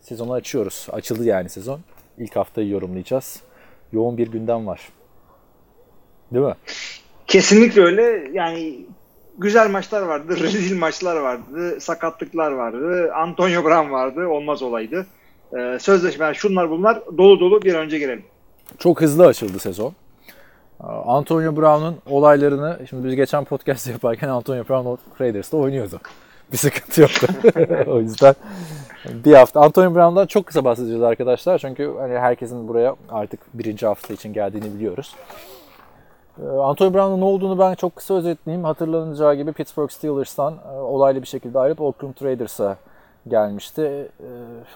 sezonu açıyoruz. Açıldı yani sezon. İlk haftayı yorumlayacağız. Yoğun bir gündem var. Değil mi? Kesinlikle öyle. Yani güzel maçlar vardı, rezil maçlar vardı, sakatlıklar vardı, Antonio Brown vardı, olmaz olaydı. Ee, sözleşmeler, şunlar bunlar dolu dolu bir önce girelim. Çok hızlı açıldı sezon. Antonio Brown'un olaylarını, şimdi biz geçen podcast yaparken Antonio Brown Raiders'ta oynuyordu. Bir sıkıntı yoktu. o yüzden bir hafta. Antonio Brown'dan çok kısa bahsedeceğiz arkadaşlar. Çünkü hani herkesin buraya artık birinci hafta için geldiğini biliyoruz. Antonio Brown'un ne olduğunu ben çok kısa özetleyeyim. Hatırlanacağı gibi Pittsburgh Steelers'tan olaylı bir şekilde ayrılıp Oakland Raiders'a gelmişti.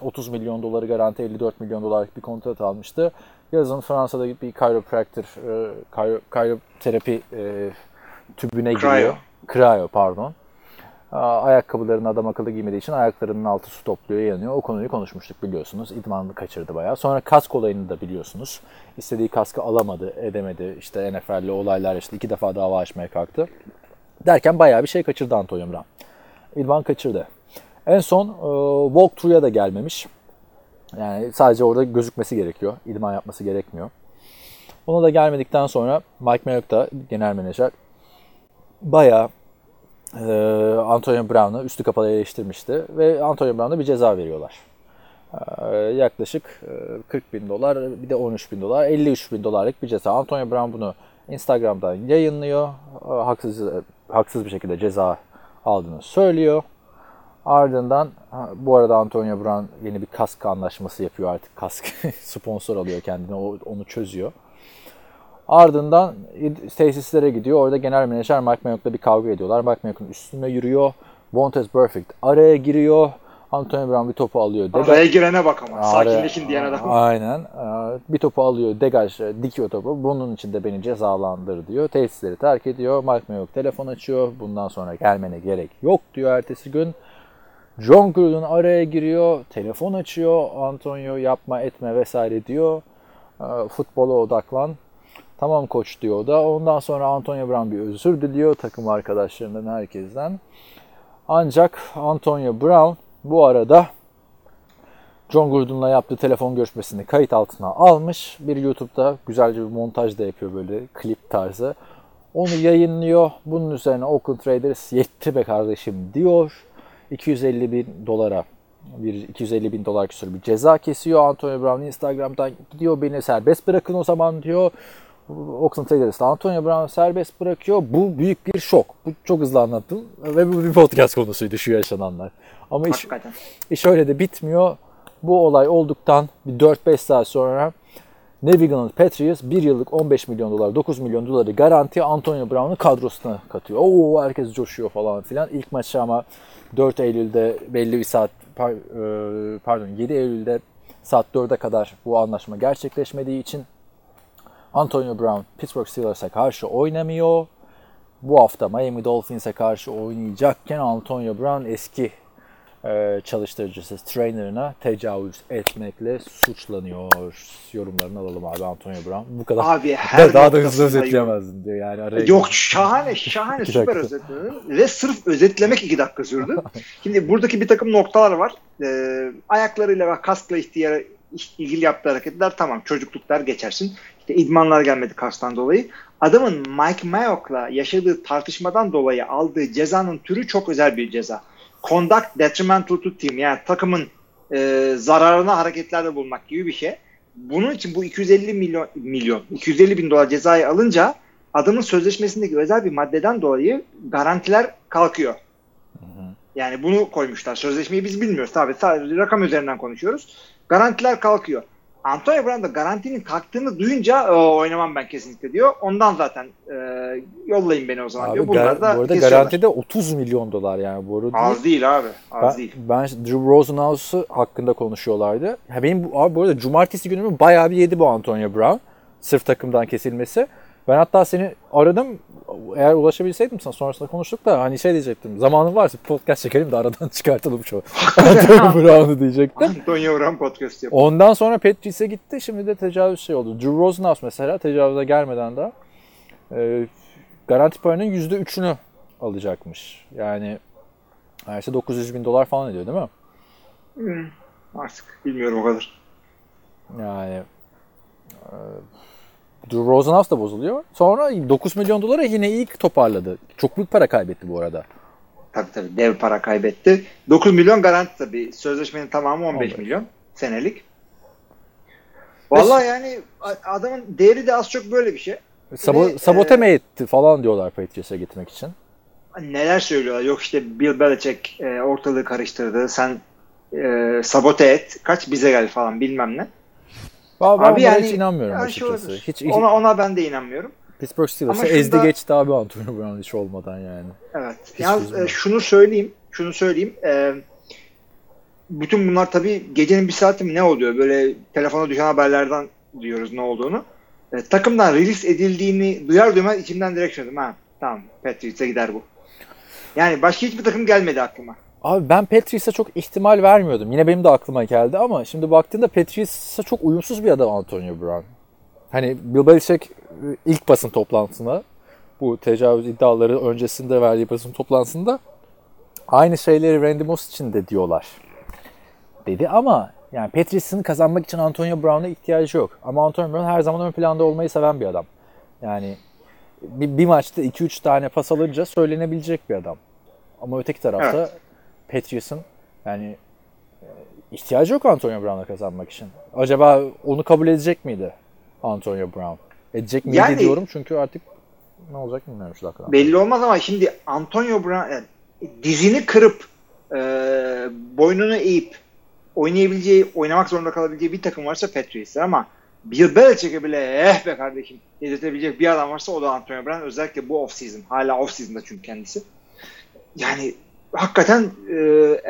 30 milyon doları garanti 54 milyon dolarlık bir kontrat almıştı. Yazın Fransa'da bir chiropractor, kayropterapi tübüne giriyor. Cryo pardon. Ayakkabılarını adam akıllı giymediği için ayaklarının altı su topluyor, yanıyor. O konuyu konuşmuştuk biliyorsunuz. İdmanını kaçırdı bayağı. Sonra kask olayını da biliyorsunuz. İstediği kaskı alamadı, edemedi. İşte NFL'li olaylar işte iki defa dava açmaya kalktı. Derken bayağı bir şey kaçırdı Antonio Brown. İdman kaçırdı. En son e, walkthrough'a da gelmemiş. Yani sadece orada gözükmesi gerekiyor. İdman yapması gerekmiyor. Ona da gelmedikten sonra Mike Mayock da genel menajer bayağı Antonio Brown'u üstü kapalı eleştirmişti. Ve Antonio Brown'a bir ceza veriyorlar. E, yaklaşık e, 40 bin dolar, bir de 13 bin dolar, 53 bin dolarlık bir ceza. Antonio Brown bunu Instagram'dan yayınlıyor. E, haksız, haksız bir şekilde ceza aldığını söylüyor. Ardından bu arada Antonio Brown yeni bir kask anlaşması yapıyor artık. Kask sponsor alıyor kendine. Onu çözüyor. Ardından tesislere gidiyor. Orada genel menajer Mike Mayock'la bir kavga ediyorlar. Mike Mayock'un üstüne yürüyor. Vontez Perfect araya giriyor. Antonio Brown bir topu alıyor. Degaj. Araya girene bak ama. Sakinleşin diyen adam. Aynen. Bir topu alıyor. Degaj dikiyor topu. Bunun için de beni cezalandır diyor. Tesisleri terk ediyor. Mike Mayock telefon açıyor. Bundan sonra gelmene gerek yok diyor ertesi gün. John Gruden araya giriyor, telefon açıyor, Antonio yapma etme vesaire diyor. Futbola odaklan. Tamam koç diyor da. Ondan sonra Antonio Brown bir özür diliyor takım arkadaşlarından herkesten. Ancak Antonio Brown bu arada John Gruden'la yaptığı telefon görüşmesini kayıt altına almış. Bir YouTube'da güzelce bir montaj da yapıyor böyle klip tarzı. Onu yayınlıyor. Bunun üzerine Oakland Raiders yetti be kardeşim diyor. 250 bin dolara bir 250 bin dolar küsur bir ceza kesiyor. Antonio Brown Instagram'dan gidiyor beni serbest bırakın o zaman diyor. Oakland Raiders Antonio Brown serbest bırakıyor. Bu büyük bir şok. Bu çok hızlı anlattım ve bu bir podcast konusuydu şu yaşananlar. Ama iş, iş öyle de bitmiyor. Bu olay olduktan bir 4-5 saat sonra New England Patriots 1 yıllık 15 milyon dolar, 9 milyon doları garanti Antonio Brown'un kadrosuna katıyor. Oo herkes coşuyor falan filan. İlk maçı ama 4 Eylül'de belli bir saat pardon 7 Eylül'de saat 4'e kadar bu anlaşma gerçekleşmediği için Antonio Brown Pittsburgh Steelers'a karşı oynamıyor. Bu hafta Miami Dolphins'e karşı oynayacakken Antonio Brown eski e, çalıştırıcısı trainerına tecavüz etmekle suçlanıyor. Yorumlarını alalım abi Antonio Brown. Bu kadar. Abi her daha da hızlı özetleyemezdin diyor yani. Araya Yok şahane şahane süper özetledin. Ve sırf özetlemek iki dakika sürdü. Şimdi buradaki bir takım noktalar var. Ee, ayaklarıyla ve kaskla ihtiyar ilgili yaptığı hareketler tamam çocukluklar geçersin. İşte idmanlar gelmedi kastan dolayı. Adamın Mike Mayock'la yaşadığı tartışmadan dolayı aldığı cezanın türü çok özel bir ceza conduct detrimental to team yani takımın e, zararına hareketlerde bulmak gibi bir şey. Bunun için bu 250 milyon milyon 250 bin dolar cezayı alınca adamın sözleşmesindeki özel bir maddeden dolayı garantiler kalkıyor. Yani bunu koymuşlar. Sözleşmeyi biz bilmiyoruz. Tabii sadece rakam üzerinden konuşuyoruz. Garantiler kalkıyor. Antonio Brown da garantinin kalktığını duyunca "Oo, oynamam ben kesinlikle diyor. Ondan zaten e, yollayın beni o zaman Abi diyor. Bunlar da bu arada garantide 30 milyon dolar yani bu arada. Az değil abi. Az Ben, değil. ben Drew Rosenhaus'u hakkında konuşuyorlardı. Ya benim bu, abi bu arada cumartesi günümü bayağı bir yedi bu Antonio Brown. Sırf takımdan kesilmesi. Ben hatta seni aradım. Eğer ulaşabilseydim sana sonrasında konuştuk da hani şey diyecektim. Zamanın varsa podcast çekelim de aradan çıkartalım şu Antonio Brown'u diyecektim. Antonio Brown podcast yapıyor. Ondan sonra Patrice'e gitti. Şimdi de tecavüz şey oldu. Drew Rosenhaus mesela tecavüze gelmeden de e, garanti paranın %3'ünü alacakmış. Yani her şey 900 bin dolar falan ediyor değil mi? Hmm, Artık bilmiyorum o kadar. Yani e, Rosenhaus da bozuluyor. Sonra 9 milyon dolara yine ilk toparladı. Çok büyük para kaybetti bu arada. Tabii tabii dev para kaybetti. 9 milyon garanti tabii. Sözleşmenin tamamı 15, 15. milyon senelik. Vallahi yani adamın değeri de az çok böyle bir şey. Sabo- Ve, sabote e, mi etti falan diyorlar Patriots'a gitmek için. Neler söylüyorlar. Yok işte Bill Belichick e, ortalığı karıştırdı. Sen e, sabote et. Kaç bize gel falan bilmem ne. Abi, ben Abi bunlara yani hiç inanmıyorum şey açıkçası. olabilir. Hiç, Ona, ona ben de inanmıyorum. Pittsburgh Steelers'ı ezdi geçti abi Antonio Brown hiç olmadan yani. Evet. Hiç Yalnız e, şunu söyleyeyim. Şunu söyleyeyim. E, bütün bunlar tabii gecenin bir saati mi ne oluyor? Böyle telefona düşen haberlerden duyuyoruz ne olduğunu. E, takımdan release edildiğini duyar duymaz içimden direkt şöyle ha tamam Patriots'a gider bu. Yani başka hiçbir takım gelmedi aklıma. Abi ben Patriots'a çok ihtimal vermiyordum. Yine benim de aklıma geldi ama şimdi baktığında Patriots'a çok uyumsuz bir adam Antonio Brown. Hani Bill Belichick e, ilk basın toplantısında bu tecavüz iddiaları öncesinde verdiği basın toplantısında aynı şeyleri Randy Moss için de diyorlar. Dedi ama yani Patriots'ın kazanmak için Antonio Brown'a ihtiyacı yok. Ama Antonio Brown her zaman ön planda olmayı seven bir adam. Yani bir, bir maçta 2-3 tane pas alınca söylenebilecek bir adam. Ama öteki tarafta Evet. Patriots'ın yani e, ihtiyacı yok Antonio Brown'a kazanmak için. Acaba onu kabul edecek miydi Antonio Brown? Edecek miydi Yani- diyorum çünkü artık ne olacak bilmiyorum şu dakikada. Belli olmaz ama şimdi Antonio Brown yani dizini kırıp e, boynunu eğip oynayabileceği, oynamak zorunda kalabileceği bir takım varsa Patriots ama Bill Belichick'e bile eh be kardeşim dedirtebilecek bir adam varsa o da Antonio Brown. Özellikle bu off-season. Hala off-season'da çünkü kendisi. Yani hakikaten e,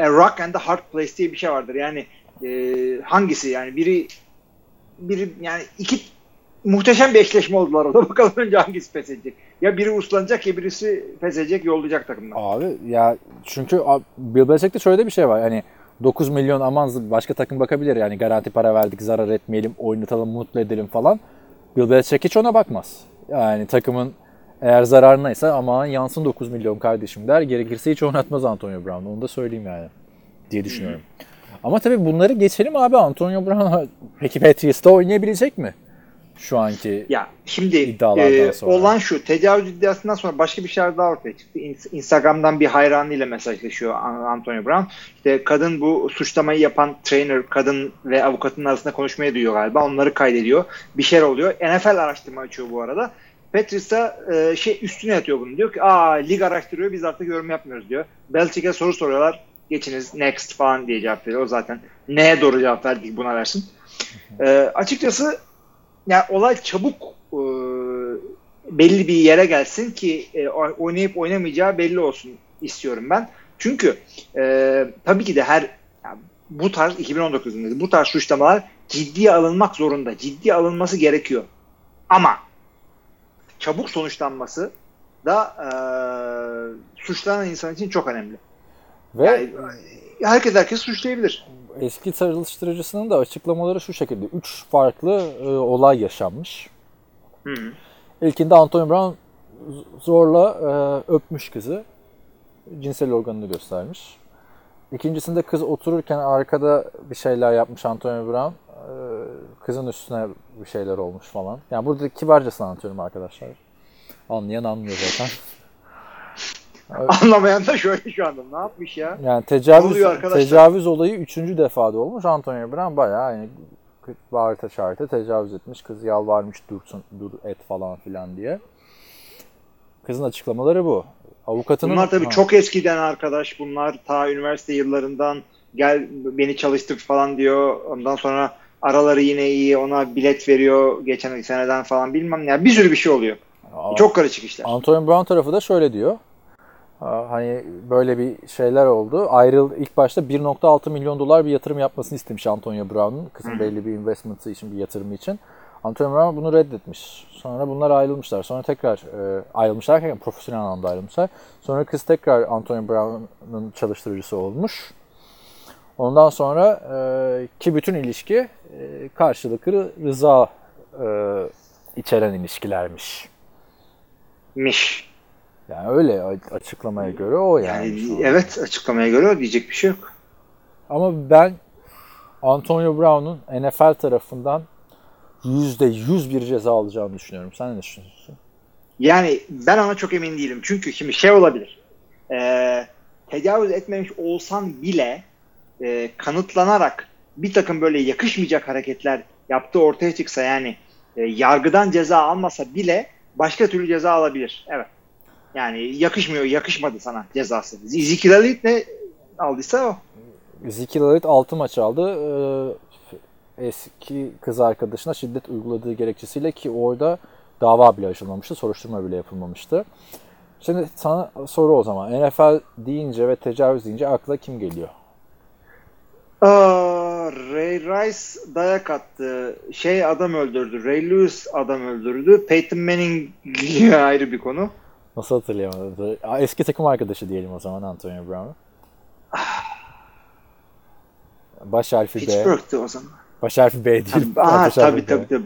rock and a hard place diye bir şey vardır. Yani e, hangisi yani biri biri yani iki muhteşem bir eşleşme oldular orada. Bakalım önce hangisi pes edecek. Ya biri uslanacak ya birisi pes edecek yollayacak takımdan. Abi ya çünkü Bill Belichick'te şöyle bir şey var. Hani 9 milyon aman başka takım bakabilir yani garanti para verdik zarar etmeyelim oynatalım mutlu edelim falan. Bill Belichick hiç ona bakmaz. Yani takımın eğer zararınaysa aman yansın 9 milyon kardeşim der. Gerekirse hiç oynatmaz Antonio Brown. Onu da söyleyeyim yani diye düşünüyorum. Ama tabii bunları geçelim abi. Antonio Brown peki Patriots'ta oynayabilecek mi? Şu anki Ya şimdi İddialardan e, sonra. olan şu tecavüz iddiasından sonra başka bir şeyler daha ortaya çıktı. İns- Instagram'dan bir hayranıyla mesajlaşıyor An- Antonio Brown. İşte kadın bu suçlamayı yapan trainer, kadın ve avukatın arasında konuşmaya duyuyor galiba. Onları kaydediyor. Bir şeyler oluyor. NFL araştırma açıyor bu arada. Patrice'a e, şey üstüne yatıyor bunu. Diyor ki aa lig araştırıyor biz artık yorum yapmıyoruz diyor. Belichick'e soru soruyorlar. Geçiniz next falan diye cevap veriyor. O zaten neye doğru cevap verdik buna versin. E, açıkçası yani olay çabuk e, belli bir yere gelsin ki e, oynayıp oynamayacağı belli olsun istiyorum ben. Çünkü e, tabii ki de her yani bu tarz 2019 yılında bu tarz suçlamalar ciddiye alınmak zorunda. Ciddiye alınması gerekiyor. Ama çabuk sonuçlanması da e, suçlanan insan için çok önemli. ve Yani, herkes herkes suçlayabilir. eski çalıştırıcısının da açıklamaları şu şekilde. 3 farklı e, olay yaşanmış. Hı -hı. İlkinde Antonio Brown zorla e, öpmüş kızı. Cinsel organını göstermiş. İkincisinde kız otururken arkada bir şeyler yapmış Antonio Brown. E, kızın üstüne bir şeyler olmuş falan. Yani burada kibarcasını anlatıyorum arkadaşlar. Anlayan anlıyor zaten. Anlamayan da şöyle şu anda ne yapmış ya? Yani tecavüz tecavüz olayı üçüncü defada olmuş. Antonio Brown bayağı yani bağırta çağırta tecavüz etmiş. Kız yalvarmış dursun, dur et falan filan diye. Kızın açıklamaları bu. Avukatının Bunlar tabii Ha. çok eskiden arkadaş. Bunlar ta üniversite yıllarından gel beni çalıştır falan diyor. Ondan sonra araları yine iyi ona bilet veriyor geçen seneden falan bilmem ne. Yani bir sürü bir şey oluyor. Çok karışık işler. Antonio Brown tarafı da şöyle diyor. Aa, Hani böyle bir şeyler oldu. Ayrıl ilk başta 1.6 milyon dolar bir yatırım yapmasını istemiş Antonio Brown'un. Kızın belli bir investment'ı için bir yatırımı için. Antonio Brown bunu reddetmiş. Sonra bunlar ayrılmışlar. Sonra tekrar e, ayrılmışlar profesyonel anlamda ayrılmışlar. Sonra kız tekrar Antonio Brown'un çalıştırıcısı olmuş. Ondan sonra e, ki bütün ilişki e, karşılıklı rıza e, içeren ilişkilermiş. Miş. Yani öyle açıklamaya göre o yani. Yani evet açıklamaya göre o diyecek bir şey yok. Ama ben Antonio Brown'un NFL tarafından %100 bir ceza alacağını düşünüyorum. Sen ne düşünüyorsun? Yani ben ona çok emin değilim. Çünkü şimdi şey olabilir. Ee, tecavüz etmemiş olsan bile e, kanıtlanarak bir takım böyle yakışmayacak hareketler yaptığı ortaya çıksa yani e, yargıdan ceza almasa bile başka türlü ceza alabilir. Evet. Yani yakışmıyor, yakışmadı sana cezası. Ezekiel Elliott ne aldıysa o. Ezekiel Elliott 6 maç aldı. Ee, eski kız arkadaşına şiddet uyguladığı gerekçesiyle ki orada dava bile açılmamıştı, soruşturma bile yapılmamıştı. Şimdi sana soru o zaman. NFL deyince ve tecavüz deyince akla kim geliyor? Aa, Ray Rice dayak attı. Şey adam öldürdü. Ray Lewis adam öldürdü. Peyton Manning ayrı bir konu. Nasıl hatırlayamadım? Eski takım arkadaşı diyelim o zaman Antonio Brown'u. Baş harfi B. Pittsburgh'tü o zaman. Baş harfi B değil. Aa, tabii B. tabii tabii.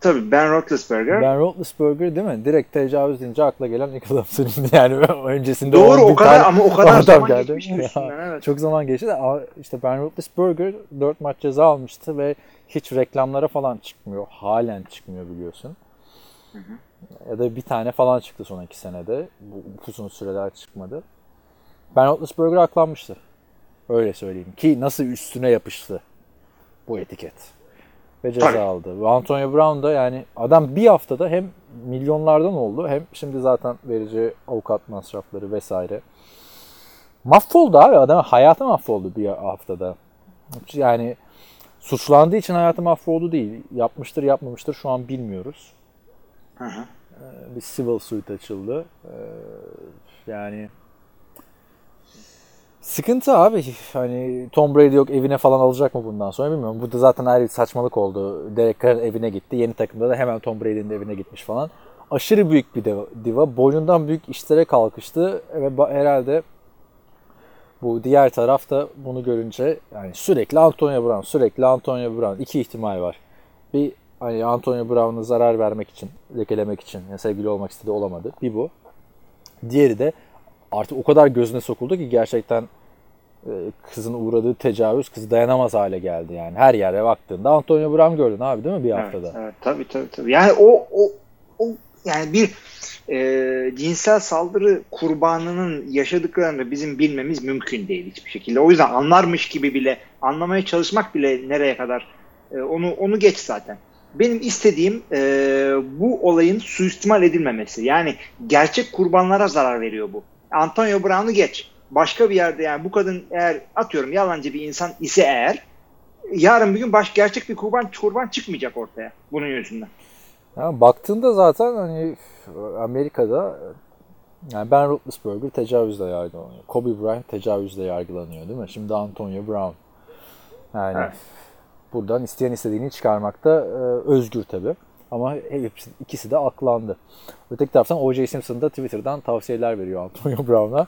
Tabii Ben Roethlisberger. Ben Roethlisberger değil mi? Direkt tecavüz deyince akla gelen ilk adam senin yani öncesinde Doğru o kadar ama o kadar zaman geldi. geçmişti Ya, evet. Çok zaman geçti de işte Ben Roethlisberger 4 maç ceza almıştı ve hiç reklamlara falan çıkmıyor. Halen çıkmıyor biliyorsun. Ya da bir tane falan çıktı son iki senede. Bu uzun süreler çıkmadı. Ben Roethlisberger aklanmıştı. Öyle söyleyeyim. Ki nasıl üstüne yapıştı bu etiket. Ve ceza Tabii. aldı. Ve Antonio Brown da yani adam bir haftada hem milyonlardan oldu hem şimdi zaten vereceği avukat masrafları vesaire. Mahvoldu abi. Adam hayatı mahvoldu bir haftada. Yani suçlandığı için hayatı mahvoldu değil. Yapmıştır yapmamıştır şu an bilmiyoruz. Hı hı. Ee, Bir civil suit açıldı. Ee, Yani sıkıntı abi. Hani Tom Brady yok evine falan alacak mı bundan sonra bilmiyorum. Bu da zaten ayrı bir saçmalık oldu. Derek Carr'ın evine gitti. Yeni takımda da hemen Tom Brady'nin evine gitmiş falan. Aşırı büyük bir diva. Boyundan büyük işlere kalkıştı ve herhalde bu diğer taraf da bunu görünce yani sürekli Antonio Brown, sürekli Antonio Brown. iki ihtimal var. Bir hani Antonio Brown'a zarar vermek için, lekelemek için yani sevgili olmak istediği olamadı. Bir bu. Diğeri de artık o kadar gözüne sokuldu ki gerçekten e, kızın uğradığı tecavüz kızı dayanamaz hale geldi yani. Her yere baktığında Antonio Brown gördün abi değil mi bir haftada? Evet, evet, tabii tabii tabii. Yani o o o yani bir e, cinsel saldırı kurbanının yaşadıklarını bizim bilmemiz mümkün değil hiçbir şekilde. O yüzden anlarmış gibi bile anlamaya çalışmak bile nereye kadar e, onu onu geç zaten. Benim istediğim e, bu olayın suistimal edilmemesi. Yani gerçek kurbanlara zarar veriyor bu. Antonio Brown'u geç. Başka bir yerde yani bu kadın eğer atıyorum yalancı bir insan ise eğer yarın bir gün baş gerçek bir kurban kurban çıkmayacak ortaya bunun yüzünden. Yani baktığında zaten hani Amerika'da yani Ben Roethlisberger tecavüzle yargılanıyor. Kobe Bryant tecavüzle yargılanıyor değil mi? Şimdi Antonio Brown. Yani Evet. buradan isteyen istediğini çıkarmakta e, özgür tabi. Ama hepsi, ikisi de aklandı. Öteki taraftan O.J. Simpson da Twitter'dan tavsiyeler veriyor Antonio Brown'a.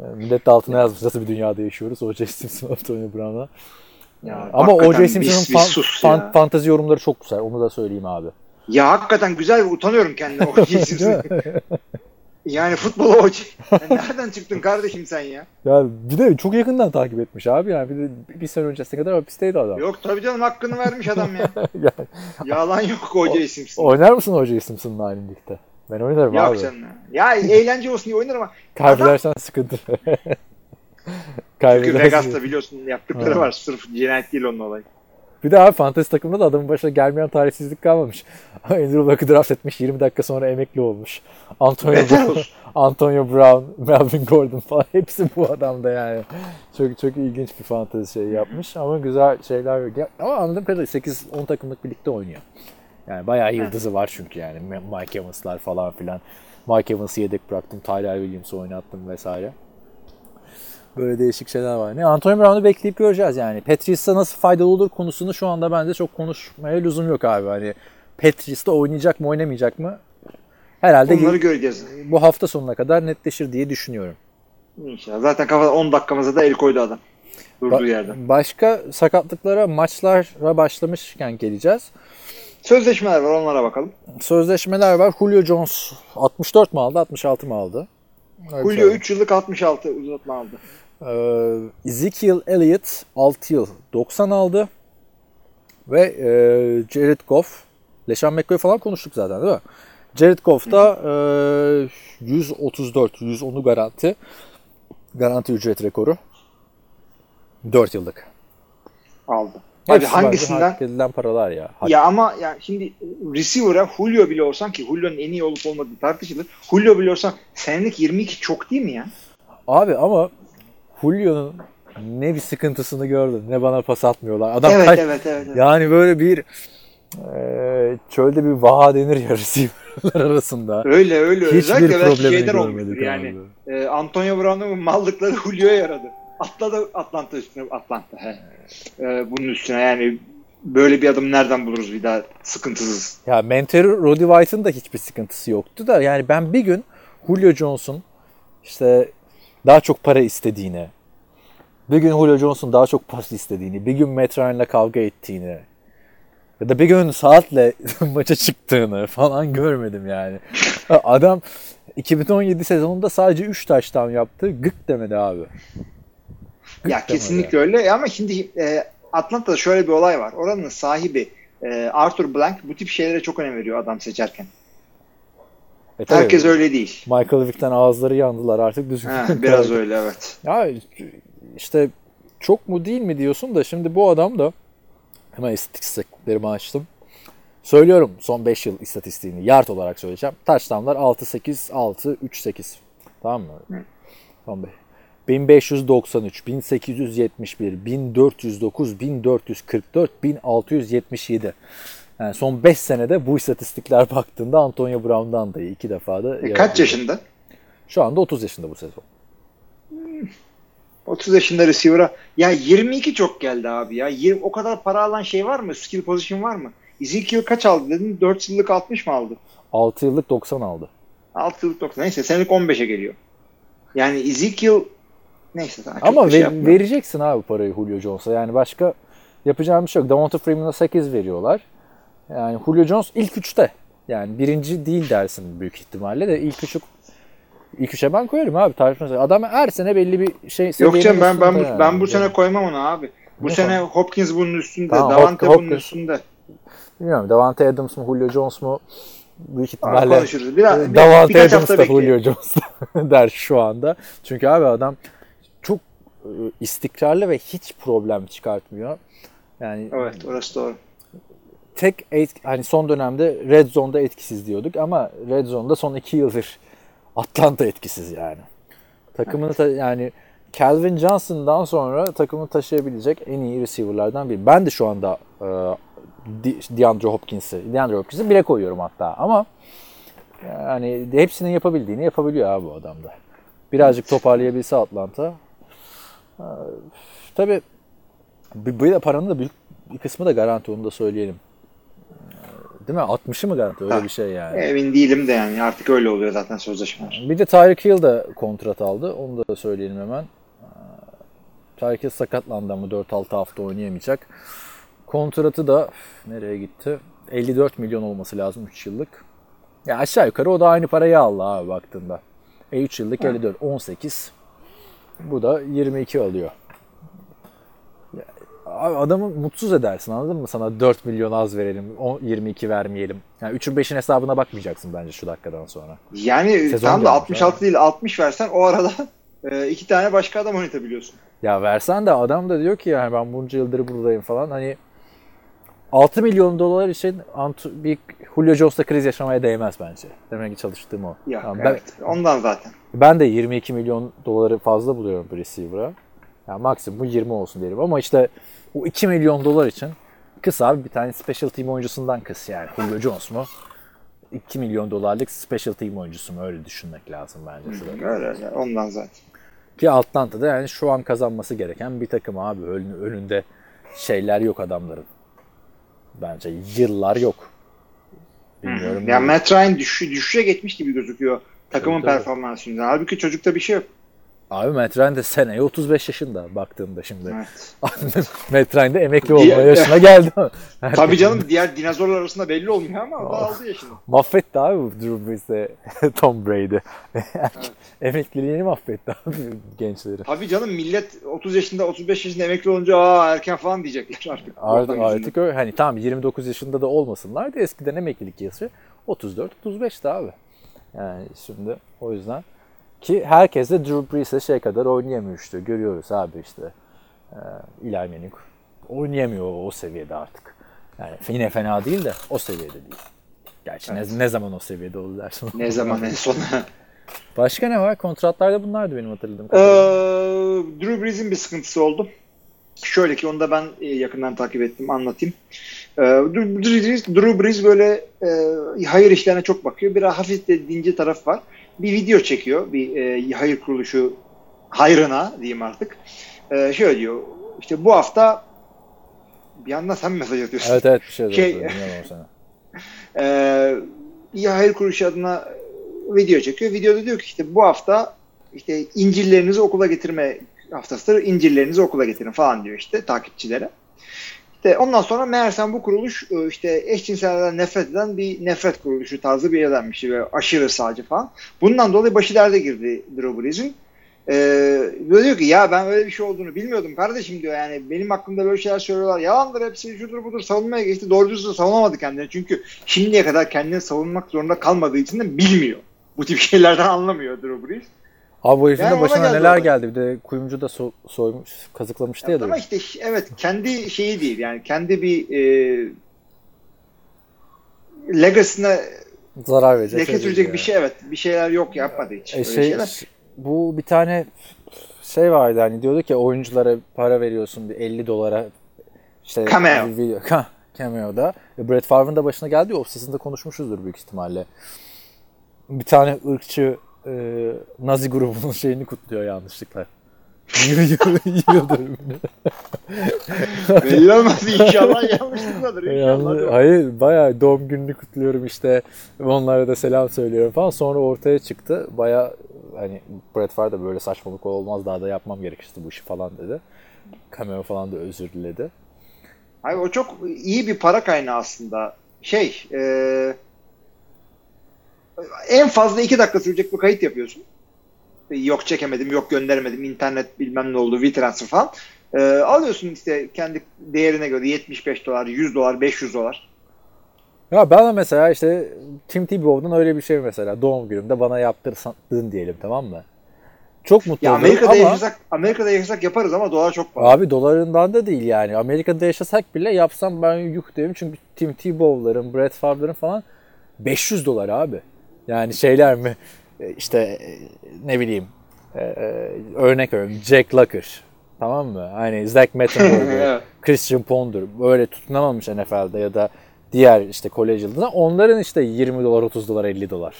E, millet de altına yazmış nasıl bir dünyada yaşıyoruz O.J. Simpson Antonio Brown'a. Ya, Ama O.J. Simpson'ın fan, fan- fantezi yorumları çok güzel. Onu da söyleyeyim abi. Ya hakikaten güzel ve utanıyorum kendime o Değil Simpson. mi? Yani futbol hoca. Ya nereden çıktın kardeşim sen ya? Ya bir de çok yakından takip etmiş abi yani bir de bir sene öncesine kadar hapisteydi adam. Yok tabii canım hakkını vermiş adam ya. Yani Yalan yok O.J. Simpson. oynar mısın O.J. Simpson'la aynı ligde? Ben oynarım Yok abi. canım. Ya eğlence olsun diye oynar ama Kaybedersen sıkıntı. çünkü Vegas'ta biliyorsun yaptıkları Ha. var. Sırf cinayet değil onun olayı. Bir de abi fantezi takımda da adamın başına gelmeyen tarihsizlik kalmamış. Andrew Luck'ı draft etmiş 20 dakika sonra emekli olmuş. Antonio Brown, Antonio Brown, Melvin Gordon falan hepsi bu adamda yani. Çok çok ilginç bir fantezi şey yapmış ama güzel şeyler. Ama anladığım kadarıyla 8-10 takımlık birlikte oynuyor. Yani bayağı yıldızı var çünkü yani Mike Evans'lar falan filan. Mike Evans'ı yedek bıraktım, Tyler Williams'ı oynattım vesaire. Böyle değişik şeyler var. Ne Antonio Brown'u bekleyip göreceğiz yani. Patrice'e nasıl faydalı olur konusunu şu anda bence çok konuşmaya lüzum yok abi. Hani Patrice'de oynayacak mı oynamayacak mı? Herhalde Bunları göreceğiz. bu hafta sonuna kadar netleşir diye düşünüyorum. İnşallah. Zaten kafada 10 dakikamıza da el koydu adam. Durduğu Ba- yerden. Başka sakatlıklara, maçlara başlamışken geleceğiz. Sözleşmeler var onlara bakalım. Sözleşmeler var. Julio Jones 64 mu aldı, 66 mı aldı? Öyle Julio söyleyeyim. 3 yıllık 66 uzatma aldı. Ee, Ezekiel Elliott 6 yıl 90 aldı. Ve e, Jared Goff, LeSean McCoy falan konuştuk zaten değil mi? Jared Goff da e, 134, 110'u garanti. Garanti ücret rekoru. 4 yıllık. Aldı. Abi hangisinden? hak edilen paralar ya. Hak- Ya ama yani şimdi receiver'a Julio bile olsan ki Julio'nun en iyi olup olmadığı tartışılır. Julio bile olsan senelik 22 çok değil mi ya? Abi ama Julio'nun ne bir sıkıntısını gördün. Ne bana pas atmıyorlar. Adam evet, kaç- evet evet evet. Yani böyle bir e, çölde bir vaha denir ya receiver'lar arasında. Öyle öyle. Hiçbir Özellikle belki şeyden olmuştur yani. E, Antonio Brown'un mallıkları Julio'ya yaradı. Atladı Atlanta üstüne Atlanta. He. E, bunun üstüne yani böyle bir adım nereden buluruz bir daha sıkıntısız. Ya mentori Roddy White'ın da hiçbir sıkıntısı yoktu da yani ben bir gün Julio Jones'un işte daha çok para istediğini, bir gün Julio Jones'un daha çok pas istediğini, bir gün Matt Ryan'la kavga ettiğini ya da bir gün saatle maça çıktığını falan görmedim yani. Adam 2017 sezonunda sadece 3 taştan yaptı. Gık demedi abi. Gık Ya demedi. kesinlikle öyle ama şimdi e, Atlanta'da şöyle bir olay var. Oranın sahibi e, Arthur Blank bu tip şeylere çok önem veriyor adam seçerken. E tabii, Herkes öyle değil. Michael Vick'ten ağızları yandılar artık düzgün. Ha, biraz öyle evet. Ya işte çok mu değil mi diyorsun da şimdi bu adam da hemen istatistiklerimi açtım. Söylüyorum son 5 yıl istatistiğini yard olarak söyleyeceğim. Touchdownlar 6-8, 6, 3-8. Tamam mı? Son 5. 1593, 1871, 1409, 1444, 1677. Yani son 5 senede bu istatistikler baktığında Antonio Brown'dan da iyi. iki defa da. E, kaç yaşında? Şu anda 30 yaşında bu sezon. 30 yaşında receiver'a. Ya 22 çok geldi abi ya. Yir- o kadar para alan şey var mı? Skill position var mı? Ezekiel kaç aldı dedin? 4 yıllık 60 mı aldı? 6 yıllık 90 aldı. 6 yıllık 90. Neyse senelik 15'e geliyor. Yani Ezekiel neyse Ama şey ver- yapmıyorum. vereceksin abi parayı Julio Jones'a. Yani başka yapacağım bir şey yok. Davante Freeman'a 8 veriyorlar. Yani Julio Jones ilk üçte. Yani birinci değil dersin büyük ihtimalle de ilk üçü ilk üçe ben koyarım abi tartışmasız. Adam her sene belli bir şey Yok canım ben ben yani. ben bu sene koymam onu abi. Bu Ne sene Hopkins bunun üstünde, Tamam, Davante Hop- bunun Hopkins. üstünde. Bilmiyorum Davante Adams mı Julio Jones mu büyük ihtimalle konuşuruz. Biraz, e, bir- Davante birkaç Adams da. Julio Jones der şu anda. Çünkü abi adam çok e, istikrarlı ve hiç problem çıkartmıyor. Yani Evet orası doğru. Tek et- hani son dönemde Red Zone'da etkisiz diyorduk ama Red Zone'da son iki yıldır Atlanta etkisiz yani. Takımını ta- yani Calvin Johnson'dan sonra takımı taşıyabilecek en iyi receiver'lardan biri. Ben de şu anda e, DeAndre Hopkins'i, DeAndre Hopkins'i bire koyuyorum hatta ama yani hepsinin yapabildiğini yapabiliyor abi bu adamda. Birazcık toparlayabilse Atlanta. E, tabii bir, bir de paranın da büyük bir kısmı da garanti onu da söyleyelim. Değil mi? 60'ı mı garanti? Öyle Ha. bir şey yani. Emin değilim de yani artık öyle oluyor zaten sözleşmeler. Bir de Tyreek Hill de kontrat aldı. Onu da söyleyelim hemen. Ee, Tyreek Hill sakatlandı ama 4-6 hafta oynayamayacak. Kontratı da nereye gitti? 54 milyon olması lazım 3 yıllık. Ya aşağı yukarı o da aynı parayı aldı abi baktığında. E 3 yıllık 54, 18. Bu da 22 alıyor. Abi adamı mutsuz edersin anladın mı? Sana 4 milyon az verelim, on- 22 vermeyelim. Yani 3'ün 5'in hesabına bakmayacaksın bence şu dakikadan sonra. Yani Sezon tam da dönmüş 66 değil 60 versen o arada e, iki tane başka adam oynatabiliyorsun. Ya versen de adam da diyor ki yani ben bunca yıldır buradayım falan hani 6 milyon dolar için bir Julio Jones'la kriz yaşamaya değmez bence. Demek ki çalıştığım o. Ya, Tamam, evet. Ondan zaten. ben, ben de 22 milyon doları fazla buluyorum bir receiver'a. Yani maksimum 20 olsun diyelim ama işte o 2 milyon dolar için kıs abi bir tane special team oyuncusundan kıs yani. Julio Jones mu? 2 milyon dolarlık special team oyuncusu mu? Öyle düşünmek lazım bence. şurada. Öyle öyle. Ondan zaten. Ki Atlanta'da yani şu an kazanması gereken bir takım abi. Ön- önünde şeyler yok adamların. Bence yıllar yok. Bilmiyorum. Yani Matt Ryan düş, düşüşe geçmiş gibi gözüküyor takımın Tabii, tabii. performansından. Halbuki çocukta bir şey yok. Abi Matt Ryan de seneye 35 yaşında baktığımda şimdi. Evet. Matt Ryan de emekli olma yaşına geldi. Tabii canım diğer dinozorlar arasında belli olmuyor ama o da aldı yaşını. Mahvetti abi Drew Brees'e Tom Brady. Emekliliğini mahvetti abi gençleri. Tabii canım millet 30 yaşında 35 yaşında emekli olunca aa erken falan diyecekler artık. Artık, artık öyle. Hani tamam 29 yaşında da olmasınlar da eskiden emeklilik yaşı 34-35'ti abi. Yani şimdi o yüzden ki herkes de Drew Brees'e şey kadar oynayamıyor işte. Görüyoruz abi işte. Ee, Eli Manning oynayamıyor o, o seviyede artık. Yani yine fena değil de o seviyede değil. Gerçi ne, ne zaman o seviyede olur dersin. Ne zaman en son. Başka ne var? Kontratlarda bunlardı benim hatırladığım Ee, kadarıyla. Drew Brees'in bir sıkıntısı oldu. Şöyle ki onu da ben e, yakından takip ettim anlatayım. Ee, Drew Brees, Drew Brees böyle e, hayır işlerine çok bakıyor. Bir hafif de dinci taraf var. Bir video çekiyor bir e, hayır kuruluşu hayrına diyeyim artık. Ee, şöyle diyor işte bu hafta bir yandan sen mesaj atıyorsun. Evet evet bir şey, Şey- sana. Ee, bir hayır kuruluşu adına video çekiyor. Videoda diyor ki işte bu hafta işte incirlerinizi okula getirme haftasıdır. İncirlerinizi okula getirin falan diyor işte takipçilere. İşte ondan sonra meğersem bu kuruluş e, işte eşcinsellerden nefret eden bir nefret kuruluşu tarzı bir yerdenmiş. Böyle aşırı sağcı falan. Bundan dolayı başı derde girdi Drew Brees'in. Ee, diyor ki ya ben öyle bir şey olduğunu bilmiyordum kardeşim diyor yani benim hakkımda böyle şeyler söylüyorlar yalandır hepsi şudur budur savunmaya geçti doğru düzgün savunamadı kendini çünkü şimdiye kadar kendini savunmak zorunda kalmadığı için de bilmiyor bu tip şeylerden anlamıyor Drew Brees. Abi bu herifin Yani de başına geldi neler olay. geldi. Bir de kuyumcu da so- soymuş, kazıklamıştı ya. Ama da. işte evet kendi şeyi değil yani kendi bir e, legacy'ne Zarar verecek. leke şey sürecek bir şey evet bir şeyler yok yapmadı hiç. E şey, şeyler. bu bir tane şey vardı hani diyordu ki oyunculara para veriyorsun bir 50 dolara işte Cameo. bir video cameo'da. E, Brett Favre'ın da başına geldi. Offseason'da konuşmuşuzdur büyük ihtimalle. Bir tane ırkçı e, Nazi grubunun şeyini kutluyor yanlışlıkla. Yiyor dönümünü. Belli olmaz inşallah yanlışlıkladır inşallah. Yani, hayır bayağı doğum gününü kutluyorum işte onlara da selam söylüyorum falan sonra ortaya çıktı bayağı hani Brett Favre da böyle saçmalık olmaz daha da yapmam gerekirdi bu işi falan dedi. Cameo falan da özür diledi. Hayır o çok iyi bir para kaynağı aslında. Şey, e, en fazla iki dakika sürecek bir kayıt yapıyorsun. Yok çekemedim, yok gönderemedim, internet bilmem ne oldu, WeTransfer falan. E, alıyorsun işte kendi değerine göre 75 dolar, 100 dolar, 500 dolar. Ya ben de mesela işte Tim Tebow'dan öyle bir şey mesela doğum günümde bana yaptırdın diyelim tamam mı? Çok mutlu Ya Amerika'da ama yaşasak, Amerika'da yaşasak yaparız ama dolar çok pahalı. abi dolarından da değil yani. Amerika'da yaşasak bile yapsam ben yuh derim çünkü Tim Tebow'ların, Brett Favre'ların falan 500 dolar abi. Yani şeyler mi E, işte e, ne bileyim e, örnek veriyorum Jack Locker tamam mı? Hani Zach Mettenberger, Evet. Christian Ponder böyle tutunamamış NFL'de ya da diğer işte kolej yıldızlar onların işte 20 dolar 30 dolar 50 dolar.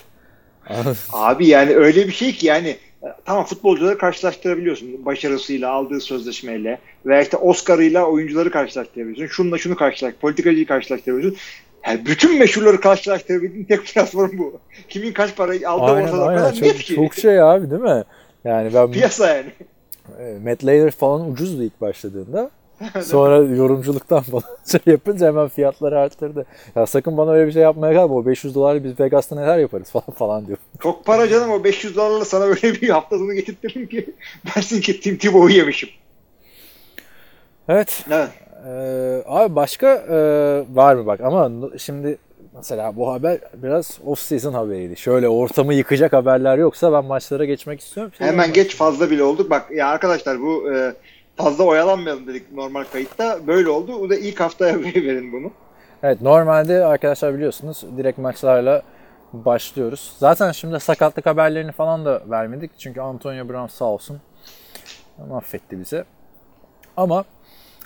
Abi yani öyle bir şey ki yani tamam futbolcuları karşılaştırabiliyorsun başarısıyla aldığı sözleşmeyle veya işte Oscar'ıyla oyuncuları karşılaştırabiliyorsun. Şununla şunu karşılaş, politikacıyı karşılaştırabiliyorsun. Yani bütün meşhurları karşılaştırabildiğin tek platform bu. Kimin kaç parayı aldığı Aynen ortada. Aynen kadar çok, net ki. çok şey abi değil mi? Yani ben Piyasa yani. e, Matt Layer falan ucuzdu ilk başladığında. Sonra yorumculuktan falan şey yapınca hemen fiyatları arttırdı. Ya sakın bana öyle bir şey yapmaya kalma. O 500 dolarla biz Vegas'ta neler yaparız falan falan diyor. Çok para canım o 500 dolarla sana öyle bir hafta sonu getirtirim ki dersin ki Tim Tebow'u yemişim. Evet. Evet. Ee, abi başka e, var mı bak ama şimdi mesela bu haber biraz off season haberiydi. Şöyle ortamı yıkacak haberler yoksa ben maçlara geçmek istiyorum. Şey Hemen geç fazla bile olduk. Bak ya arkadaşlar bu e, fazla oyalanmayalım dedik normal kayıtta. Böyle oldu. Bu da ilk haftaya verin bunu. Evet normalde arkadaşlar biliyorsunuz direkt maçlarla başlıyoruz. Zaten şimdi sakatlık haberlerini falan da vermedik. Çünkü Antonio Brown sağ olsun mahvetti bizi. Ama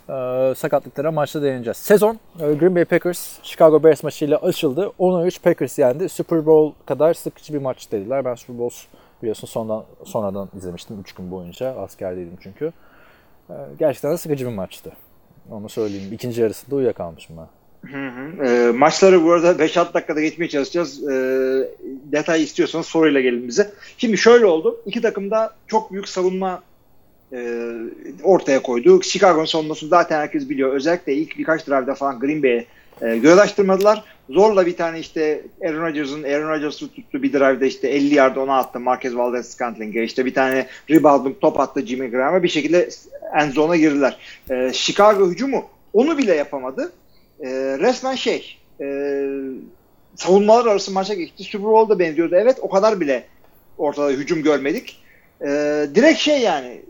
e, sakatlıklara maçta değineceğiz. Sezon e, Green Bay Packers Chicago Bears maçıyla açıldı. 10'a 3 Packers yendi. Super Bowl kadar sıkıcı bir maç dediler. Ben Super Bowl biliyorsun sonradan, sonradan izlemiştim 3 gün boyunca. Askerdeydim çünkü. E, gerçekten de sıkıcı bir maçtı. Onu söyleyeyim. İkinci yarısında uyuyakalmışım ben. E, maçları bu arada 5-6 dakikada geçmeye çalışacağız. E, detay istiyorsanız soruyla gelin bize. Şimdi şöyle oldu. İki takım da çok büyük savunma e, ortaya koydu. Chicago'nun savunmasını zaten herkes biliyor. Özellikle ilk birkaç drive'da falan Green Bay'e e, göz açtırmadılar. Zorla bir tane işte Aaron Rodgers'ın Aaron Rodgers'ı tuttu bir drive'da işte 50 yard ona attı Marquez Valdez Scantling'e. İşte bir tane rebounding top attı Jimmy Graham'a. Bir şekilde end zone'a girdiler. E, Chicago hücumu onu bile yapamadı. E, resmen şey e, savunmalar arası maça geçti. Super Bowl'da benziyordu. Evet o kadar bile ortada hücum görmedik. E, direkt şey yani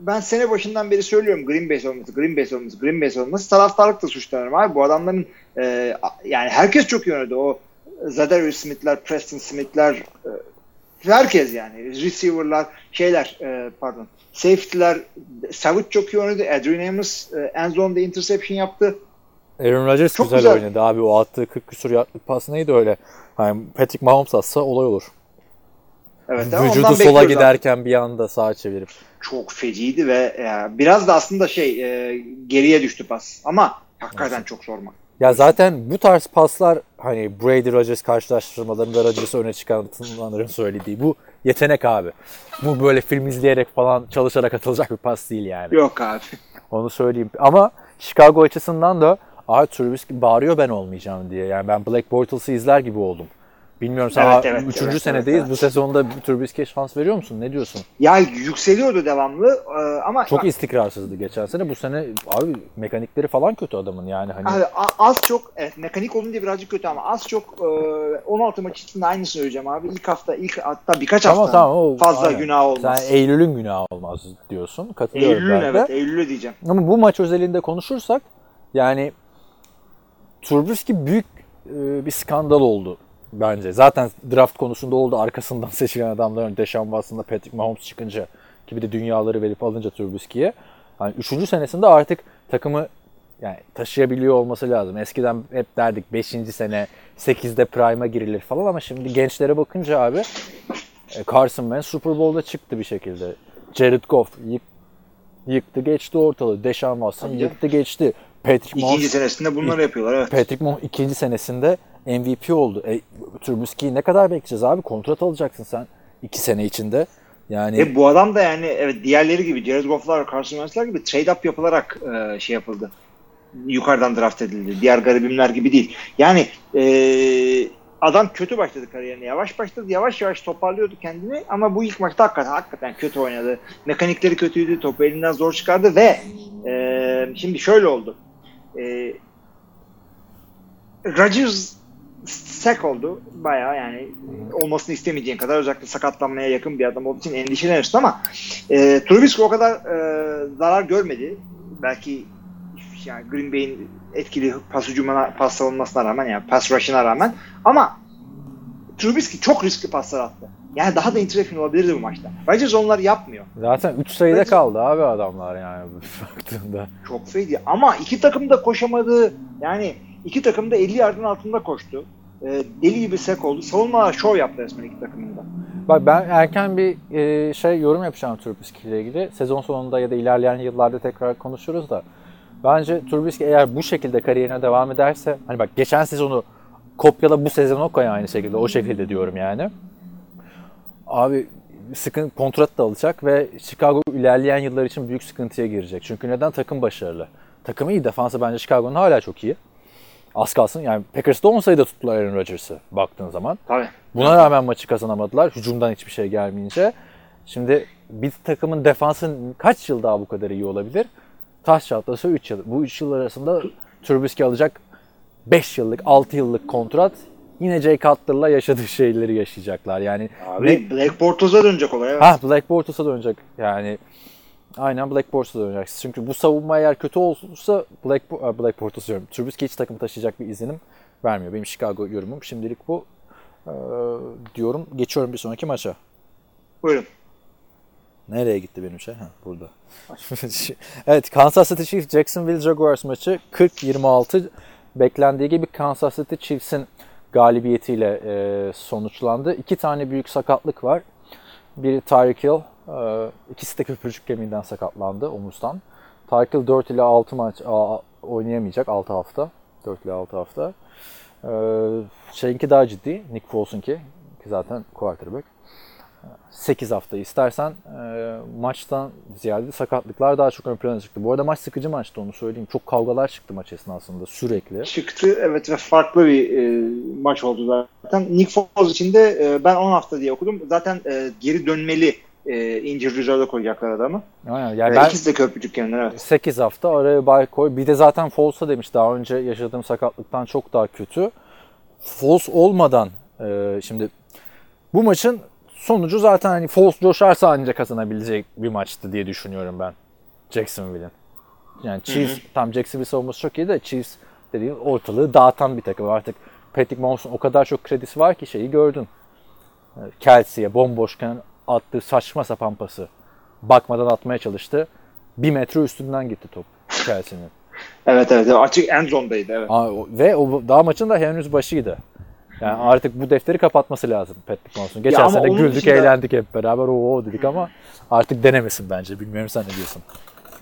ben sene başından beri söylüyorum Green Bay savunması, Green Bay savunması, Green Bay savunması taraftarlık da suçlanırım abi. Bu adamların e, yani herkes çok oynadı. O Zadarius Smith'ler, Preston Smith'ler e, herkes yani. Receiver'lar, şeyler e, pardon. Safety'ler Savage çok iyi oynadı. Adrian Amos e, end zone'da interception yaptı. Aaron Rodgers Çok güzel, güzel. oynadı abi. O attığı 40 küsur pas neydi öyle? Hani Patrick Mahomes atsa olay olur. Evet, Vücudu sola giderken bir anda sağa çevirip. Çok feciydi ve e, biraz da aslında şey e, geriye düştü pas. Ama hakikaten çok sorma. Ya zaten bu tarz paslar hani Brady Rodgers karşılaştırmalarında Rodgers'ı öne çıkartanların söylediği bu yetenek abi. Bu böyle film izleyerek falan çalışarak atılacak bir pas değil yani. Yok abi. Onu söyleyeyim. Ama Chicago açısından da Aa Trubisky bağırıyor ben olmayacağım diye. Yani ben Black Bortles'ı izler gibi oldum. Bilmiyorum sen Evet, evet, üçüncü evet, senedeyiz. evet, Bu sezonda Trubisky'ye şans veriyor musun? Ne diyorsun? Ya yükseliyordu devamlı e, ama Çok istikrarsızdı geçen sene. Bu sene abi mekanikleri falan kötü adamın yani hani. Abi, az çok evet mekanik olunca birazcık kötü ama az çok e, 16 maç içinde aynısını söyleyeceğim abi. İlk hafta ilk hatta birkaç Tamam hafta tamam o fazla aynen. günah olmaz. Sen Eylül'ün günahı olmaz diyorsun. Katılıyorum Eylül'ün ben de. evet Eylül'ü diyeceğim. Ama bu maç özelinde konuşursak yani Trubisky büyük e, bir skandal oldu bence. Zaten draft konusunda oldu. Arkasından seçilen adamların Deshaun Watson'la Patrick Mahomes çıkınca gibi de dünyaları verip alınca Trubisky'ye. Hani üçüncü senesinde artık takımı yani taşıyabiliyor olması lazım. Eskiden hep derdik 5. sene 8'de prime'a girilir falan ama şimdi gençlere bakınca abi e, Carson Wentz Super Bowl'da çıktı bir şekilde. Jared Goff yık, yıktı geçti ortalığı. Deshaun Watson Tabii yıktı geçti. Patrick İkinci Mahomes, senesinde bunları yapıyorlar evet. Patrick Mahomes ikinci senesinde MVP oldu. E, Trubisky'yi ne kadar bekleyeceğiz abi? Kontrat alacaksın sen iki sene içinde. Yani Ve bu adam da yani evet diğerleri gibi Jared Goff'lar, Carson Wentz'ler gibi trade up yapılarak e, şey yapıldı. Yukarıdan draft edildi. Diğer garibimler gibi değil. Yani e, adam kötü başladı kariyerine. Yavaş başladı. Yavaş yavaş toparlıyordu kendini ama bu ilk maçta hakikaten, hakikaten kötü oynadı. Mekanikleri kötüydü. Topu elinden zor çıkardı ve e, şimdi şöyle oldu. E, Rodgers sek oldu. Bayağı yani olmasını istemeyeceğin kadar özellikle sakatlanmaya yakın bir adam olduğu için endişeleniyorsun ama e, Trubisky o kadar e, zarar görmedi. Belki yani Green Bay'in etkili pas hücumuna, pas savunmasına rağmen yani pass rush'ına rağmen ama Trubisky çok riskli paslar attı. Yani daha da interception olabilirdi bu maçta. Rodgers onları yapmıyor. zaten 3 sayıda Bence- kaldı abi adamlar yani baktığında. Çok feydi. Ama iki takım da koşamadı. Yani iki takım da 50 yardın altında koştu. E, deli gibi sek oldu. Savunmalar şov yaptı resmen iki takımın da. Bak ben erken bir e, şey yorum yapacağım Trubisky ile ilgili. Sezon sonunda ya da ilerleyen yıllarda tekrar konuşuruz da. Bence Trubisky eğer bu şekilde kariyerine devam ederse hani bak geçen sezonu kopyala bu sezonu koy aynı şekilde o şekilde diyorum yani. Abi sıkın kontrat da alacak ve Chicago ilerleyen yıllar için büyük sıkıntıya girecek. Çünkü neden takım başarılı. Takımı iyi defansı bence Chicago'nun hala çok iyi. Az kalsın yani Packers'da 10 sayıda tuttular Aaron Rodgers'ı baktığın zaman. Tabii. Buna rağmen maçı kazanamadılar. Hücumdan hiçbir şey gelmeyince. Şimdi bir takımın defansı kaç yıl daha bu kadar iyi olabilir? Taş çatlasa 3 yıl. Bu 3 yıl arasında Trubisky alacak 5 yıllık, 6 yıllık kontrat. Yine Jay Cutler'la yaşadığı şeyleri yaşayacaklar. Yani Abi Black Bortles'a dönecek olay. Evet. Ha Black Bortles'a dönecek. Yani Aynen Black Bortles'la oynayacaksın. Çünkü bu savunma eğer kötü olursa Black, Black Bortles diyorum. Trubisky hiç takımı taşıyacak bir izlenim vermiyor. Benim Chicago yorumum şimdilik bu. Ee, diyorum. Geçiyorum bir sonraki maça. Buyurun. Nereye gitti benim şey? Ha, burada. evet Kansas City Chiefs Jacksonville Jaguars maçı 40-26 beklendiği gibi Kansas City Chiefs'in galibiyetiyle e, sonuçlandı. İki tane büyük sakatlık var. Biri Tyreek Hill, ikisi de köprücük kemiğinden sakatlandı omuzdan. Hill 4 ile 6 maç oynayamayacak 6 hafta. 4 ile 6 hafta. E, şeyinki daha ciddi, Nick Foles'unki ki zaten quarterback. 8 hafta istersen e, maçtan ziyade sakatlıklar daha çok ön plana çıktı. Bu arada maç sıkıcı maçtı onu söyleyeyim. Çok kavgalar çıktı maç esnasında sürekli. Çıktı evet ve farklı bir e, maç oldu zaten. Nick Foles için de e, ben 10 hafta diye okudum. Zaten e, geri dönmeli e, injury reserve'da koyacaklar adamı. Aynen. Yani E, ben İkisi de köprücük kendileri evet. 8 hafta araya bay koy. Bir de zaten Foles'a demiş daha önce yaşadığım sakatlıktan çok daha kötü. Foles olmadan e, şimdi bu maçın sonucu zaten hani Foles coşarsa ancak kazanabilecek bir maçtı diye düşünüyorum ben. Jacksonville'in. Yani Chiefs tam Jacksonville savunması çok iyi de Chiefs dediğim ortalığı dağıtan bir takım. Artık Patrick Mahomes'un o kadar çok kredisi var ki şeyi gördün. E, Kelsey'e bomboşken attığı saçma sapan pası. Bakmadan atmaya çalıştı. Bir metre üstünden gitti top Kelsey'nin. Evet evet açık end zone'daydı evet. Aa, Ve o daha maçın da henüz başıydı. Yani artık bu defteri kapatması lazım Patrick Mahomes'un. Geçen sene güldük, dışında- eğlendik hep beraber o dedik ama artık denemesin bence. Bilmiyorum sen ne diyorsun.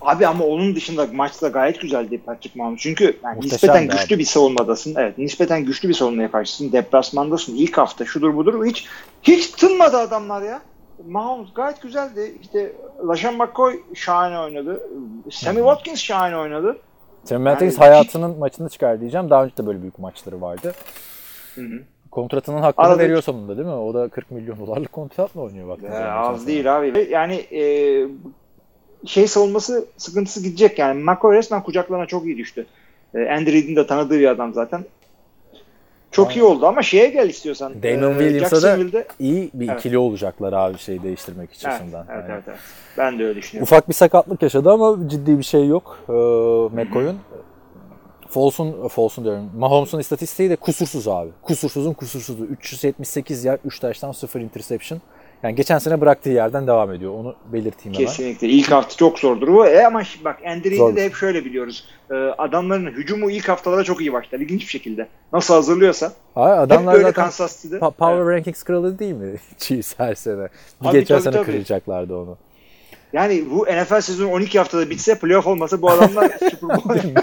Abi ama onun dışında maçta gayet güzeldi Patrick Mahomes. Çünkü yani nispeten abi. güçlü bir savunmadasın. Evet, nispeten güçlü bir savunmaya karşısın. Deplasmandasın. ilk hafta şudur budur. Hiç hiç tınmadı adamlar ya. Mahomes gayet güzeldi. İşte LaShawn McCoy şahane oynadı. Sammy Watkins şahane oynadı. Sam Watkins Yani- hayatının maçını çıkar diyeceğim. Daha önce de böyle büyük maçları vardı. Hı hı. Kontratının hakkını Arada- veriyor sonunda değil mi? O da 40 milyon dolarlık kontratla oynuyor baktığın Ee, az değil abi. Yani e, şey savunması sıkıntısı gidecek yani. McCoy resmen kucaklarına çok iyi düştü. E, Andy Reid'in de tanıdığı bir adam zaten. Çok iyi oldu ama şeye gel istiyorsan. Damon Williams'a da iyi bir Evet. ikili olacaklar abi şey değiştirmek Evet, açısından. evet, Yani. evet, evet. Ben de öyle düşünüyorum. Ufak bir sakatlık yaşadı ama ciddi bir şey yok ee, McCoy'un. Foles'un, Foles'un diyorum. Mahomes'un istatistiği de kusursuz abi. Kusursuzun kusursuzu. 378 yer, 3 taştan 0 interception. Yani geçen sene bıraktığı yerden devam ediyor. Onu belirteyim hemen. Kesinlikle. İlk hafta çok zordur bu. E ama bak Zor. de hep şöyle biliyoruz. E, adamların hücumu ilk haftalara çok iyi başlar. İlginç bir şekilde. Nasıl hazırlıyorsa. Ha, Hep adamlar böyle zaten Kansas City'de. pa- Power Evet. Rankings kralı değil mi? Chiefs her sene. Bir Tabii, geçen tabii, sene tabii. kıracaklardı onu. Yani bu NFL sezonu 12 haftada bitse playoff olmasa bu adamlar Super Bowl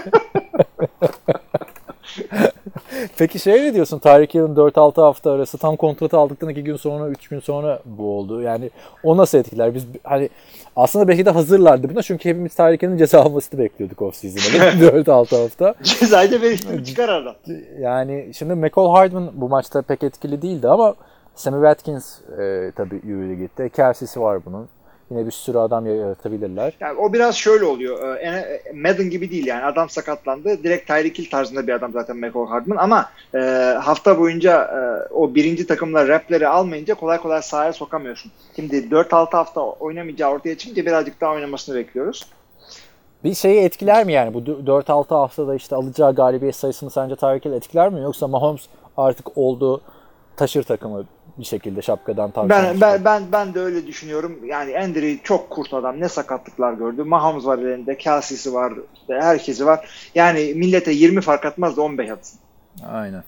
Peki şey ne diyorsun? Tyreek Hill'in 4-6 hafta arası tam kontratı aldıktan 2 gün sonra 3 gün sonra bu oldu. Yani o nasıl etkiler? Biz hani aslında belki de hazırlardı buna çünkü hepimiz Tyreek Hill'in ceza almasını bekliyorduk off-season'da. 4-6 hafta. cezayı da veriştirip çıkar aradan. Yani şimdi McCall Hardman bu maçta pek etkili değildi ama Sammy Watkins e, tabii yürüdü gitti. Kelsey'si var bunun. Yine bir sürü adam yaratabilirler. Yani o biraz şöyle oluyor. Ee, e, Madden gibi değil yani. Adam sakatlandı. Direkt Tyreek Hill tarzında bir adam zaten McCall Hardman ama e, hafta boyunca e, o birinci takımla rapleri almayınca kolay kolay sahaya sokamıyorsun. Şimdi 4-6 hafta oynamayacağı ortaya çıkınca birazcık daha oynamasını bekliyoruz. Bir şeyi etkiler mi yani bu 4-6 haftada işte alacağı galibiyet sayısını sence Tyreek Hill etkiler mi yoksa Mahomes artık oldu taşır takımı bir şekilde şapkadan tavşan Ben, çıkıyor? ben ben ben de öyle düşünüyorum. Yani Reid çok kurt adam. Ne sakatlıklar gördü. Mahomes var elinde. Kelsey'si var. işte herkesi var. Yani millete 20 fark atmaz da 15 atsın. Aynen.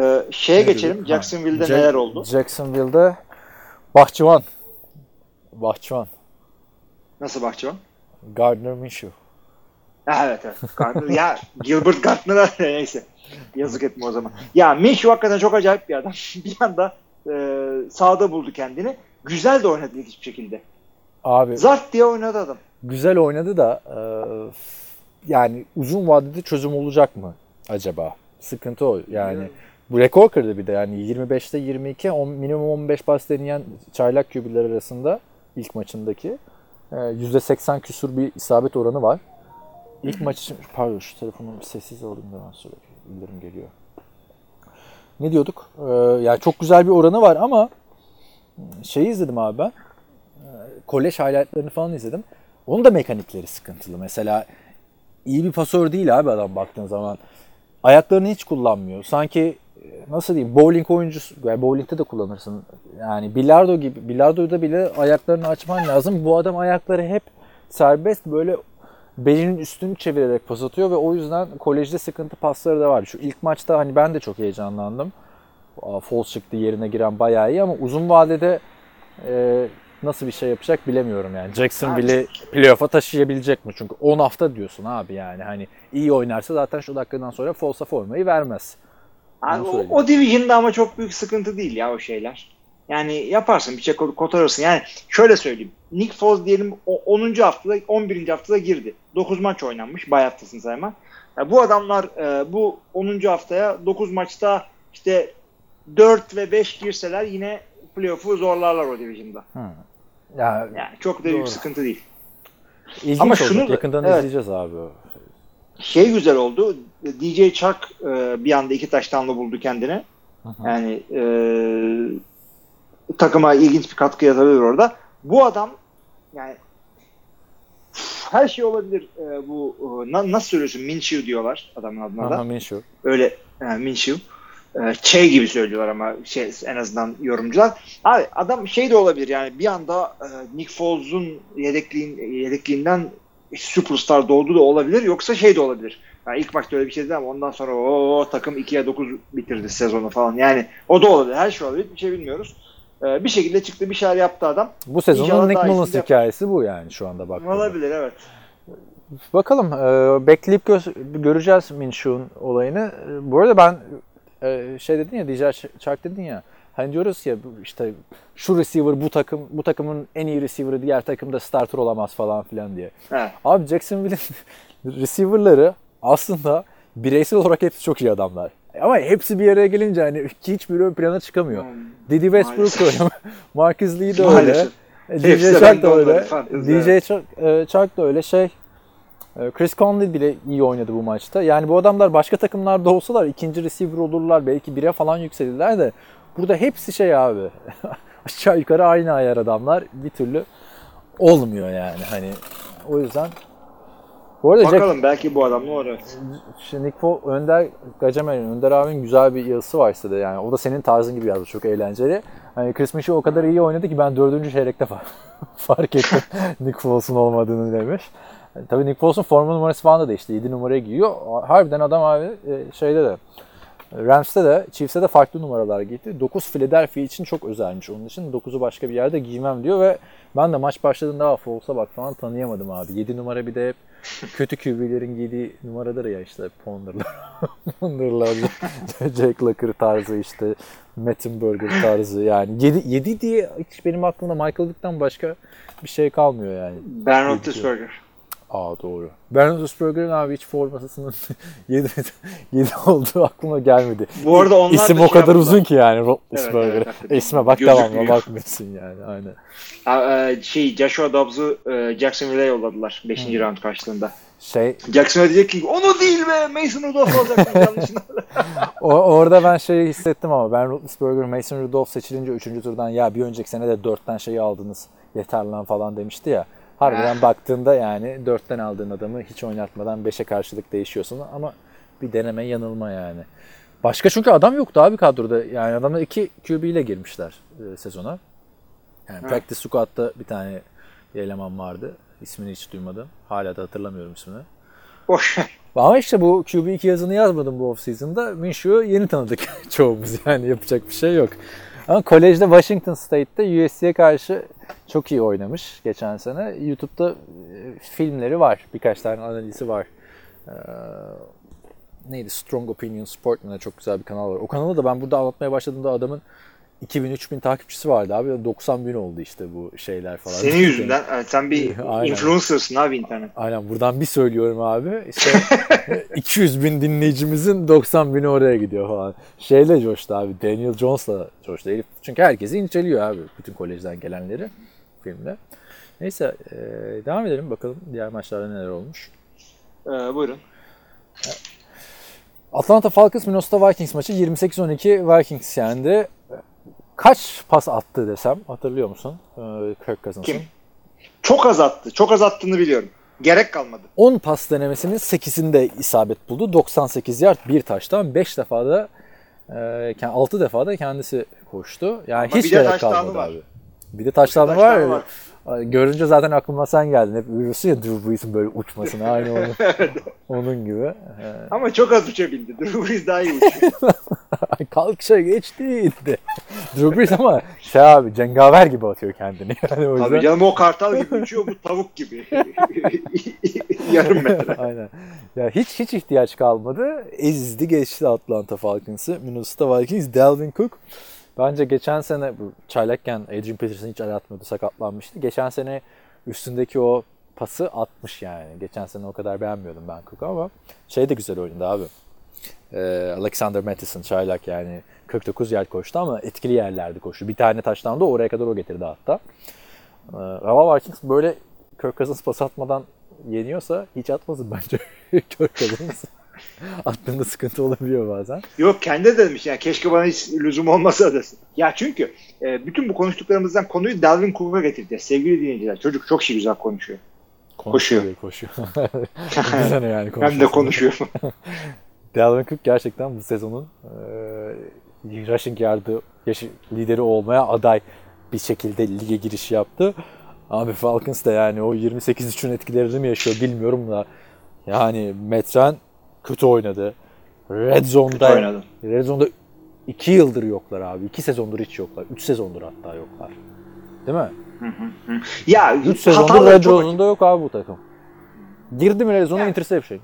Ee, şeye Ne geçelim. diyorduk? Jacksonville'de Ha, neler oldu? Jacksonville'de Bahçıvan. Bahçıvan. Nasıl bahçıvan? Gardner Minshew. Evet ya Gilbert Gardner'a neyse. Yazık etme o zaman. Ya Minshew hakikaten çok acayip bir adam. bir anda e, sahada buldu kendini. Güzel de oynadı hiçbir şekilde. Abi Zart diye oynadı adam. güzel oynadı da e, yani uzun vadede çözüm olacak mı acaba? Sıkıntı o. Yani bu rekor kırdı bir de yani 25'te 22 on, minimum 15 pas deneyen çaylak QB'ler arasında ilk maçındaki e, %80 küsur bir isabet oranı var. İlk maç için pardon şu telefonu bir sessiz alayım da ben sürekli bildirim geliyor. Ne diyorduk? Ee, yani çok güzel bir oranı var ama şeyi izledim abi ben. Ee, kolej highlightlarını falan izledim. Onun da mekanikleri sıkıntılı. Mesela iyi bir pasör değil abi adam baktığın zaman. Ayaklarını hiç kullanmıyor. Sanki e, nasıl diyeyim bowling oyuncusu, yani bowling'de de kullanırsın. Yani bilardo gibi, bilardoda bile ayaklarını açman lazım. Bu adam ayakları hep serbest böyle belinin üstünü çevirerek pas atıyor ve o yüzden kolejde sıkıntı pasları da var. Şu ilk maçta hani ben de çok heyecanlandım. Falls çıktı yerine giren bayağı iyi ama uzun vadede e, nasıl bir şey yapacak bilemiyorum yani. Jackson bile playoff'a taşıyabilecek mi? Çünkü 10 hafta diyorsun abi yani. Hani iyi oynarsa zaten şu dakikadan sonra Falls'a formayı vermez. Abi, o, o division'da ama çok büyük sıkıntı değil ya o şeyler. Yani yaparsın bir şey kotarırsın. Yani şöyle söyleyeyim. Nick Foles diyelim o 10. haftada 11. haftada girdi. 9 maç oynanmış. Bayattasın sayma. Ya bu adamlar e, bu 10. haftaya 9 maçta işte 4 ve 5 girseler yine playoff'u zorlarlar o division'da. Ya, Yani çok da büyük sıkıntı değil. ilginç Ama olacak. şunu da- Yakından evet. izleyeceğiz abi. Şey güzel oldu. DJ Chuck e, bir anda iki taştanlı buldu kendine. Yani e, takıma ilginç bir katkı yapabilir orada. Bu adam yani her şey olabilir. E, bu e, na- nasıl söylüyorsun? Minshew diyorlar adamın adına da. Aha, Minshew. Öyle yani Minshew. E, gibi söylüyorlar ama şey en azından yorumcular. Abi adam şey de olabilir yani bir anda e, Nick Foles'un yedekliğin, yedekliğinden superstar doğdu da olabilir. Yoksa şey de olabilir. Yani ilk maçta öyle bir şey değil ama ondan sonra o takım 2'ye 9 bitirdi sezonu falan. Yani o da olabilir. Her şey olabilir. Bir şey bilmiyoruz. E, bir şekilde çıktı bir şeyler yaptı adam. Bu sezonun Nick Mullins hikayesi bu yani şu anda baktığında. Olabilir evet. Bakalım e, bekleyip gö- göreceğiz Minshew'un olayını. E, bu arada ben e, şey dedin ya DJ Chark dedin ya hani diyoruz ya işte şu receiver bu takım bu takımın en iyi receiver'ı diğer takımda starter olamaz falan filan diye. Evet. Abi Jacksonville'in receiver'ları aslında bireysel olarak hepsi çok iyi adamlar. Ama hepsi bir araya gelince hani hiçbiri ön plana çıkamıyor. Hmm, Didi Westbrook da öyle. Marcus Lee de öyle. DJ bende da öyle. DJ Chark, e, da öyle şey. e, Chris Conley bile iyi oynadı bu maçta. Yani bu adamlar başka takımlarda olsalar ikinci receiver olurlar. Belki bire falan yükselirler de. Burada hepsi şey abi. Aşağı yukarı aynı ayar adamlar. Bir türlü olmuyor yani. Hani o yüzden bu arada Jack, Bakalım belki bu adamla olur. Evet. Şimdi Nick Paul, Önder Gacemer'in, Önder abinin güzel bir yazısı var sitede yani. O da senin tarzın gibi yazdı. Çok eğlenceli. Hani Chris Mitchell o kadar iyi oynadı ki ben dördüncü çeyrekte fa- fark ettim Nick Foles'un olmadığını demiş. Yani tabii Nick Foles'un forma numarası falan da değişti. 7 numaraya giyiyor. Harbiden adam abi e, şeyde de Rams'te de Chiefs'te de farklı numaralar gitti. 9 Philadelphia için çok özelmiş onun için. 9'u başka bir yerde giymem diyor ve ben de maç başladığında "Aa, Foles'a bak falan tanıyamadım abi. 7 numara bir de hep kötü QB'lerin giydiği numaradır ya işte Ponder'lar. Ponder'lar, Jack Locker tarzı işte Mettenberger tarzı yani 7, 7 diye hiç benim aklımda Michael Vick'ten başka bir şey kalmıyor yani. Ben Roethlisberger. Aa doğru. Roethlisberger'in abi hiç formasının 7, 7 olduğu aklıma gelmedi. Bu arada onlar İsim o şey kadar yaptılar. uzun ki yani Roethlisberger. Evet, evet, hakikaten. İsme bak Gözükmüyor. devamlı bakmıyorsun yani aynen. E, şey Joshua Dobbs'u e, Jacksonville'e yolladılar 5. round karşılığında. Şey Jacksonville diyecek ki onu değil be Mason Rudolph olacak o, orada ben şeyi hissettim ama ben Roethlisberger, Mason Rudolph seçilince 3. turdan ya bir önceki sene de 4'ten şeyi aldınız yeter lan falan demişti ya. Harbiden baktığında yani 4'ten aldığın adamı hiç oynatmadan 5'e karşılık değişiyorsun ama bir deneme yanılma yani. Başka çünkü adam yoktu abi kadroda. Yani adamlar iki QB ile girmişler e, sezona. Yani practice squad'da bir tane bir eleman vardı. İsmini hiç duymadım. Hala da hatırlamıyorum ismini. Boş. Ama işte bu QB2 yazını yazmadım bu offseason'da. Minshew'u yeni tanıdık çoğumuz yani yapacak bir şey yok. Ama kolejde Washington State'te USC'ye karşı çok iyi oynamış geçen sene. YouTube'da e, filmleri var. Birkaç tane analizi var. Ee, neydi? Strong Opinion Sport mu çok güzel bir kanal var. O kanalı da ben burada anlatmaya başladığımda adamın 2000-3000 takipçisi vardı abi. 90 bin oldu işte bu şeyler falan. Senin yüzünden. Evet, sen bir Aynen. influencersın abi internet. Aynen buradan bir söylüyorum abi. İşte 200 bin dinleyicimizin 90 bini oraya gidiyor falan. Şeyle coştu abi. Daniel Jones'la coştu. Herif, çünkü herkesi inceliyor abi. Bütün kolejden gelenleri filmde. Neyse e, devam edelim bakalım diğer maçlarda neler olmuş. Ee, buyurun. Atlanta Falcons Minnesota Vikings maçı 28-12 Vikings yendi. Kaç pas attı desem hatırlıyor musun? Ee, Kirk Cousins'ın. Kim? Çok az attı. Çok az attığını biliyorum. Gerek kalmadı. 10 pas denemesinin 8'inde isabet buldu. 98 yard bir taştan 5 defa da e, 6 defa da kendisi koştu. Yani Ama hiç gerek kalmadı var. abi. Bir de taştanı var. Var. Görünce zaten aklıma sen geldin. Hep övüyorsun ya Drew Brees'in böyle uçmasını. Aynı onun, onun gibi. Ama çok az uçabildi. Drew Brees daha iyi uçuyor. Kalkışa geçti. Drew Brees ama şey abi cengaver gibi atıyor kendini. Yani o yüzden... Tabii canım o kartal gibi uçuyor. Bu tavuk gibi. Yarım metre. Aynen. Ya hiç hiç ihtiyaç kalmadı. Ezdi geçti Atlanta Falcons'ı. Minnesota Vikings, Dalvin Cook. Bence geçen sene çaylakken Adrian Peterson hiç aratmıyordu, sakatlanmıştı. Geçen sene üstündeki o pası atmış yani. Geçen sene o kadar beğenmiyordum ben Cook'u ama şey de güzel oynadı abi. Ee, Alexander Mattison çaylak yani 49 yer koştu ama etkili yerlerde koştu. Bir tane taştan da oraya kadar o getirdi hatta. Ee, Rava Vikings böyle Kirk Cousins pas atmadan yeniyorsa hiç atmasın bence Kirk Cousins. Attığında sıkıntı olabiliyor bazen. Yok kendi de demiş yani keşke bana hiç lüzum olmasa desin. Ya çünkü e, bütün bu konuştuklarımızdan konuyu Dalvin Cook'a getireceğiz. Sevgili dinleyiciler çocuk çok şey güzel konuşuyor. Koşuyor. Koşuyor. Güzel yani Ben de konuşuyorum. Dalvin Cook gerçekten bu sezonun e, rushing yardı lideri olmaya aday bir şekilde lige giriş yaptı. Abi Falcons da yani o 28-3'ün etkilerini mi yaşıyor bilmiyorum da yani Metren kötü oynadı. Red Zone'da oynadı. Red Zone'da 2 yıldır yoklar abi. 2 sezondur hiç yoklar. 3 sezondur hatta yoklar. Değil mi? ya 3 sezondur Red. Zone'da yok abi bu takım. Girdi mi Red Zone'a Yani- interception.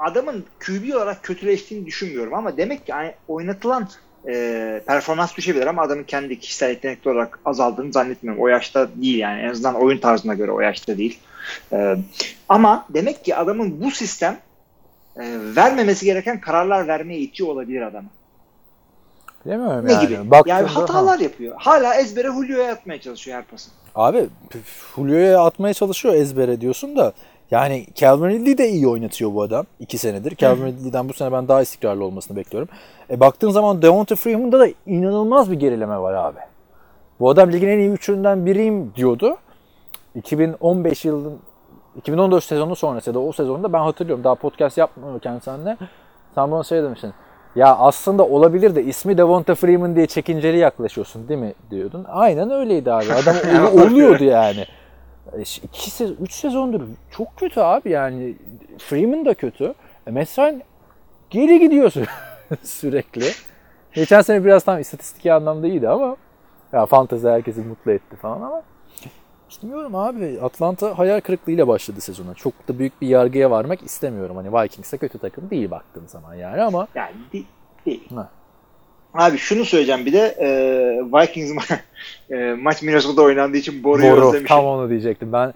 adamın QB olarak kötüleştiğini düşünmüyorum ama demek ki oynatılan e, performans düşebilir ama adamın kendi kişisel yetenekli olarak azaldığını zannetmiyorum. O yaşta değil yani en azından oyun tarzına göre o yaşta değil. E, ama demek ki adamın bu sistem e, vermemesi gereken kararlar vermeye itiyor olabilir adamı. Bilemiyorum Ne yani. gibi? Baktığında- yani hatalar yapıyor. Hala ezbere Julio'ya atmaya çalışıyor her pası. Abi Julio'ya atmaya çalışıyor ezbere diyorsun da yani Calvin Ridley de iyi oynatıyor bu adam. 2 senedir. Calvin Ridley'den bu sene ben daha istikrarlı olmasını bekliyorum. E baktığın zaman Devonta Freeman'da da inanılmaz bir gerileme var abi. Bu adam ligin en iyi üçünden biriyim diyordu. 2015 yılın 2014 sezonu sonrası ya da o sezonda ben hatırlıyorum daha podcast yapmıyorken senle sen bana şey demiştin. Ya aslında olabilir de ismi Devonta Freeman diye çekinceli yaklaşıyorsun değil mi diyordun. Aynen öyleydi abi. Adam ol- oluyordu yani. 2 sezon, 3 sezondur çok kötü abi yani. Freeman da kötü. E Messi geri gidiyorsun sürekli. Geçen sene biraz tam istatistiki anlamda iyiydi ama ya fantezi herkesi mutlu etti falan ama bilmiyorum abi. Atlanta hayal kırıklığıyla başladı sezona. Çok da büyük bir yargıya varmak istemiyorum. Hani Vikings de kötü takım değil baktığın zaman yani ama Yani de- değil. Ha. Abi şunu söyleyeceğim bir de e, Vikings ma- e, maç Minnesota'da oynandığı için Boru'yu Boru özlemişim. tam onu diyecektim. Ben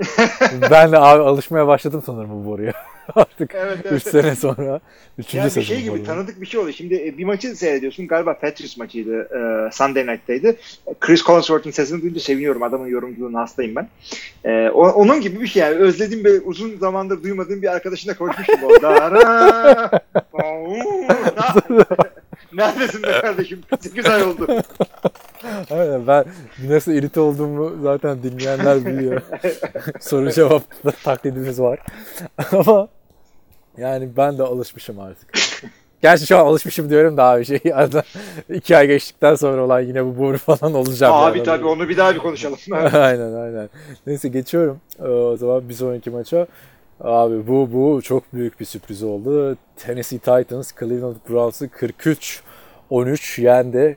ben de abi alışmaya başladım sanırım bu Boru'ya. Artık Evet, 3 evet. sene sonra 3. Yani bir şey gibi tanıdık bir şey oluyor. Şimdi e, bir maçı seyrediyorsun. Galiba Patriots maçıydı. E, Sunday Night'taydı. Chris Collinsworth'un sesini duyunca seviniyorum. Adamın yorumculuğuna hastayım ben. E, o- onun gibi bir şey yani. Özlediğim ve uzun zamandır duymadığım bir arkadaşına koşmuş gibi oldu. Dara! Neredesin be kardeşim? 8 ay oldu. Aynen ben nasıl irite olduğumu zaten dinleyenler biliyor. Soru cevap taklidimiz var. Ama yani ben de alışmışım artık. Gerçi şu an alışmışım diyorum daha bir şey. Arada iki ay geçtikten sonra olan yine bu boru falan olacağım. Abi yani. tabii onu bir daha bir konuşalım. aynen aynen. Neyse geçiyorum. Ee, O zaman bir sonraki maça. Abi bu bu çok büyük bir sürpriz oldu. Tennessee Titans Cleveland Browns'ı 43-13 yendi.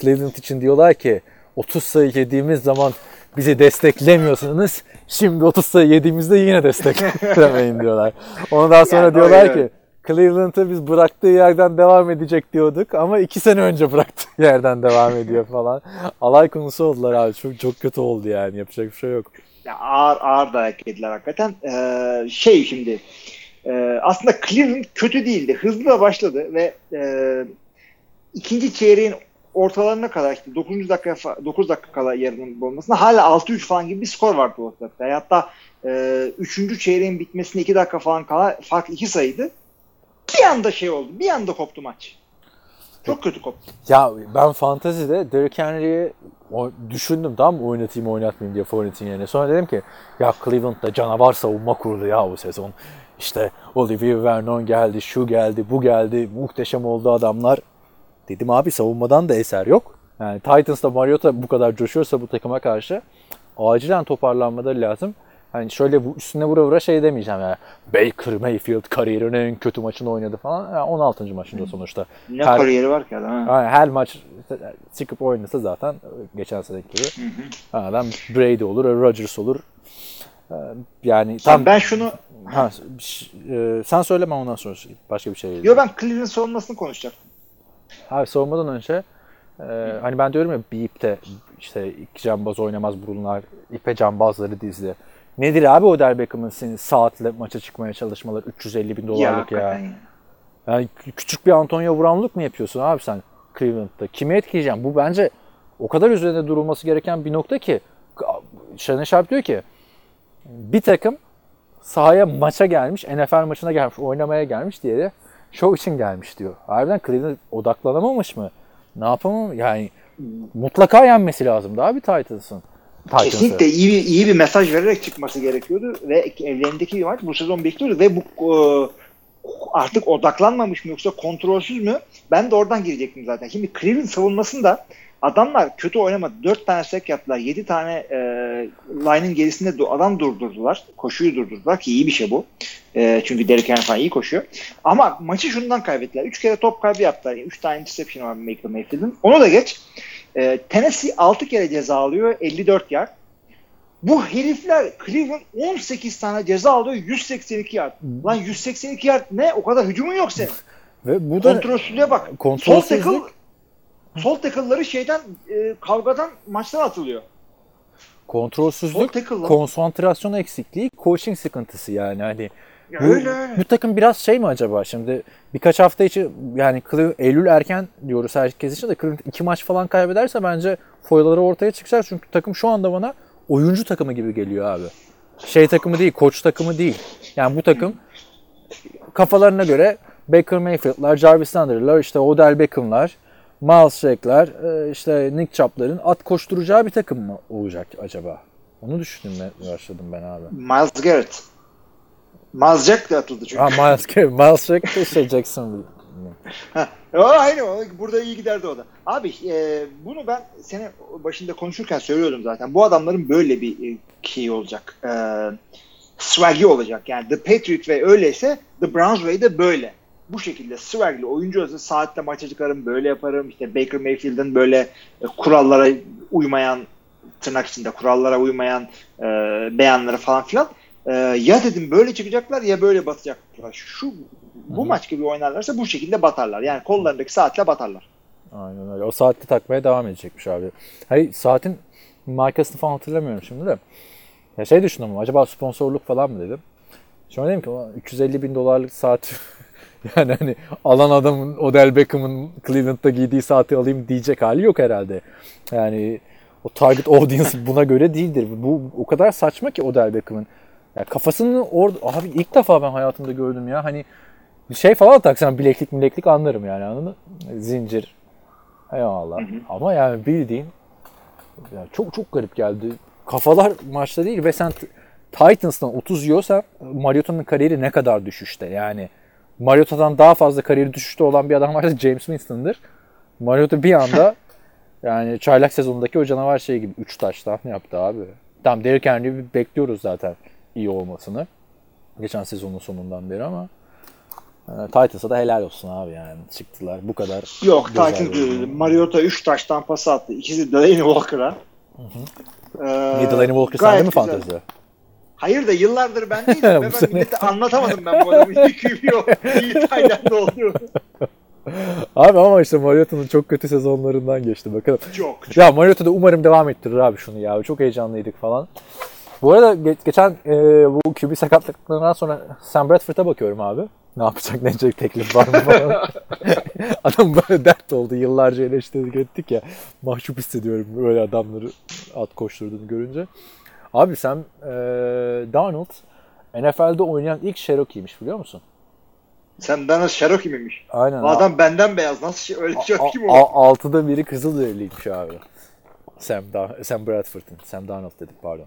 Cleveland için diyorlar ki 30 sayı yediğimiz zaman bizi desteklemiyorsanız şimdi 30 sayı yediğimizde yine desteklemeyin diyorlar. Ondan sonra Yani diyorlar öyle. ki Cleveland'ı biz bıraktığı yerden devam edecek diyorduk ama iki sene önce bıraktığı yerden devam ediyor falan. Alay konusu oldular abi. Çok çok kötü oldu yani. Yapacak bir şey yok. Ya ağır ağır dayak yediler hakikaten. Ee, şey şimdi e, aslında Cleveland kötü değildi. Hızlı da başladı ve e, ikinci çeyreğin ortalarına kadar işte 9. dakika fa- 9 dakika kala yarının olmasına hala 6-3 falan gibi bir skor vardı ortada. Hatta e, 3. çeyreğin bitmesine 2 dakika falan kala fark 2 sayıydı. Bir anda şey oldu. Bir anda koptu maç. Çok kötü koptu. Ya ben fantazide Derrick Henry'i o- düşündüm tamam mı oynatayım oynatmayayım diye Fournette'in yerine. Sonra dedim ki ya Cleveland'da canavar savunma kurdu ya bu sezon. İşte Olivier Vernon geldi, şu geldi, bu geldi. Muhteşem oldu adamlar. Dedim abi savunmadan da eser yok. Yani Titans'da Mariota bu kadar coşuyorsa bu takıma karşı acilen toparlanmaları lazım. Hani şöyle bu üstüne vura vura şey demeyeceğim ya. Baker Mayfield kariyerinin en kötü maçını oynadı falan. Yani 16. maçında sonuçta. Ne Her- kariyeri var ki adam. ha? yani her maç çıkıp oynasa zaten geçen seneki gibi. Adam Brady olur, Rodgers olur. Ee, Yani tam Ben şunu ha, e, sen söyleme ondan sonra başka bir şey. Yo ben Cleveland savunmasını konuşacaktım. Abi savunmadan önce e, hani ben diyorum ya bir ipte işte iki cambaz oynamaz burunlar, ipe cambazları dizdi. Nedir abi Odell Beckham'ın senin saatle maça çıkmaya çalışmaları 350 bin dolarlık ya. ya. Yani kü- küçük bir Antonio Brown'luk mu yapıyorsun abi sen Cleveland'da? Kimi etkileyeceksin? Bu bence o kadar üzerinde durulması gereken bir nokta ki Shannon Sharp diyor ki bir takım sahaya maça gelmiş, NFL maçına gelmiş, oynamaya gelmiş de show için gelmiş diyor. Harbiden Cleveland odaklanamamış mı? Ne yapamam? Yani mutlaka yenmesi lazım daha bir Titans'ın. Titans'ı. Kesinlikle iyi bir, iyi bir mesaj vererek çıkması gerekiyordu ve evlerindeki bir maç bu sezon bekliyordu ve bu e, artık odaklanmamış mı yoksa kontrolsüz mü? Ben de oradan girecektim zaten. Şimdi Cleveland savunmasında adamlar kötü oynamadı. 4 tane sek yaptılar. 7 tane e, line'ın gerisinde adam durdurdular. Koşuyu durdurdular ki iyi bir şey bu. E, çünkü Derrick Henry falan iyi koşuyor. Ama maçı şundan kaybettiler. 3 kere top kaybı yaptılar. 3 tane interception var Baker Mayfield'in. Onu da geç. E, Tennessee 6 kere ceza alıyor. 54 yard. Bu herifler Cleveland 18 tane ceza alıyor 182 yard. Lan 182 yard ne? O kadar hücumun yok senin. Ve bu da Kontrolsüzlüğe bak. Sol Kontrolsüzlük- tackle sol tackle'ları şeyden e, kavgadan maçtan atılıyor. Sol kontrolsüzlük, konsantrasyon eksikliği, coaching sıkıntısı yani hani Ya Bu, öyle öyle. bu takım biraz şey mi acaba şimdi birkaç hafta içi yani Eylül erken diyoruz herkes için de Cleveland iki maç falan kaybederse bence foyları ortaya çıkacak çünkü takım şu anda bana oyuncu takımı gibi geliyor abi. Şey takımı değil, koç takımı değil. Yani bu takım kafalarına göre Baker Mayfield'lar, Jarvis Landry'lar, işte Odell Beckham'lar, Miles Jack'lar, e, işte Nick Chubb'ların at koşturacağı bir takım mı olacak acaba? Onu düşünmeye başladım ben abi. Miles Garrett. Miles Jack de atıldı çünkü. Ha Miles, Miles Jack de şey Jacksonville. O aynı o. Burada iyi giderdi o da. Abi e, bunu ben sene başında konuşurken söylüyordum zaten. Bu adamların böyle bir e, şey olacak. E, swag'i olacak. Yani The Patriot Way öyleyse The Browns Way de böyle. Bu şekilde swag'li oyuncu olsa saatte maça çıkarım böyle yaparım. İşte Baker Mayfield'ın böyle e, kurallara uymayan tırnak içinde kurallara uymayan e, beyanları falan filan. E, ya dedim böyle çıkacaklar ya böyle batacaklar. Şu bu Hı hı. maç gibi oynarlarsa bu şekilde batarlar. Yani kollarındaki saatle batarlar. Aynen öyle. O saatte takmaya devam edecekmiş abi. Hayır saatin markasını falan hatırlamıyorum şimdi de. Ya şey düşündüm acaba sponsorluk falan mı dedim. Sonra dedim ki "Ulan 350 bin dolarlık saat yani hani alan adamın Odell Beckham'ın Cleveland'da giydiği saati alayım diyecek hali yok herhalde. Yani o target audience buna göre değildir. Bu o kadar saçma ki Odell Beckham'ın. Ya kafasını orada abi ilk defa ben hayatımda gördüm ya. Hani şey falan taksan bileklik bileklik anlarım yani anladın mı? Zincir. Eyvallah. Ama yani bildiğin ya çok çok garip geldi. Kafalar maçta değil ve sen Titans'tan 30 yiyorsan Mariota'nın kariyeri ne kadar düşüşte yani. Mariota'dan daha fazla kariyeri düşüşte olan bir adam varsa James Winston'dır. Mariota bir anda yani çaylak sezonundaki o canavar şey gibi 3 taştan yaptı abi. Tamam Derrick Henry'i bekliyoruz zaten iyi olmasını. Geçen sezonun sonundan beri ama e, Titans'a da helal olsun abi yani çıktılar bu kadar. Yok güzel Titan oynadı. diyor. Mariota 3 taştan pas attı. İkisi Delaney Walker'a. Ee, Niye Delaney Walker sende mi fantezi? Hayır da yıllardır ben değilim. Ben sene- millete anlatamadım ben bu adamın iyi QB iyi Tayland'da olduğunu. Abi ama işte Mariota'nın çok kötü sezonlarından geçti bakalım. Çok. Ya Mariota da umarım devam ettirir abi şunu ya. Çok heyecanlıydık falan. Bu arada ge- geçen e, bu QB sakatlıklarından sonra Sam Bradford'a bakıyorum abi. Ne yapacak ne edecek teklif var mı falan. Adam böyle dert oldu. Yıllarca eleştirdik ettik ya. Mahcup hissediyorum böyle adamları at koşturduğunu görünce. Abi Sam e, Donald NFL'de oynayan ilk Cherokee'ymiş biliyor musun? Sen Dana Cherokee miymiş? Aynen. Bu adam benden beyaz. Nasıl şey, öyle Cherokee mi olur? altıda biri Kızılderiliymiş abi. Sam, da Sam Bradford'ın. Sam Darnold dedik pardon.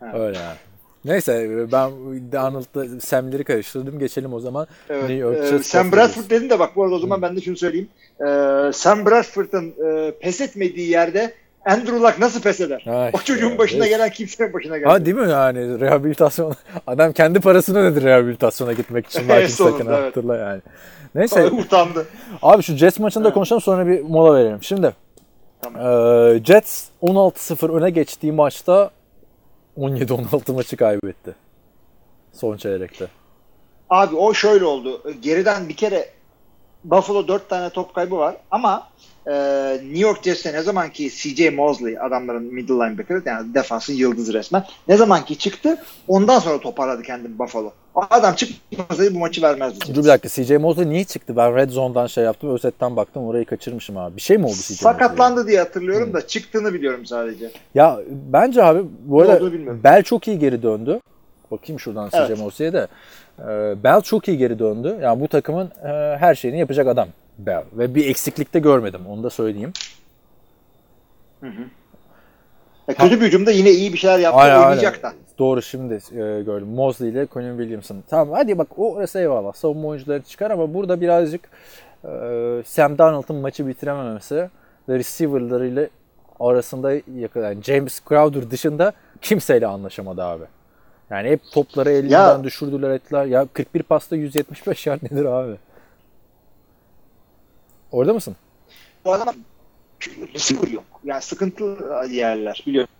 Öyle yani. Neyse ben Darnold'la Sam'leri karıştırdım. Geçelim o zaman. Evet. New e, Jets Sam Buffalo'yuz. Bradford dedin de bak bu arada o zaman ben de şunu söyleyeyim. E, Sam Bradford'ın e, pes etmediği yerde Andrew Luck nasıl pes eder? Ha o çocuğun başına evet. gelen kimsenin başına geldi. Ha değil mi yani rehabilitasyon adam kendi parasını ödedi rehabilitasyona gitmek için belki sakın evet. hatırla yani. Neyse Utandı. abi şu Jets maçında konuşalım sonra bir mola verelim. Şimdi Tamam. eee, Jets 16-0 öne geçtiği maçta 17-16 maçı kaybetti. Son çeyrekte. Abi o şöyle oldu. Geriden bir kere Buffalo 4 tane top kaybı var ama e, New York Jets'te ne zaman ki CJ Mosley adamların middle linebacker yani defansın yıldızı resmen ne zaman ki çıktı ondan sonra toparladı kendini Buffalo. O adam çıkmasaydı bu maçı vermezdi. Dur bir dakika CJ Mosley niye çıktı? Ben Red Zone'dan şey yaptım. Özetten baktım orayı kaçırmışım abi. Bir şey mi oldu CJ Mosley'e? Sakatlandı diye hatırlıyorum da çıktığını biliyorum sadece. Ya bence abi bu arada. Bell çok iyi geri döndü. Bakayım şuradan Evet. CJ Mosley'e de. Ee, Bell çok iyi geri döndü. Yani bu takımın e, her şeyini yapacak adam Bell. Ve bir eksiklikte görmedim. Onu da söyleyeyim. E, kötü bir hücumda yine iyi bir şeyler yaptı Aynen, oynayacak da. Doğru şimdi e, gördüm. Mosley ile Colin Williamson. Tamam hadi bak o orası eyvallah. Savunma oyuncuları çıkar ama burada birazcık e, Sam Darnold'un maçı bitirememesi ve receiver'larıyla arasında yakın. Yani James Crowder dışında kimseyle anlaşamadı abi. Yani hep topları elinden Ya- düşürdüler ettiler. Ya 41 pasta 175 yard nedir abi? Orada mısın? Bu adam receiver yok. Yani sıkıntılı yerler biliyorum.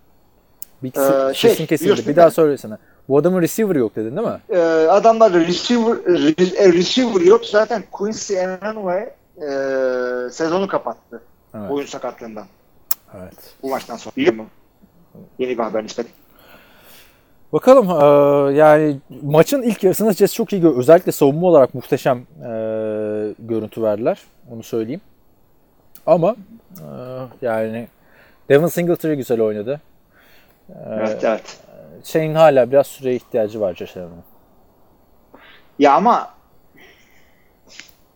Bir Ee, şey, kesildi. biliyorsun Bir daha söylesene. Bu adamın receiver yok dedin değil mi? e, adamlarda receiver re- e, receiver yok. Zaten Quincy Enanwe e, sezonu kapattı. Evet. Oyun sakatlığından. Evet. Bu maçtan sonra. Biliyor musun? Yeni bir haber nispet. Bakalım eee, yani maçın ilk yarısında Jets çok iyi gö- özellikle savunma olarak muhteşem eee, görüntü verdiler. Onu söyleyeyim. Ama eee, yani Devin Singletary güzel oynadı. Evet evet. Şeyin hala biraz süreye ihtiyacı var Josh. Ya ama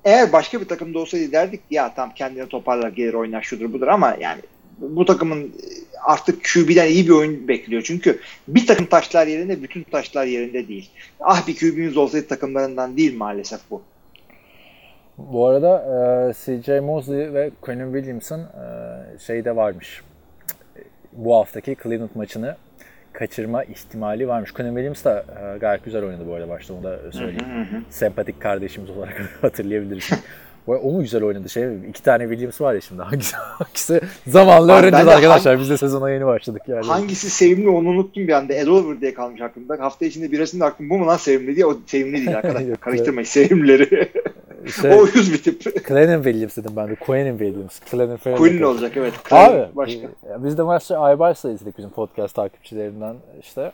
eğer başka bir takımda olsaydı derdik ya tam kendini toparlar gelir oynar şudur budur ama yani bu takımın artık QB'den iyi bir oyun bekliyor. Çünkü bir takım taşlar yerinde bütün taşlar yerinde değil. Ah bir QB'miz olsaydı takımlarından değil maalesef bu. Bu arada eee, CJ Mosley ve Quinn Williamson eee, şeyde varmış. Bu haftaki Cleveland maçını kaçırma ihtimali varmış. Quinn Williams da eee, gayet güzel oynadı bu arada başta onu da söyleyeyim. Sempatik kardeşimiz olarak hatırlayabiliriz. O mu güzel oynadı şey? İki tane Williams var ya şimdi. Hangisi, hangisi zamanla öğreneceğiz arkadaşlar. Biz de sezona yeni başladık yani. Hangisi sevimli onu unuttum bir anda. Edover diye kalmış aklımda. Hafta içinde birisinin aklım bu mu lan sevimli diye. O sevimli değil arkadaşlar. Karıştırmayın sevimlileri. İşte o uyuz bir tip. Clennon Williams dedim ben de. Quinn Williams. Clennon Quinn olacak evet. Abi Başka. e, biz de maçta Aybars'la izledik bizim podcast takipçilerinden işte.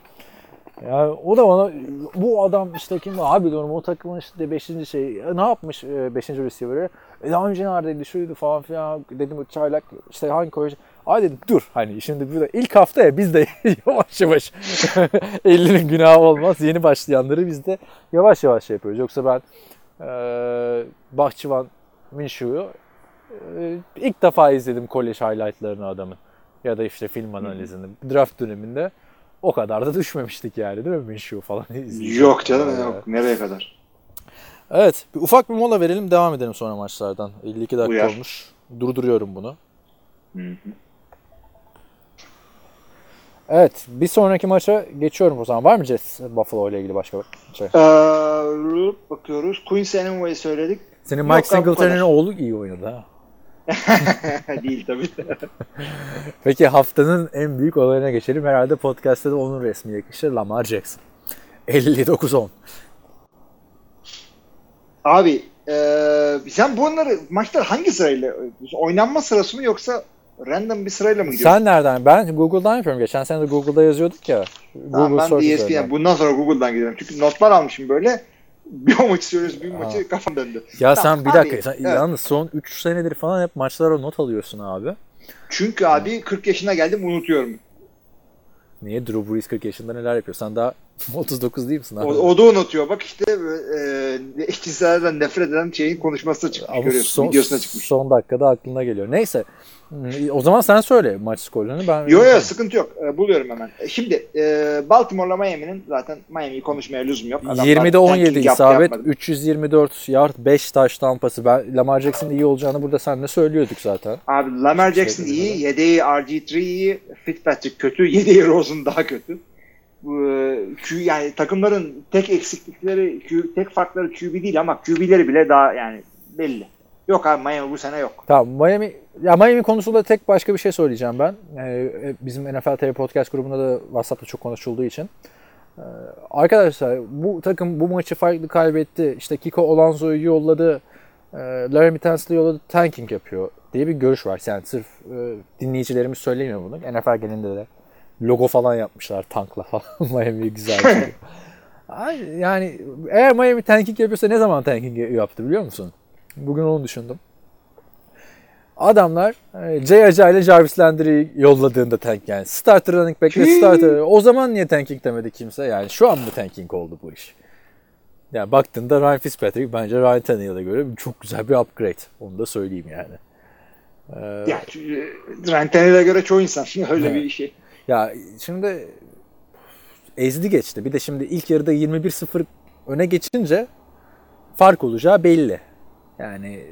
Yani o da bana bu adam işte kim abi diyorum o takımın işte 5. şey e, ne yapmış 5. receiver'ı e, daha önce neredeydi şuydu falan filan dedim o çaylak işte hangi koyucu Ay dedim dur hani şimdi burada ilk hafta ya biz de yavaş yavaş 50'nin günahı olmaz yeni başlayanları biz de yavaş yavaş şey yapıyoruz yoksa ben e, Bahçıvan Minshew'u e, ilk defa izledim kolej highlightlarını adamın. Ya da işte film analizini. Draft döneminde o kadar da düşmemiştik yani değil mi Minshew falan izleyince. Yok canım Ee, yok. Nereye kadar? Evet. Bir ufak bir mola verelim devam edelim sonra maçlardan. 52 dakika Uyar. olmuş. Durduruyorum bunu. Hı hı. Evet. Bir sonraki maça geçiyorum o zaman. Var mı Jets Buffalo ile ilgili başka bir şey? Ee, bakıyoruz. Quincy Enanwe'yi söyledik. Senin Mike Singletary'nin oğlu iyi oynadı ha. Değil tabii. Peki haftanın en büyük olayına geçelim. Herhalde podcast'ta da onun resmi yakışır. Lamar Jackson. 59-10. Abi ee, sen bunları maçlar hangi sırayla oynanma sırası mı yoksa random bir sırayla mı gidiyorsun? Sen nereden? Ben Google'dan yapıyorum. Geçen sene de Google'da yazıyorduk ya. Tamam, Google ben de üzerinden. ESPN. Bundan sonra Google'dan gidiyorum. Çünkü notlar almışım böyle. Bir o maçı söylüyorsun, bir maçı kafam döndü. Ya Tamam, sen bir abi, dakika. Sen, evet. Yalnız son 3 senedir falan hep maçlara not alıyorsun abi. Çünkü abi 40 yaşına geldim unutuyorum. Niye? Drew Brees 40 yaşında neler yapıyor? Sen daha 39 değil misin abi? O, o da unutuyor. Bak işte e, eşcinsellerden nefret eden şeyin konuşması çıkmış. Ama görüyorsun. son, videosuna çıkmış. son dakikada aklına geliyor. Neyse. O zaman sen söyle maç skorlarını. Ben Yok yok sıkıntı yok. E, buluyorum hemen. E, Şimdi e, Baltimore'la Miami'nin zaten Miami'yi konuşmaya lüzum yok. Adamlar 20'de 17 tanking yaptı, isabet, yapmadı. 324 yard, 5 taş tampası. Ben Lamar Jackson'ın iyi olacağını burada seninle söylüyorduk zaten. Abi Lamar Jackson Şey iyi, yedeği RG3 iyi, Fitzpatrick kötü, yedeği Rosen daha kötü. Bu, e, Q, yani takımların tek eksiklikleri, tek farkları QB değil ama QB'leri bile daha yani belli. Yok abi Miami bu sene yok. Tamam Miami ya Miami konusunda tek başka bir şey söyleyeceğim ben. Ee, bizim NFL TV podcast grubunda da WhatsApp'ta çok konuşulduğu için. Ee, arkadaşlar bu takım bu maçı farklı kaybetti. İşte Kiko Olanzo'yu yolladı. E, Larry Tansley yolladı. Tanking yapıyor diye bir görüş var. Yani sırf e, dinleyicilerimiz söylemiyor bunu. NFL genelinde de logo falan yapmışlar tankla falan. Miami güzel. bir şey. Yani eğer Miami tanking yapıyorsa ne zaman tanking yaptı biliyor musun? Bugün onu düşündüm. Adamlar e, Jay Aja ile Jarvis Landry'i yolladığında tank yani. Starter running back ve starter. O zaman niye tanking demedi kimse? Yani şu an mı tanking oldu bu iş? Yani baktığında Ryan Fitzpatrick bence Ryan Tannehill'e göre çok güzel bir upgrade. Onu da söyleyeyim yani. Ee, Ya Ryan Tannehill'e göre çoğu insan öyle Evet. bir şey. Ya şimdi ezdi geçti. Bir de şimdi ilk yarıda 21-0 öne geçince fark olacağı belli. Yani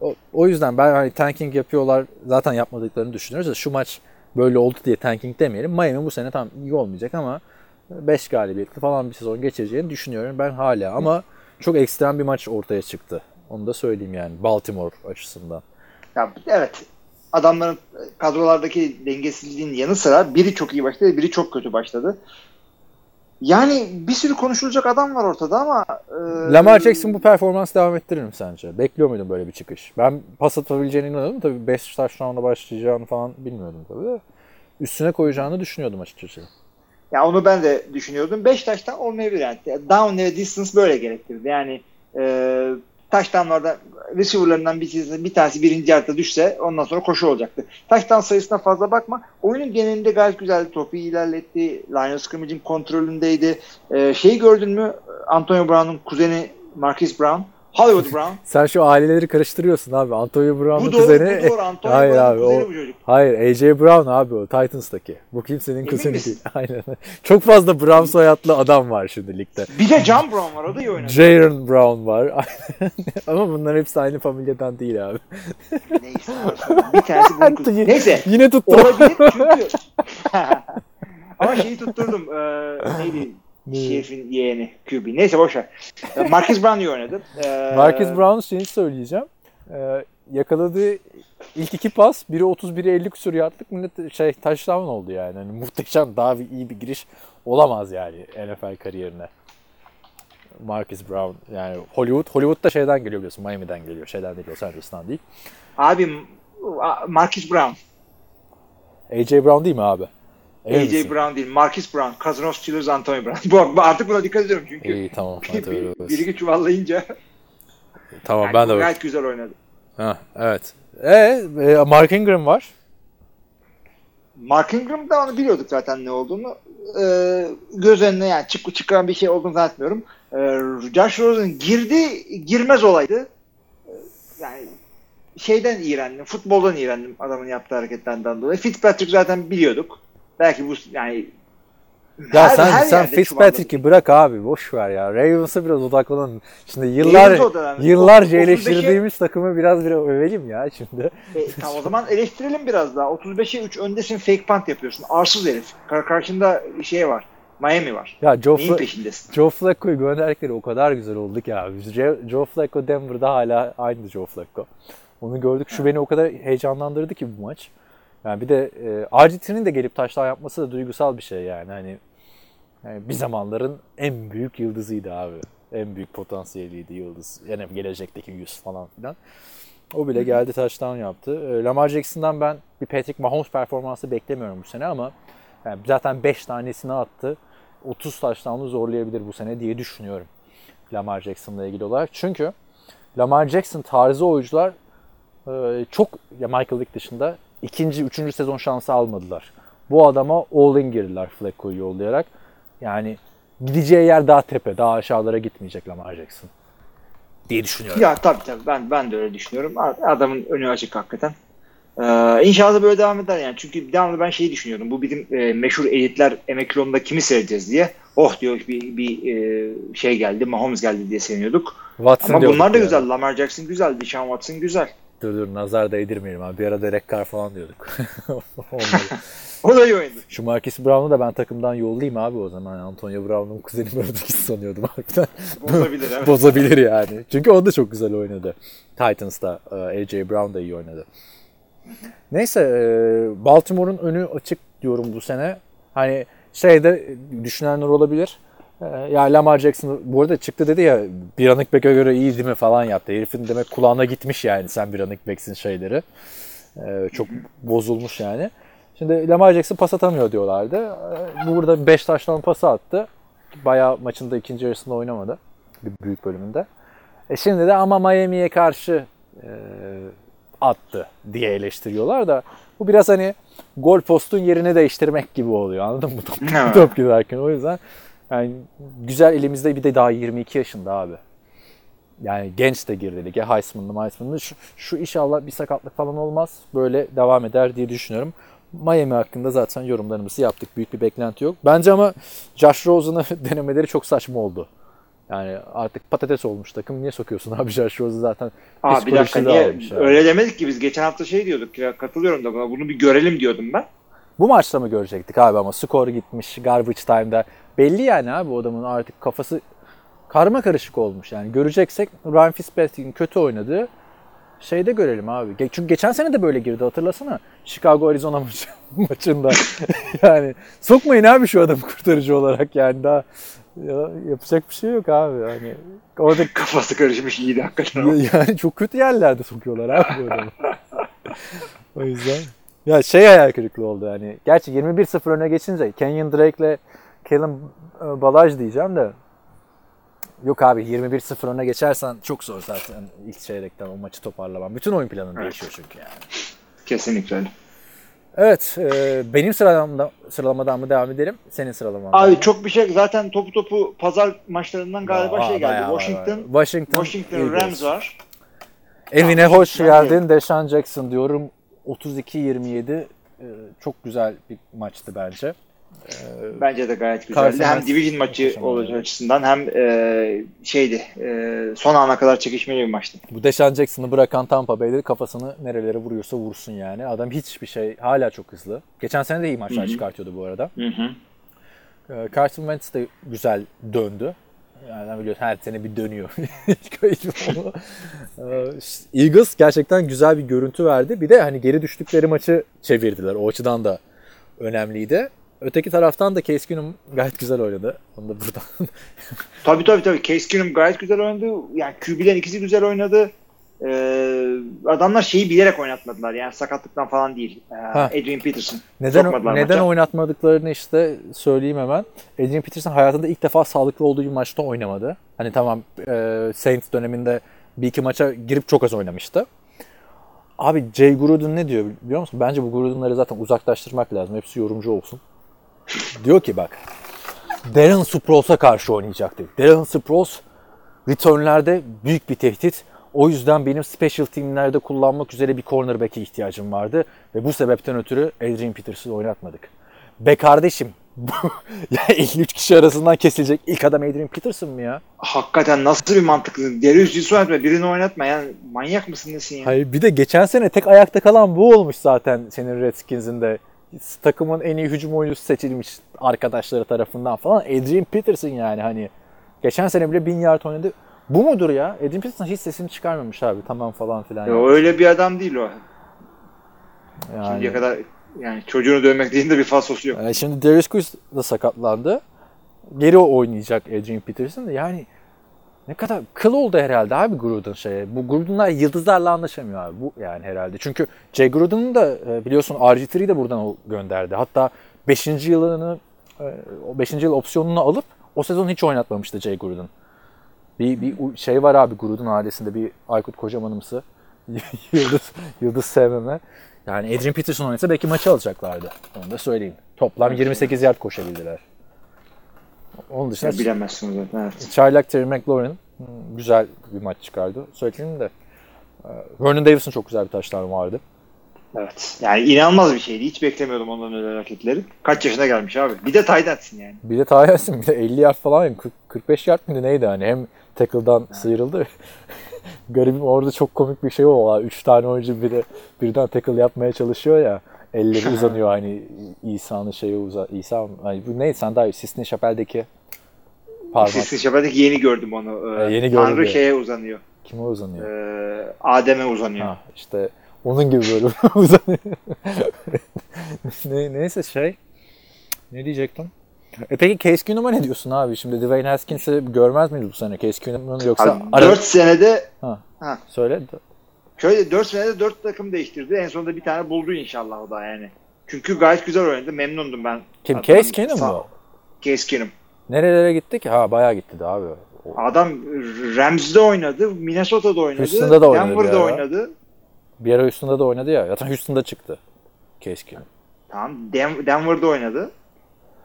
o, o yüzden ben hani tanking yapıyorlar zaten yapmadıklarını düşünüyoruz da şu maç böyle oldu diye tanking demeyelim. Miami bu sene tam iyi olmayacak ama 5 galibiyetli falan bir sezon geçireceğini düşünüyorum ben hala ama çok ekstrem bir maç ortaya çıktı. Onu da söyleyeyim yani Baltimore açısından. Ya, evet. Adamların kadrolardaki dengesizliğin yanı sıra biri çok iyi başladı, biri çok kötü başladı. Yani bir sürü konuşulacak adam var ortada ama e, Lamar Jackson bu performans devam ettirir mi sence? Bekliyor muydun böyle bir çıkış? Ben pas atabileceğine inanıyordum. Tabii 5 touchdown'la başlayacağını falan bilmiyordum tabii de. Üstüne koyacağını düşünüyordum açıkçası. Ya onu ben de düşünüyordum. 5 taştan olmayabilir yani. Down ve distance böyle gerektirdi. Yani e, touchdownlarda receiver'larından bir bir tanesi birinci yarıda düşse ondan sonra koşu olacaktı. Touchdown sayısına fazla bakma. Oyunun genelinde gayet güzeldi. Topu ilerletti. Line scrimmage'in kontrolündeydi. E, şeyi gördün mü? Antonio Brown'un kuzeni Marquis Brown. Hollywood Brown. Sen şu aileleri karıştırıyorsun abi. Antonio Brown'un bu doğru, kuzeni. bu doğru. Antonio Hayır abi, kuzeni o- bu çocuk. Hayır AJ Brown abi o Titans'taki. Bu kimsenin Emin kuzeni misin? değil. Aynen. Çok fazla Brown soyadlı adam var şimdi ligde. Bir de John Brown var. O da iyi oynadı. Jaron Brown var. Ama bunlar hepsi aynı familyadan değil abi. Neyse. Bir tanesi bunun kuzeni. Neyse. Yine tuttu. Olabilir çünkü. Ama şeyi tutturdum. Ee, neydi? Şerif'in yeğeni QB. Neyse boşver. Marcus Brown iyi oynadı. Ee, Marcus Brown'un şeyini söyleyeceğim. Ee, yakaladığı ilk iki pas biri 30 biri 50 küsur yardlık millet şey touchdown oldu yani. Hani muhteşem daha bir iyi bir giriş olamaz yani NFL kariyerine. Marcus Brown yani Hollywood Hollywood da şeyden geliyor biliyorsun Miami'den geliyor. Şeyden değil Los Angeles'tan değil. Abi Marcus Brown. AJ Brown değil mi abi? AJ misin? Brown değil. Marcus Brown. Of Steelers Antonio Brown. Bu, artık buna dikkat ediyorum çünkü. İyi tamam. Hadi öyle olsun. Biri çuvallayınca Tamam yani ben de gayet güzel oynadı. Ha, evet. E, e, Mark Ingram var. Mark Ingram'da onu biliyorduk zaten ne olduğunu. Ee, göz önüne yani çık, çıkan bir şey olduğunu zannetmiyorum. Ee, Josh Rosen girdi, girmez olaydı. Ee, yani şeyden iğrendim, futboldan iğrendim adamın yaptığı hareketlerden dolayı. Fitzpatrick zaten biliyorduk. Belki bu yani Ya her- sen her sen Fitzpatrick'i bırak abi boş ver ya. Ravens'a biraz odaklanalım. Şimdi yıllar yıllarca O- 35'e eleştirdiğimiz takımı biraz bir övelim ya şimdi. E, tamam o zaman eleştirelim biraz daha. 35'e 3 öndesin fake punt yapıyorsun. Arsız herif. Kar karşında şey var. Miami var. Ya Joe, Neyin Fla- peşindesin? Joe Flacco'yu gönderdikleri o kadar güzel oldu ki abi. Joe, Joe Flacco Denver'da hala aynı Joe Flacco. Onu gördük. Şu beni o kadar heyecanlandırdı ki bu maç. Yani bir de e, RG3'nin de gelip taşlar yapması da duygusal bir şey yani. Hani yani bir zamanların en büyük yıldızıydı abi. En büyük potansiyeliydi yıldız. Yani gelecekteki yüz falan filan. O bile geldi touchdown yaptı. E, Lamar Jackson'dan ben bir Patrick Mahomes performansı beklemiyorum bu sene ama yani zaten 5 tanesini attı. 30 touchdown'u zorlayabilir bu sene diye düşünüyorum. Lamar Jackson'la ilgili olarak. Çünkü Lamar Jackson tarzı oyuncular e, çok ya Michael Vick dışında ikinci, üçüncü sezon şansı almadılar. bu adama all-in girdiler Flacco'yu yollayarak. Yani gideceği yer daha tepe, daha aşağılara gitmeyecek Lamar Jackson diye düşünüyorum. Ya tabii tabii ben ben de öyle düşünüyorum. Adamın önü açık hakikaten. Ee, inşallah böyle devam eder yani. Çünkü devamlı ben şeyi düşünüyorum. Bu bizim e, meşhur editler emeklonunda kimi seyredeceğiz diye. Oh diyor bir, bir e, şey geldi. Mahomes geldi diye seviniyorduk. Watson Ama bunlar da ya. güzel. Lamar Jackson güzel. Deshaun Watson güzel. Dur dur nazar değdirmeyelim abi. Bir ara Derek Carr falan diyorduk. O da iyi oyundu. Şu Marcus Brown'u da ben takımdan yollayayım abi o zaman. Antonio Brown'un kuzeni böyle sanıyordum harbiden. Bozabilir evet. Bozabilir yani. Çünkü o da çok güzel oynadı. Titans'ta e, AJ Brown da iyi oynadı. Neyse e, Baltimore'un önü açık diyorum bu sene. Hani şeyde düşünenler olabilir. E, Ya Lamar Jackson bu arada çıktı dedi ya bir running back'e göre iyi değil mi falan yaptı. Herifin demek kulağına gitmiş yani sen bir running back'sin şeyleri. E, Çok bozulmuş yani. Şimdi Lamar Jackson pas atamıyor diyorlardı. E, Burada 5 taştan pası attı. Bayağı maçın da ikinci yarısında oynamadı. Bir büyük bölümünde. E şimdi de ama Miami'ye karşı e, attı diye eleştiriyorlar da bu biraz hani gol postun yerini değiştirmek gibi oluyor anladın mı? Top, top giderken o yüzden yani güzel elimizde bir de daha 22 yaşında abi. Yani genç de girdi lige. Heisman'lı Heisman'lı. Şu, şu inşallah bir sakatlık falan olmaz. Böyle devam eder diye düşünüyorum. Miami hakkında zaten yorumlarımızı yaptık. Büyük bir beklenti yok. Bence ama Josh Rosen'ı denemeleri çok saçma oldu. Yani artık patates olmuş takım. Niye sokuyorsun abi Josh Rosen zaten Aa, bir dakika niye yani. öyle demedik ki biz geçen hafta şey diyorduk ya katılıyorum da buna bunu bir görelim diyordum ben. Bu maçta mı görecektik abi ama skor gitmiş garbage time'da. Belli yani abi o adamın artık kafası karma karışık olmuş yani. Göreceksek Ryan Fitzpatrick'in kötü oynadığı şeyde görelim abi. Çünkü geçen sene de böyle girdi hatırlasana. Chicago Arizona maçı, maçında. yani sokmayın abi şu adamı kurtarıcı olarak yani daha ya, yapacak bir şey yok abi. Yani orada Kafası karışmış iyiydi hakikaten. yani çok kötü yerlerde sokuyorlar abi bu adamı. o yüzden. Ya şey hayal kırıklığı oldu yani. Gerçi 21-0 öne geçince Kenyon Drake'le Kellen e, Balaj diyeceğim de Yok abi 21-0 öne geçersen çok zor zaten ilk çeyrekten o maçı toparlaman. Bütün oyun planın değişiyor çünkü yani. Kesinlikle öyle. Evet, e, benim sıralamada, sıralamadan mı devam edelim? Senin sıralaman. Abi çok bir şey zaten topu topu pazar maçlarından galiba Aa, şey geldi. Washington var. Washington, Washington Eagles. Rams var. Evine hoş Ben geldin Deshaun Jackson diyorum. 32-27 e, çok güzel bir maçtı bence. Bence de gayet güzeldi. Hem division maçı olacağı açısından hem e, şeydi e, son ana kadar çekişmeli bir maçtı. Bu Deshaun Jackson'ı bırakan Tampa Bay'de kafasını nerelere vuruyorsa vursun yani. Adam hiçbir şey hala çok hızlı. Geçen sene de iyi maçlar çıkartıyordu bu arada. Hı hı. Ee, Carson Wentz de güzel döndü. Yani biliyorsun her sene bir dönüyor. Ee, Eagles gerçekten güzel bir görüntü verdi. Bir de hani geri düştükleri maçı çevirdiler. O açıdan da önemliydi. Öteki taraftan da Case Keenum gayet güzel oynadı. Onu da buradan Tabii tabii tabii. Case Keenum gayet güzel oynadı. Yani QB'lerin ikisi güzel oynadı. Ee, adamlar şeyi bilerek oynatmadılar. Yani sakatlıktan falan değil. Ee, Ha. Adrian Peterson. Neden Sokmadılar neden maça. oynatmadıklarını işte söyleyeyim hemen. Adrian Peterson hayatında ilk defa sağlıklı olduğu bir maçta oynamadı. Hani tamam e, Saints döneminde bir iki maça girip çok az oynamıştı. Abi Jay Gruden ne diyor biliyor musun? Bence bu Gruden'ları zaten uzaklaştırmak lazım. Hepsi yorumcu olsun. Diyor ki bak Darren Sprouls'a karşı oynayacak diyor. Darren Sproles returnlerde büyük bir tehdit. O yüzden benim special teamlerde kullanmak üzere bir cornerback'e ihtiyacım vardı. Ve bu sebepten ötürü Adrian Peterson'ı oynatmadık. Be kardeşim bu ya 53 kişi arasından kesilecek ilk adam Adrian Peterson mı ya? Hakikaten nasıl bir mantıklı. Darius Lee'si oynatma. Birini oynatma. Yani manyak mısın nesin ya? Hayır bir de geçen sene tek ayakta kalan bu olmuş zaten senin Redskins'in de. Takımın en iyi hücum oyuncusu seçilmiş arkadaşları tarafından falan. Adrian Peterson yani hani. Geçen sene bile 1000 yard oynadı. Bu mudur ya? Adrian Peterson hiç sesini çıkarmamış abi tamam falan filan. Ya yani. öyle bir adam değil o. Yani- Şimdiye kadar yani çocuğunu dövmek değil de bir falsosu yok. Ee, şimdi Darius Guice da sakatlandı. Geri oynayacak Adrian Peterson da yani ne kadar kıl oldu herhalde abi Gruden şeye. Bu Gruden'lar yıldızlarla anlaşamıyor abi bu yani herhalde. Çünkü Jay Gruden'ın da e, biliyorsun RG3'yi de buradan gönderdi. Hatta 5. yılını e, o 5. yıl opsiyonunu alıp o sezon hiç oynatmamıştı Jay Gruden. Bir, bir şey var abi Gruden ailesinde bir Aykut Kocamanımsı yıldız, yıldız sevmeme. Yani Adrian Peterson oynasa belki maçı alacaklardı. Onu da söyleyeyim. Toplam 28 yard koşabildiler. Onun dışında Ya bilemezsiniz zaten. Evet. Çaylak Terry McLaurin hmm, güzel bir maç çıkardı. Söyleyeyim de. e, Vernon Davis'in çok güzel bir taşları vardı. evet. Yani inanılmaz bir şeydi. Hiç beklemiyordum ondan öyle hareketleri. Kaç yaşına gelmiş abi. Bir de tight endsin yani. Bir de Tayyas'ın bir de 50 yard falan yani 40, 45 yard mıydı neydi hani hem tackle'dan sıyrıldı. Garibim orada çok komik bir şey o. Üç tane oyuncu bir de birden tackle yapmaya çalışıyor ya. Elleri uzanıyor hani İsa'nın şeyi uza İsa? Hani bu neydi sen daha iyi. Sistine Chapel'deki parmak. Sesli Şabe'deki yeni gördüm onu. Ee, yeni gördüm Tanrı diyor. şeye uzanıyor. Kime uzanıyor? Ee, Adem'e uzanıyor. Ha, işte onun gibi böyle uzanıyor. ne, neyse şey ne diyecektim? E peki Case Keenum'a ne diyorsun abi? Şimdi Dwayne Haskins'i görmez miyiz bu sene? Case Keenum'un yoksa Abi, ara... 4 senede Ha. Ha. Söyle. Şöyle 4 senede 4 takım değiştirdi. En sonunda bir tane buldu inşallah o da yani. Çünkü gayet güzel oynadı. Memnundum ben. Kim? Case Keenum mu? Case Keenum. Nerelere gitti ki? Ha bayağı gitti de abi. O- Adam Rams'de oynadı, Minnesota'da oynadı, Houston'da da oynadı bir Denver'da ara. oynadı. Bir ara Houston'da da oynadı ya. Zaten Houston'da çıktı. Case Keenum. Tamam, Den- Denver'da oynadı.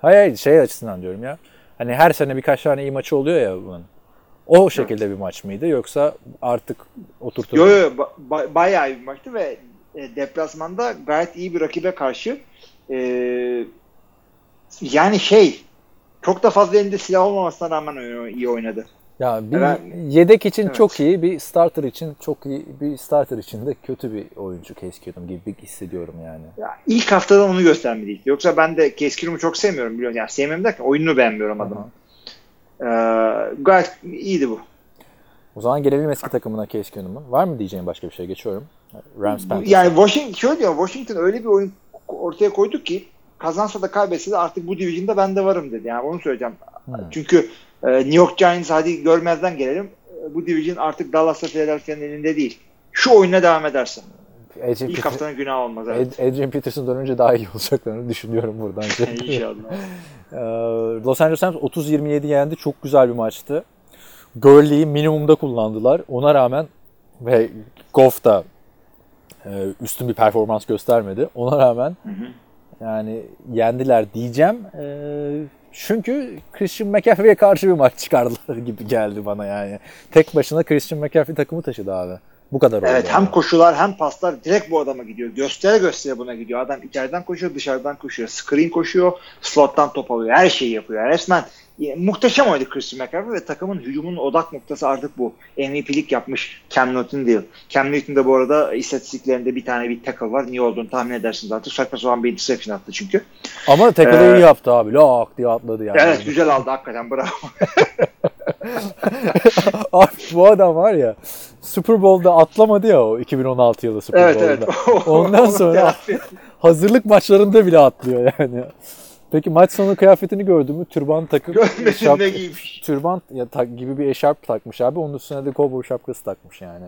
Hayır hayır şey açısından diyorum ya. Hani her sene birkaç tane iyi maçı oluyor ya bunun. O şekilde bir maç mıydı yoksa artık oturtuldu? Yo yo ba- ba- bayağı iyi bir maçtı ve e, deplasmanda gayet iyi bir rakibe karşı e, yani şey çok da fazla elinde silah olmamasına rağmen iyi oynadı. Ya bir Evet. yedek için Evet. çok iyi, bir starter için çok iyi, bir starter için de kötü bir oyuncu Keenum gibi hissediyorum yani. Ya, ilk haftadan onu göstermeliydi. Yoksa ben de Keskinum'u çok sevmiyorum biliyorsun. Yani sevmem derken oyununu beğenmiyorum adamın. Ee, gayet iyiydi bu. O zaman gelelim eski takımına Case Keenum'un. Var mı diyeceğin başka bir şey? Geçiyorum. Rams Panthers. Yani Washington şöyle diyor Washington öyle bir oyun ortaya koyduk ki kazansa da kaybetse de artık bu division'da ben de varım dedi. Yani onu söyleyeceğim. Hmm. Çünkü e, New York Giants hadi görmezden gelelim. E, bu division artık Dallas'la Philadelphia'nın elinde değil. Şu oyuna devam edersen. Adrian, İlk Peter- haftanın günah olmaz. Evet. Ad- Adrian Peterson dönünce daha iyi olacaklarını düşünüyorum buradan. İnşallah. Ee, Los Angeles Rams 30-27 yendi. Çok güzel bir maçtı. Gurley'i minimumda kullandılar. Ona rağmen ve Goff da e, üstün bir performans göstermedi. Ona rağmen yani yendiler diyeceğim. Ee, çünkü Christian McCaffrey'e karşı bir maç çıkardılar gibi geldi bana yani. Tek başına Christian McCaffrey takımı taşıdı abi. Bu kadar oldu. Evet yani. hem koşular hem paslar direkt bu adama gidiyor. Göstere göstere buna gidiyor. Adam içeriden koşuyor dışarıdan koşuyor. Screen koşuyor. Slottan top alıyor. Her şeyi yapıyor. Resmen e, muhteşem oynadı Christian McCaffrey ve takımın hücumunun odak noktası artık bu. MVP'lik yapmış Cam Newton değil. Cam Newton da bu arada istatistiklerinde bir tane bir tackle var. Niye olduğunu tahmin edersiniz artık. Saçma sapan bir interception attı çünkü. Ama tackle'ı Ee, iyi yaptı abi. Lak diye atladı yani. Evet güzel aldı hakikaten bravo. Abi bu adam var ya Super Bowl'da atlamadı ya o 2016 yılı Super evet Bowl'da. evet. Ondan sonra hazırlık maçlarında bile atlıyor yani. Peki maç sonu kıyafetini gördün mü? Türban takıp şap- giymiş. türban ya, tak, gibi bir eşarp takmış abi. Onun üstüne de kovboy şapkası takmış yani.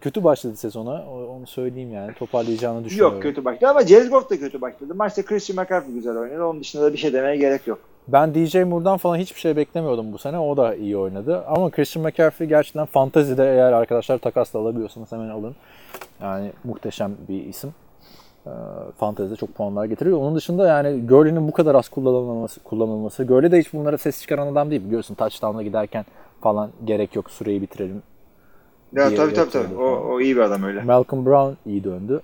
Kötü başladı sezona. Onu söyleyeyim yani. Toparlayacağını düşünüyorum. Yok kötü başladı ama Goff da kötü başladı. Maçta Christian McCaffrey güzel oynadı. Onun dışında da bir şey demeye gerek yok. Ben DJ Moore'dan falan hiçbir şey beklemiyordum bu sene. O da iyi oynadı. Ama Christian McCaffrey gerçekten fantezide eğer arkadaşlar takasla alabiliyorsanız hemen alın. Yani muhteşem bir isim. Ee, Fantezide çok puanlar getiriyor. Onun dışında yani Gurley'nin bu kadar az kullanılması, kullanılması. Gurley de hiç bunlara ses çıkaran adam değil. Biliyorsun touchdown'a giderken falan gerek yok süreyi bitirelim. Ya tabii tabii tabii. O, o iyi bir adam öyle. Malcolm Brown iyi döndü.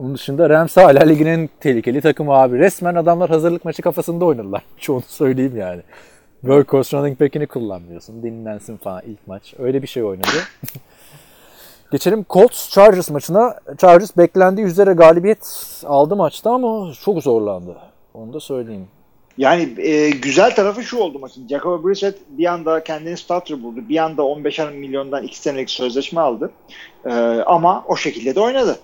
Onun dışında Rams hala ligin en tehlikeli takımı abi. Resmen adamlar hazırlık maçı kafasında oynadılar. Onu söyleyeyim yani. Workhorse running back'ini kullanmıyorsun. Dinlensin falan ilk maç. Öyle bir şey oynadı. Geçelim Colts Chargers maçına. Chargers beklendiği üzere galibiyet aldı maçta ama çok zorlandı. Onu da söyleyeyim. Yani e, güzel tarafı şu oldu maçın. Jacob Brissett bir anda kendini starter buldu. Bir anda 15'er milyondan 2 senelik sözleşme aldı. E, ama o şekilde de oynadı.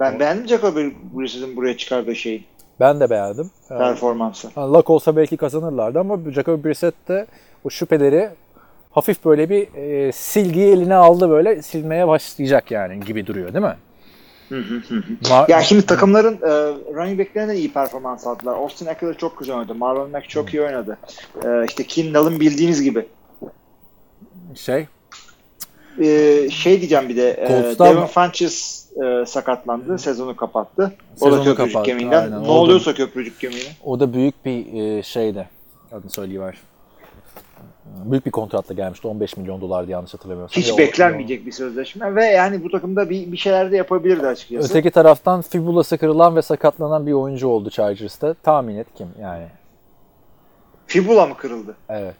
Ben beğendim Jacob Brissett'in buraya çıkardığı şeyi, Ben de beğendim. Ee, performansı. Ha, Luck olsa belki kazanırlardı ama Jacob Brissett de o şüpheleri hafif böyle bir e, silgiyi eline aldı böyle silmeye başlayacak yani gibi duruyor değil mi? Ma- Yani şimdi takımların e, running back'lerinden iyi performans aldılar. Austin Eckler çok güzel oynadı. Marlon Mack çok iyi oynadı. E, işte Kindle'ın bildiğiniz gibi. şey E, şey diyeceğim bir de. E, Colts'tan Devin mı? Funches e, sakatlandı. Sezonu kapattı. O Sezonu da köprücük kapattı, kemiğinden. aynen. Ne O da- oluyorsa köprücük kemiğine. O da büyük bir e, şeydi. Adını söyleyiver. Büyük bir kontratla gelmişti. 15 milyon dolardı yanlış hatırlamıyorsam. Hiç o- beklenmeyecek bir sözleşme ve yani bu takımda bir, bir şeyler de yapabilirdi açıkçası. Öteki taraftan fibulası kırılan ve sakatlanan bir oyuncu oldu Chargers'ta. Tahmin et kim yani. Fibula mı kırıldı? Evet.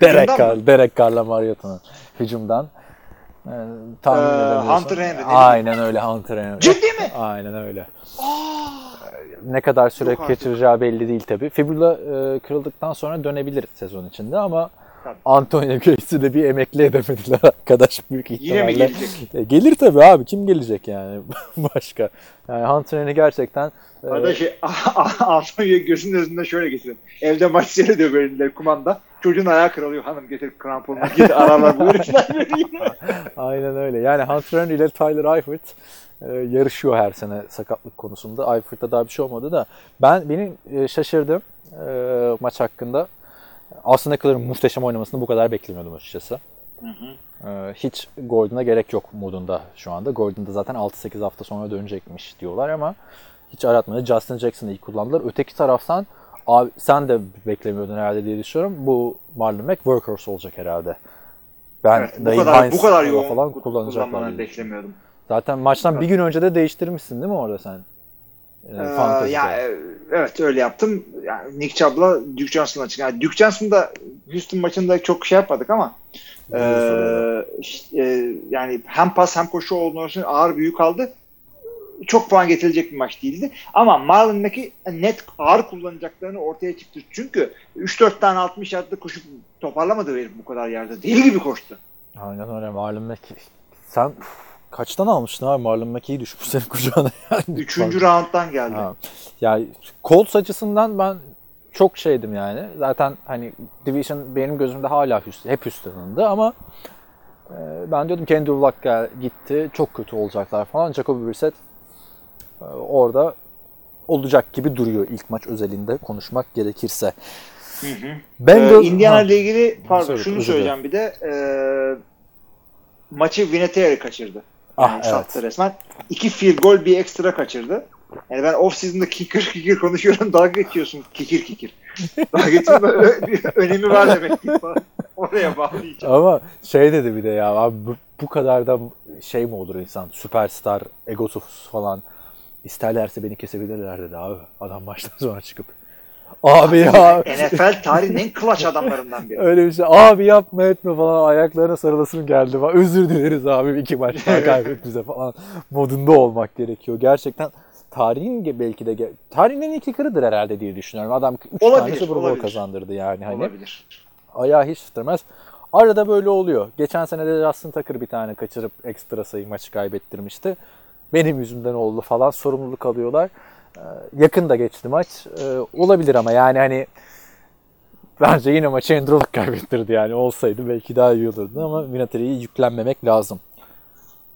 Derek Carr, Derek Carr'la Mariota'nın hücumdan. Ee, tahmin Ee. Hunter Henry, ne Aynen öyle Hunter Henry. Ciddi mi? Aynen öyle. Ne kadar süre geçireceği belli değil tabii. Fibula e, kırıldıktan sonra dönebilir sezon içinde ama Tabii. Antonio Gates'i de bir emekli edemediler arkadaş büyük ihtimalle. Yine mi gelecek? E, gelir tabii abi kim gelecek yani başka. Yani Hunter Henry gerçekten e, Arada şey Antonio'yu gözünün önünde şöyle getirin. Evde maç seyrediyor böyle kumanda. Çocuğun ayağı kırılıyor. Hanım getir kramponunu getir ararlar bu herifler. Aynen öyle. Yani Hunter ile Tyler Eifert e, yarışıyor her sene sakatlık konusunda. Eifert'ta daha bir şey olmadı da ben benim e, şaşırdım e, maç hakkında. Aslında Eckler'ın muhteşem oynamasını bu kadar beklemiyordum açıkçası. E, hiç Gordon'a gerek yok modunda şu anda. Gordon da zaten 6-8 hafta sonra dönecekmiş diyorlar ama hiç aratmadı. Justin Jackson'ı iyi kullandılar. Öteki taraftan abi, sen de beklemiyordun herhalde diye düşünüyorum. Bu Marlon Mack workhorse olacak herhalde. Ben Evet, bu kadar bu Hines kadar yoğun falan ku- kullanacaklar. beklemiyordum. Zaten maçtan bir gün önce de değiştirmişsin değil mi orada sen? Ee, Ee, ya e, evet öyle yaptım. Yani Nick Chubb'la Duke Johnson'la çıktı. Yani Duke Johnson'da Houston maçında çok şey yapmadık ama e, e, yani hem pas hem koşu olduğu için ağır büyük aldı. Çok puan getirecek bir maç değildi. Ama Marlon Mack'i net ağır kullanacaklarını ortaya çıktı. Çünkü 3-4 tane 60 yardlık koşup toparlamadı herif bu kadar yerde. Deli gibi koştu. Aynen öyle Marlon Mack. Sen kaçtan almıştın abi Marlon Mack iyi düşmüş senin kucağına yani. Üçüncü rounddan geldi. Ha. Ya Colts açısından ben çok şeydim yani. Zaten hani Division benim gözümde hala Houston, hep Houston'ındı ama e, ben diyordum Andrew Luck gel, gitti. Çok kötü olacaklar falan. Jacoby Brissett e, orada olacak gibi duruyor ilk maç özelinde konuşmak gerekirse. Ee, Bengals, Indiana Ha. ile ilgili pardon Söyle, şunu söyleyeceğim bir de e, maçı Vinatieri kaçırdı. Ah, Yani evet. sattı resmen. İki field goal bir ekstra kaçırdı. Yani ben off season'da kicker kicker konuşuyorum dalga geçiyorsun kikir kikir. Dalga geçiyorsun önemi var demek ki falan. Oraya bağlayacağım. Ama şey dedi bir de ya abi bu, bu kadar da şey mi olur insan süperstar egosu falan isterlerse beni kesebilirler dedi abi adam maçtan sonra çıkıp abi ya NFL tarihinin en clutch adamlarından biri. öyle bir şey abi yapma etme falan ayaklarına sarılasım geldi falan özür dileriz abi iki maç daha kaybet bize falan modunda olmak gerekiyor gerçekten tarihin belki de tarihin en iyi kicker'ıdır herhalde diye düşünüyorum adam 3 tane Super Bowl kazandırdı yani hani Olabilir. ayağı hiç tutamaz. Arada böyle oluyor. Geçen sene de Justin Tucker bir tane kaçırıp ekstra sayı maçı kaybettirmişti. Benim yüzümden oldu falan sorumluluk alıyorlar. Ee, yakın da geçti maç. Ee, olabilir ama yani hani bence yine maçı Andrew Luck kaybettirdi yani olsaydı belki daha iyi olurdu ama Vinatieri'ye yüklenmemek lazım.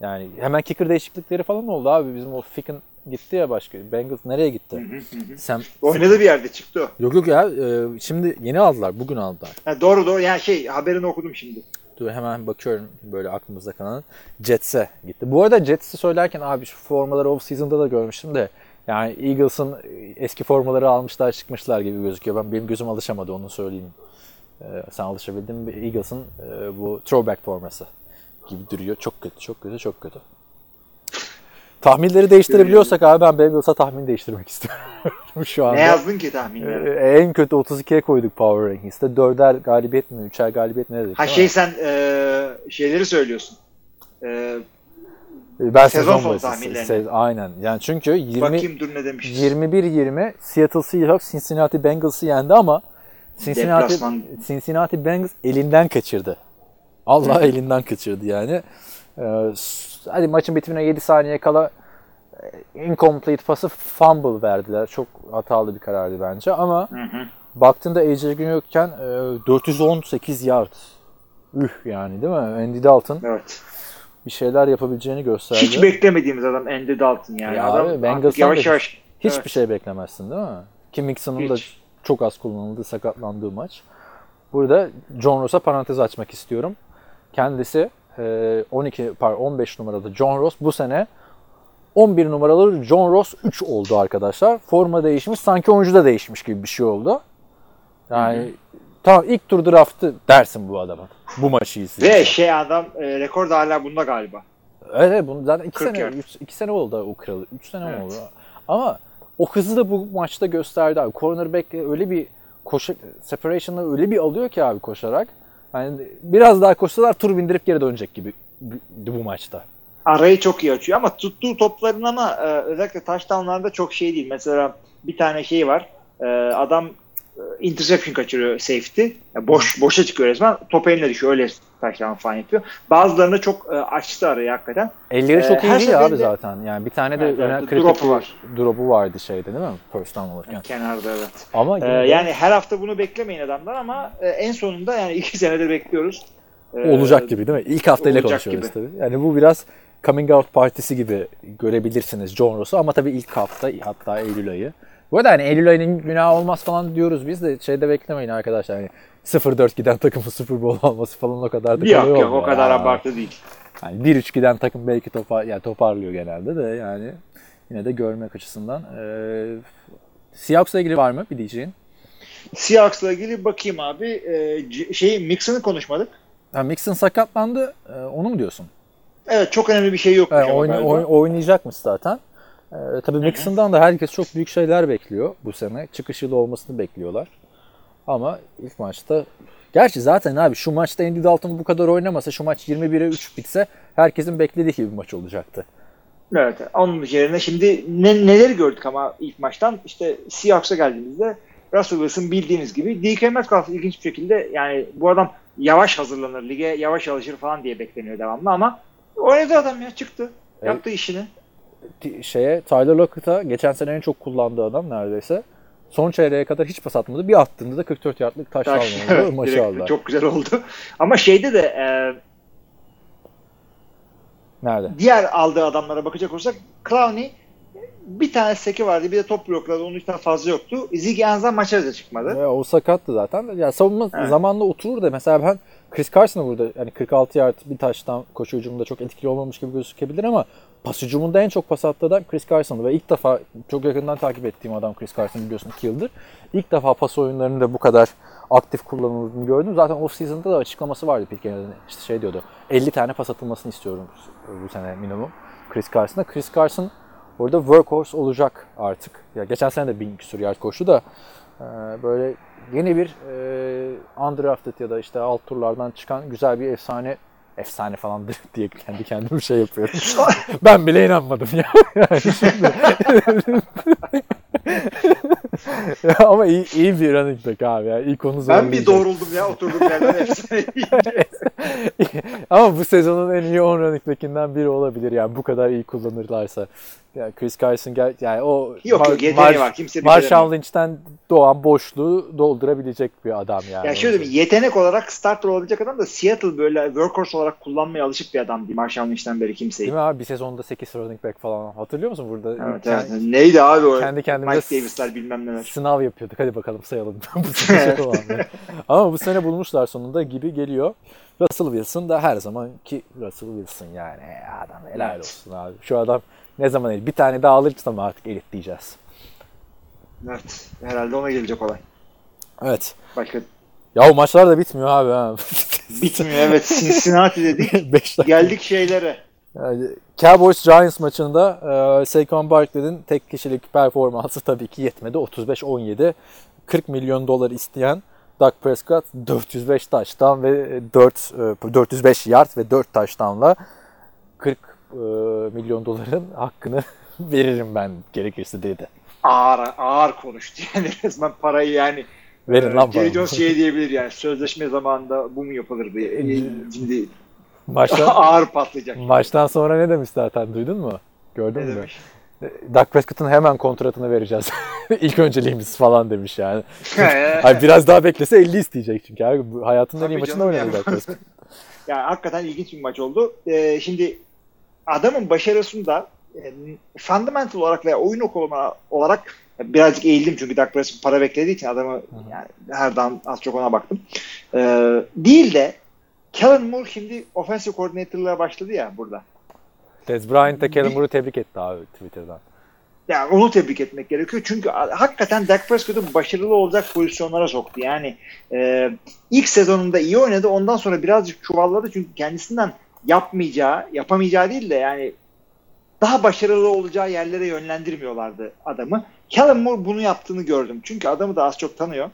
Yani hemen kicker değişiklikleri falan oldu abi. Bizim o Ficken gitti ya başka. Bengals nereye gitti? Sam Oynadı bir yerde çıktı o. Yok yok ya e, şimdi yeni aldılar. Bugün aldılar. Ha, doğru doğru yani şey haberini okudum şimdi. Dur hemen bakıyorum böyle aklımızda kalan. Jets'e gitti. Bu arada Jets'i söylerken abi şu formaları off season'da da görmüştüm de yani Eagles'ın eski formaları almışlar çıkmışlar gibi gözüküyor. Ben benim gözüm alışamadı onu söyleyeyim. Ee, sen alışabildin mi? Eagles'ın e, bu throwback forması gibi duruyor. Çok kötü, çok kötü, çok kötü. Tahminleri değiştirebiliyorsak abi ben Bengals'a tahmin değiştirmek istiyorum şu anda. Ne yazdın ki tahminleri? Ee, en kötü 32'ye koyduk Power Rankings'te. 4'er galibiyet mi, 3'er galibiyet mi dedik? Ha şey sen e, şeyleri söylüyorsun. E, Ben Sezon sezon, başı. Se- aynen. Yani çünkü 20 bakayım dur ne demişiz. 21-20 Seattle Seahawks Cincinnati Bengals'ı yendi ama Cincinnati Deplasman. Cincinnati Bengals elinden kaçırdı. Allah elinden kaçırdı yani. Ee, hadi maçın bitimine 7 saniye kala e, incomplete pası fumble verdiler. Çok hatalı bir karardı bence ama Hı hı. baktığında AJ Green yokken e, 418 yard. Üh yani değil mi? Andy Dalton Evet. Bir şeyler yapabileceğini gösterdi. Hiç beklemediğimiz adam Andy Dalton yani. Ya adam abi, Bengals'tan yavaş yavaş. Hiçbir Evet. şey beklemezsin değil mi? Kim Mixon'un da çok az kullanıldığı, sakatlandığı maç. Burada John Ross'a parantez açmak istiyorum. Kendisi e, 12 pardon 15 numaralı John Ross bu sene 11 numaralı John Ross 3 oldu arkadaşlar. Forma değişmiş sanki oyuncu da değişmiş gibi bir şey oldu. Yani tamam ilk tur draftı dersin bu adama. Bu maçı izleyince. Ve şey adam e, rekor da hala bunda galiba. Evet, evet bunu zaten 2 40 sene, yard. 2 sene oldu o kralı. 3 sene Evet. oldu? Ama o hızı da bu maçta gösterdi abi. Cornerback öyle bir koşu separation'ı öyle bir alıyor ki abi koşarak. Yani biraz daha koşsalar tur bindirip geri dönecek gibi bu maçta. Arayı çok iyi açıyor ama tuttuğu topların ama e, özellikle touchdownlarda çok şey değil. Mesela bir tane şey var. E, adam interception kaçırıyor safety. Ya boş boşa çıkıyor resmen. Top eline düşüyor. Öyle touchdown falan yapıyor. Bazılarını çok e, açtı arayı hakikaten. Elleri Ee, çok iyi her değil abi zaten. Yani bir tane de önemli evet, kritik drop'u var. drop'u vardı şeyde değil mi? First down olurken. Kenarda evet. Ama E, de yani her hafta bunu beklemeyin adamlar ama e, en sonunda yani iki senedir bekliyoruz. E, olacak gibi değil mi? İlk haftayla olacak konuşuyoruz gibi. tabii. Yani bu biraz coming out partisi gibi görebilirsiniz John Ross'u ama tabii ilk hafta hatta Eylül ayı. Bu arada hani Eylül ayının günahı olmaz falan diyoruz biz de şeyde beklemeyin arkadaşlar. Yani 0-4 giden takımın Super Bowl alması falan o kadar da kolay Yok yok o kadar ya. abartı değil. Yani 1-3 giden takım belki topar, yani toparlıyor genelde de yani yine de görmek açısından. Ee, Seahawks'la ilgili var mı bir diyeceğin? Seahawks'la ilgili bakayım abi. E, c- şey Mixon'ı konuşmadık. Ha, Mixon sakatlandı. Ee, onu mu diyorsun? Evet çok önemli bir şey yok. Evet, oyna- oyn- oynayacakmış zaten. Ee, tabii Mixon'dan da herkes çok büyük şeyler bekliyor bu sene. Çıkış yılı olmasını bekliyorlar. Ama ilk maçta Gerçi zaten abi şu maçta Andy Dalton bu kadar oynamasa şu maç 21'e 3 bitse herkesin beklediği gibi bir maç olacaktı. Evet. Onun üzerine şimdi ne, neleri gördük ama ilk maçtan işte Seahawks'a geldiğimizde Russell Wilson bildiğiniz gibi DK Metcalf ilginç bir şekilde yani bu adam yavaş hazırlanır lige yavaş alışır falan diye bekleniyor devamlı ama oynadı adam ya çıktı. Yaptı işini. Şeye Tyler Lockett'a geçen sene en çok kullandığı adam neredeyse. Son çeyreğe kadar hiç pas atmadı. Bir attığında da 44 yardlık taş Taş- almadı. Evet, aldılar. Çok güzel oldu. Ama şeyde de e, Nerede? diğer aldığı adamlara bakacak olursak Clowney bir tane seki vardı. Bir de top blokladı. Onun üstten fazla yoktu. Ziggy Ansah maça da çıkmadı. Ya, o sakattı zaten. Ya savunma Evet. zamanla oturur da mesela ben Chris Carson'ı burada yani 46 yard bir taştan koşu hücumunda çok etkili olmamış gibi gözükebilir ama pas hücumunda en çok pas attığı adam Chris Carson'dı ve ilk defa çok yakından takip ettiğim adam Chris Carson biliyorsun 2 yıldır. İlk defa pas oyunlarında bu kadar aktif kullanıldığını gördüm. Zaten off season'da da açıklaması vardı Pete Carroll'ın. İşte şey diyordu. 50 tane pas atılmasını istiyorum bu sene minimum Chris Carson'a. Chris Carson orada workhorse olacak artık. Ya geçen sene de bin küsur yard koştu da ee, böyle yeni bir e, undrafted ya da işte alt turlardan çıkan güzel bir efsane efsane falandır diye kendi kendime şey yapıyorum. ben bile inanmadım ya. Yani şimdi- Ya ama iyi, iyi bir running back abi ya. İlk onu Ben bir doğruldum ya oturdum yerden efsane. Ama bu sezonun en iyi 10 running back'inden biri olabilir yani bu kadar iyi kullanırlarsa. Yani Chris Carson gel yani o Yok Mar- yok yeteneği Mar- var. Kimse bir Marshall Lynch'ten doğan boşluğu doldurabilecek bir adam yani. Ya şöyle bir yetenek olarak starter olabilecek adam da Seattle böyle workhorse olarak kullanmaya alışık bir adam değil. Marshall Lynch'ten beri kimseyi. Değil mi abi? Bir sezonda 8 running back falan. Hatırlıyor musun burada? Evet, Kend- evet. Neydi abi o? Kendi kendimize Mike Davis'ler bilmem neler. sınav yapıyorduk. Hadi bakalım sayalım. bu sene. Ama bu sene bulmuşlar sonunda gibi geliyor. Russell Wilson da her zaman ki Russell Wilson yani adam helal Evet. olsun abi. Şu adam ne zaman el bir tane daha alırsam artık elit diyeceğiz. Evet. Herhalde ona gelecek olay. Evet. Başka Ya o maçlar da bitmiyor abi ha. bitmiyor. Evet Cincinnati dedik. 5 dakika. Geldik şeylere. Yani Cowboys Giants maçında e, Saquon Barkley'nin tek kişilik performansı tabii ki yetmedi. 35-17 40 milyon dolar isteyen Dak Prescott 405 taştan ve 4 e, 405 yard ve 4 taştanla 40 e, milyon doların hakkını veririm ben gerekirse dedi. Ağır ağır konuştu yani resmen parayı yani. Verin Ee, lan Jerry. Jones şey diyebilir yani sözleşme zamanında bu mu yapılır diye. Ee, Şimdi Maçtan, ağır patlayacak. maçtan sonra ne demiş zaten duydun mu? Gördün Ne mü? demiş? Dak Prescott'ın hemen kontratını vereceğiz. İlk önceliğimiz falan demiş yani. Hayır, biraz daha beklese 50 isteyecek çünkü abi. Bu hayatının en iyi maçında oynadı ya. Dak Prescott. Yani hakikaten ilginç bir maç oldu. Ee, şimdi adamın başarısında e, fundamental olarak veya oyun okulu olarak birazcık eğildim çünkü Dak Prescott para beklediği için adamı yani her dan az çok ona baktım. Ee, değil de Kellen Moore şimdi offensive coordinator'lığa başladı ya burada. Des Bryant da Kellen Moore'u tebrik etti abi Twitter'dan. Yani onu tebrik etmek gerekiyor. Çünkü hakikaten Dak Prescott'u başarılı olacak pozisyonlara soktu. Yani e, ilk sezonunda iyi oynadı. Ondan sonra birazcık çuvalladı. Çünkü kendisinden yapmayacağı, yapamayacağı değil de yani daha başarılı olacağı yerlere yönlendirmiyorlardı adamı. Kellen Moore bunu yaptığını gördüm. Çünkü adamı da az çok tanıyor.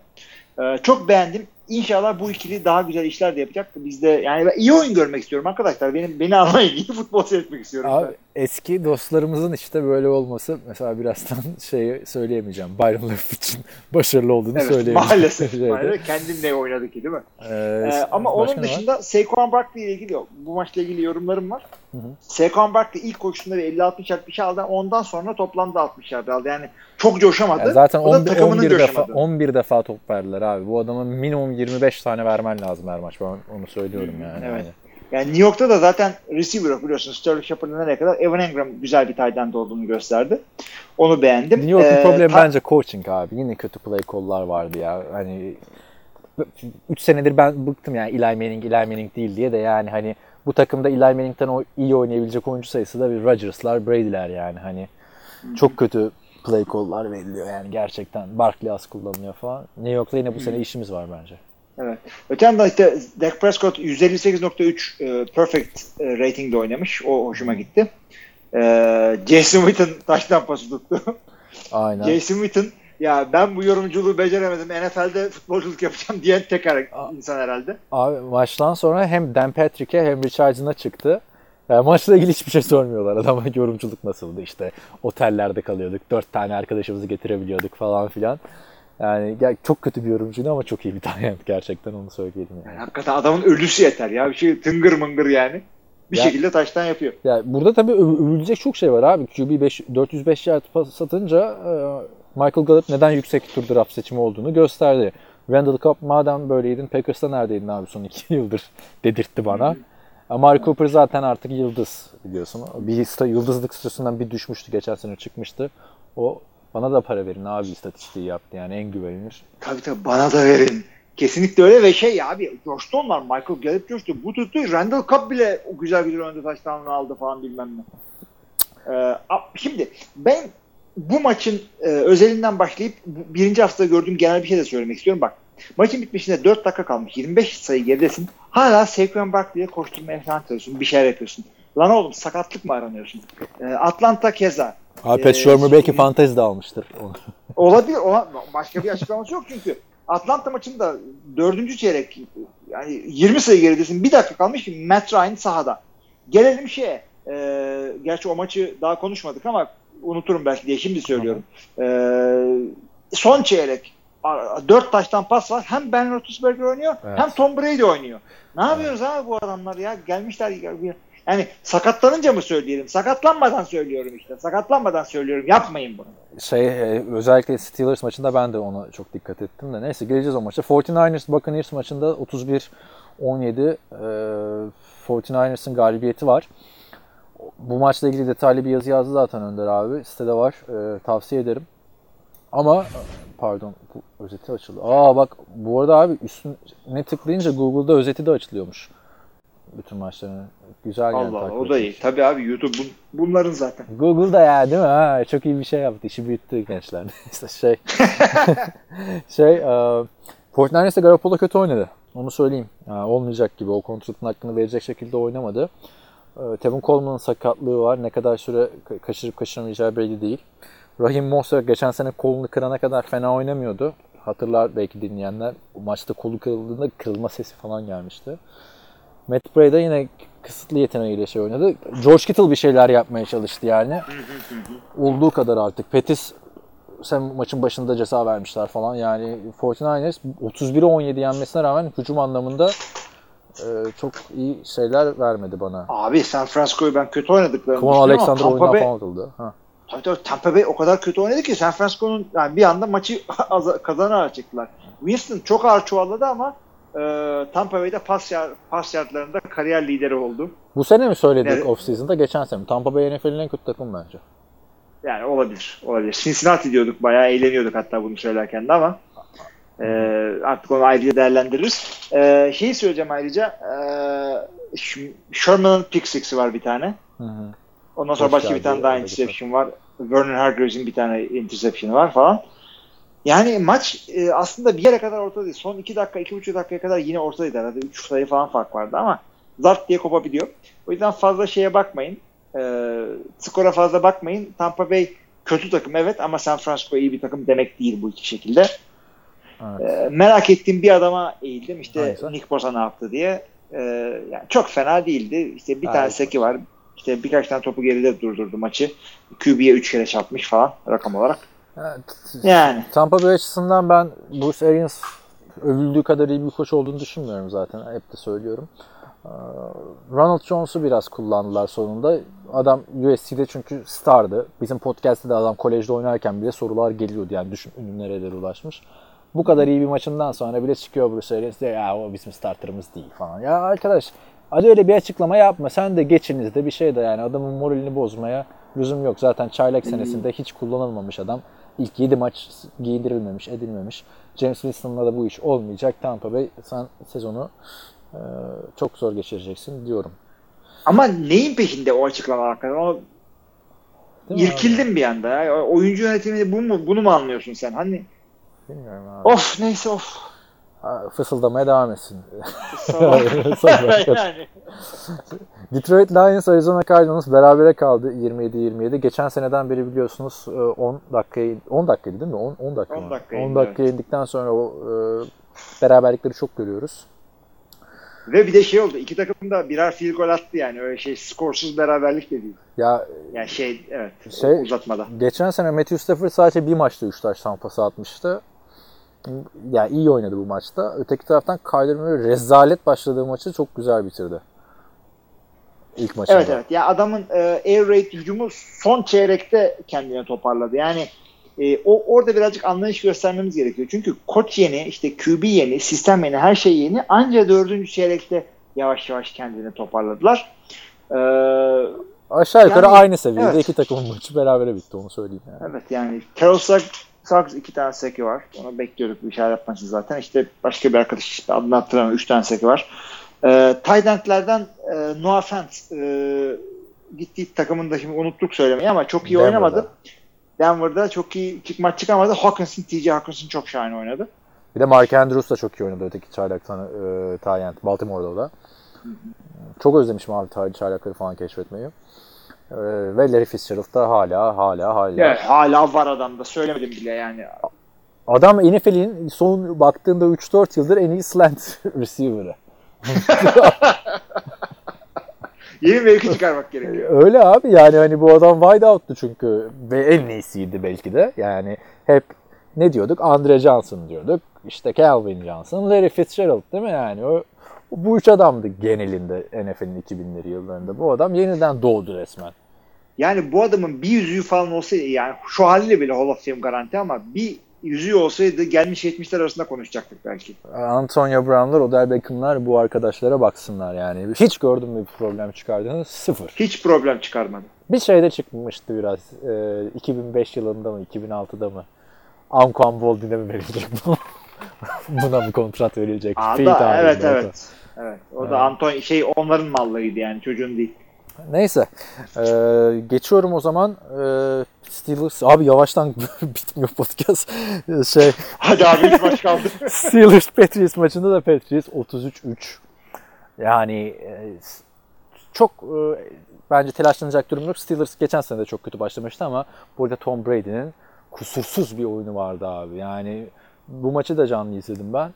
Ee, çok beğendim. İnşallah bu ikili daha güzel işler de yapacak. Biz de yani ben iyi oyun görmek istiyorum arkadaşlar. Benim beni anlayın iyi futbol seyretmek istiyorum. Abi ben. eski dostlarımızın işte böyle olması mesela birazdan şey söyleyemeyeceğim. Byron Leftwich için başarılı olduğunu Evet, söyleyemeyeceğim. maalesef. Maalesef. Kendinle oynadı ki değil mi? Ee, Ee, ama onun ne var? dışında Saquon Barkley ile ilgili. Bu maçla ilgili yorumlarım var. Hı hı. Saquon Barkley ilk koşusunda bir 50-60 yard bir şey aldı. Ondan sonra toplamda 60 yard aldı. Yani çok coşamadı. Ya zaten O da 11, takımının 11 defa coşamadı. 11 defa top verdiler abi. Bu adama minimum 25 tane vermen lazım her maç. Ben onu söylüyorum yani. Evet. Hani. Yani New York'ta da zaten receiver biliyorsun. Sterling Shepard'ın nereye kadar Evan Engram güzel bir tight end olduğunu gösterdi. Onu beğendim. New York'un Ee, problemi ta- bence coaching abi. Yine kötü play call'lar vardı ya. Hani 3 senedir ben bıktım yani Eli Manning, Eli Manning değil diye de yani hani bu takımda Eli Manning'den o iyi oynayabilecek oyuncu sayısı da bir Rodgers'lar, Brady'ler yani hani çok kötü play call'lar veriliyor yani gerçekten. Barkley az kullanılıyor falan. New York'ta yine bu sene işimiz var bence. Evet. Öte yandan işte Dak Prescott 158.3 e, perfect e, ratingde oynamış. O hoşuma gitti. E, Jason Witten taştan pası tuttu. Aynen. Jason Witten ya ben bu yorumculuğu beceremedim. NFL'de futbolculuk yapacağım diyen tek insan herhalde. Abi maçtan sonra hem Dan Patrick'e hem Richardson'a çıktı. Yani maçla ilgili hiçbir şey sormuyorlar. Adama yorumculuk nasıldı işte. Otellerde kalıyorduk. Dört tane arkadaşımızı getirebiliyorduk falan filan. Yani ya çok kötü bir yorumcuydu ama çok iyi bir tane gerçekten onu söyleyelim yani. Yani hakikaten adamın ölüsü yeter ya. Bir şey tıngır mıngır yani. Bir Ya- şekilde taştan yapıyor. Ya burada tabii öv- övülecek çok şey var abi. QB 5, 405 yard pas satınca e, Michael Gallup neden yüksek tur draft seçimi olduğunu gösterdi. Randall Cobb madem böyleydin Packers'ta neredeydin abi son iki yıldır dedirtti bana. Amari Cooper zaten artık yıldız biliyorsun. Bir yıldızlık statüsünden bir düşmüştü geçen sene çıkmıştı. O bana da para verin abi istatistiği yaptı yani en güvenilir. Tabii tabii bana da verin. Kesinlikle öyle ve şey abi coştu onlar. Michael Gallup coştu. Bu tuttu. Randall Cobb bile o güzel güzel önde taştanını aldı falan bilmem ne. Ee, şimdi ben bu maçın e, özelinden başlayıp birinci haftada gördüğüm genel bir şey de söylemek istiyorum. Bak maçın bitmişinde 4 dakika kalmış. 25 sayı geridesin. Hala Saquon Barkley'e koşturmaya falan çalışıyorsun. Bir şeyler yapıyorsun. Lan oğlum sakatlık mı aranıyorsun? Ee, Atlanta keza. Abi Ee, Pat Shurmur belki fantezi de almıştır. Olabilir. Ona, başka bir açıklaması yok çünkü. Atlanta maçında dördüncü çeyrek yani 20 sayı geridesin. Bir dakika kalmış ki Matt Ryan sahada. Gelelim şeye. E, gerçi o maçı daha konuşmadık ama unuturum belki diye şimdi söylüyorum. E, son çeyrek dört taştan pas var. Hem Ben Roethlisberger oynuyor Evet. hem Tom Brady oynuyor. Ne yapıyoruz abi bu adamlar ya? Gelmişler yani sakatlanınca mı söyleyelim? Sakatlanmadan söylüyorum işte. Sakatlanmadan söylüyorum. Yapmayın bunu. şey e, özellikle Steelers maçında ben de ona çok dikkat ettim de neyse geleceğiz o maça. 49ers Buccaneers maçında 31-17 e, 49ers'ın galibiyeti var. Bu maçla ilgili detaylı bir yazı yazdı zaten Önder abi. Sitede var. E, tavsiye ederim. Ama pardon bu özeti açıldı. Aa bak bu arada abi üstüne tıklayınca Google'da özeti de açılıyormuş. Bütün maçların. Güzel yani. Allah o da iyi. Tabii abi YouTube bun- bunların zaten. Google'da ya değil mi? Ha, çok iyi bir şey yaptı. İşi büyüttü gençler. işte şey. şey, e, Fortnite'de Garoppolo kötü oynadı. Onu söyleyeyim. Ha, olmayacak gibi. O kontratın hakkını verecek şekilde oynamadı. E, Tevin Coleman'ın sakatlığı var. Ne kadar süre ka- kaçırıp kaçıramayacağı belli değil. Rahim Mostert geçen sene kolunu kırana kadar fena oynamıyordu. Hatırlar belki dinleyenler. O maçta kolu kırıldığında kırılma sesi falan gelmişti. Matt Breda yine kısıtlı yeteneğiyle şey oynadı. George Kittle bir şeyler yapmaya çalıştı yani. Olduğu kadar artık. Petis sen maçın başında ceza vermişler falan. Yani 49ers 31'e 17 yenmesine rağmen hücum anlamında e, çok iyi şeyler vermedi bana. Abi San Francisco'yu ben kötü oynadıklarını Kwon düşünüyorum ama Alexander Tampa Bay, falan atıldı. Ha. tabii, tabii, Tampa Bay o kadar kötü oynadı ki San Francisco'nun yani bir anda maçı az- kazanarak çıktılar. Winston çok ağır çuvalladı ama e, Tampa Bay'de pas, yar, pas yardlarında kariyer lideri oldu. Bu sene mi söyledik Evet. off-season'da? Geçen sene mi? Tampa Bay NFL'in en kötü takım bence. Yani olabilir. Olabilir. Cincinnati diyorduk. Bayağı eğleniyorduk hatta bunu söylerken de ama e, artık onu ayrıca değerlendiririz. E, şeyi söyleyeceğim ayrıca e, Sh- Sherman'ın pick six'i var bir tane. Hı hı. Ondan sonra Hoş başka bir tane daha interception var. Werner Hargreaves'in bir tane interception'ı var falan. Yani maç e, aslında bir yere kadar ortadaydı. Son 2 dakika, 2,5 dakikaya kadar yine ortadaydı. Arada 3 sayı falan fark vardı ama zart diye kopabiliyor. O yüzden fazla şeye bakmayın. E, skora fazla bakmayın. Tampa Bay kötü takım evet ama San Francisco iyi bir takım demek değil bu iki şekilde. Evet. E, merak ettiğim bir adama eğildim. İşte Hangisi? Nick Bosa ne yaptı diye. E, yani çok fena değildi. İşte bir tane Evet. seki var. İşte birkaç tane topu geride durdurdu maçı. QB'ye 3 kere çarpmış falan rakam olarak. Yani Tampa Bay açısından ben Bruce Arians övüldüğü kadar iyi bir koç olduğunu düşünmüyorum zaten. Hep de söylüyorum. Ee, Ronald Jones'u biraz kullandılar sonunda. Adam USC'de çünkü stardı. Bizim podcast'te de adam kolejde oynarken bile sorular geliyordu. Yani düşün ünlü nerelere ulaşmış. Bu kadar iyi bir maçından sonra bile çıkıyor Bruce Arians diyor ya o bizim starterımız değil falan. Ya arkadaş hadi öyle bir açıklama yapma. Sen de geçinizde bir şey de yani adamın moralini bozmaya lüzum yok. Zaten çaylak senesinde hiç kullanılmamış adam. İlk 7 maç giydirilmemiş, edilmemiş. James Winston'la da bu iş olmayacak. Tampa Bay sen sezonu e, çok zor geçireceksin diyorum. ama neyin peşinde o açıklama hakikaten? O Değil mi abi? irkildim bir anda. Ya. Oyuncu yönetiminde bunu mu, bunu mu anlıyorsun sen? Hani Bilmiyorum abi. of neyse of. Fısıldamaya devam etsin. Yani. Detroit Lions Arizona Cardinals berabere kaldı 27-27. Geçen seneden beri biliyorsunuz e, 10 dakikayı 10 dakikaydı değil mi? 10 10 dakika. 10 mı? dakika 10 indi, dakika indikten sonra o e, beraberlikleri çok görüyoruz. Ve bir de şey oldu. iki takım da birer field goal attı yani. Öyle şey skorsuz beraberlik de değil. Ya Yani şey evet Şey- uzatmada. geçen sene Matthew Stafford sadece bir maçta 3 taş tampası atmıştı. Yani iyi oynadı bu maçta. Öteki taraftan Kyler Murray rezalet başladığı maçı çok güzel bitirdi. İlk maçında. Evet evet. Ya adamın e, air raid hücumu son çeyrekte kendine toparladı. Yani e, o orada birazcık anlayış göstermemiz gerekiyor. Çünkü koç yeni, işte QB yeni, sistem yeni, her şey yeni. Anca dördüncü çeyrekte yavaş yavaş kendini toparladılar. E, Aşağı yukarı Yani, aynı seviyede evet. iki takımın maçı berabere bitti onu söyleyeyim yani. evet yani Terrell Suggs iki tane seki var. Onu bekliyorduk bir işaret maçı zaten. İşte başka bir arkadaş işte adını hatırlamıyorum. Üç tane seki var. E, tight end'lerden e, Noah Fant e, gittiği takımında şimdi unuttuk söylemeyi ama çok iyi Denver'da. oynamadı. Denver'da çok iyi çık maç çıkamadı. Hawkinson, TJ Hawkinson çok şahane oynadı. Bir de Mark Andrews da çok iyi oynadı öteki çaylaktan e, Tyent. Baltimore'da o da. Çok özlemişim abi Ty- çaylakları falan keşfetmeyi. E, ve Larry Fitzgerald da hala hala hala. Evet, hala var adamda. Söylemedim bile yani. Adam NFL'in son baktığında 3-4 yıldır en iyi slant receiver'ı. Yeni mevki çıkarmak gerekiyor. Öyle abi yani hani bu adam wide out'tu çünkü ve en iyisiydi belki de. Yani hep ne diyorduk? Andre Johnson diyorduk. İşte Calvin Johnson, Larry Fitzgerald değil mi yani? O, bu üç adamdı genelinde NFL'in 2000'leri yıllarında. Bu adam yeniden doğdu resmen. Yani bu adamın bir yüzüğü falan olsaydı yani şu haliyle bile Hall of Fame garanti ama bir yüzüğü olsaydı gelmiş 70'ler arasında konuşacaktık belki. Antonio Brown'lar, Odell Beckham'lar bu arkadaşlara baksınlar yani. Hiç gördüm mü bir problem çıkardığını? Sıfır. Hiç problem çıkarmadı. Bir şey de çıkmıştı biraz. Ee, 2005 yılında mı, 2006'da mı? Anquan Boldin'e mi verilecek bu? Buna mı kontrat verilecek? Aa, da, evet evet. Evet. O da Anton şey onların mallıydı yani çocuğun değil. Neyse. Ee, geçiyorum o zaman. Ee, Steelers. Abi yavaştan bitmiyor podcast. şey Hadi abi üç maç kaldı. Steelers Patriots maçında da Patriots 33-3. Yani e, çok e, bence telaşlanacak durum yok. Steelers geçen sene de çok kötü başlamıştı ama burada Tom Brady'nin kusursuz bir oyunu vardı abi. Yani bu maçı da canlı izledim ben.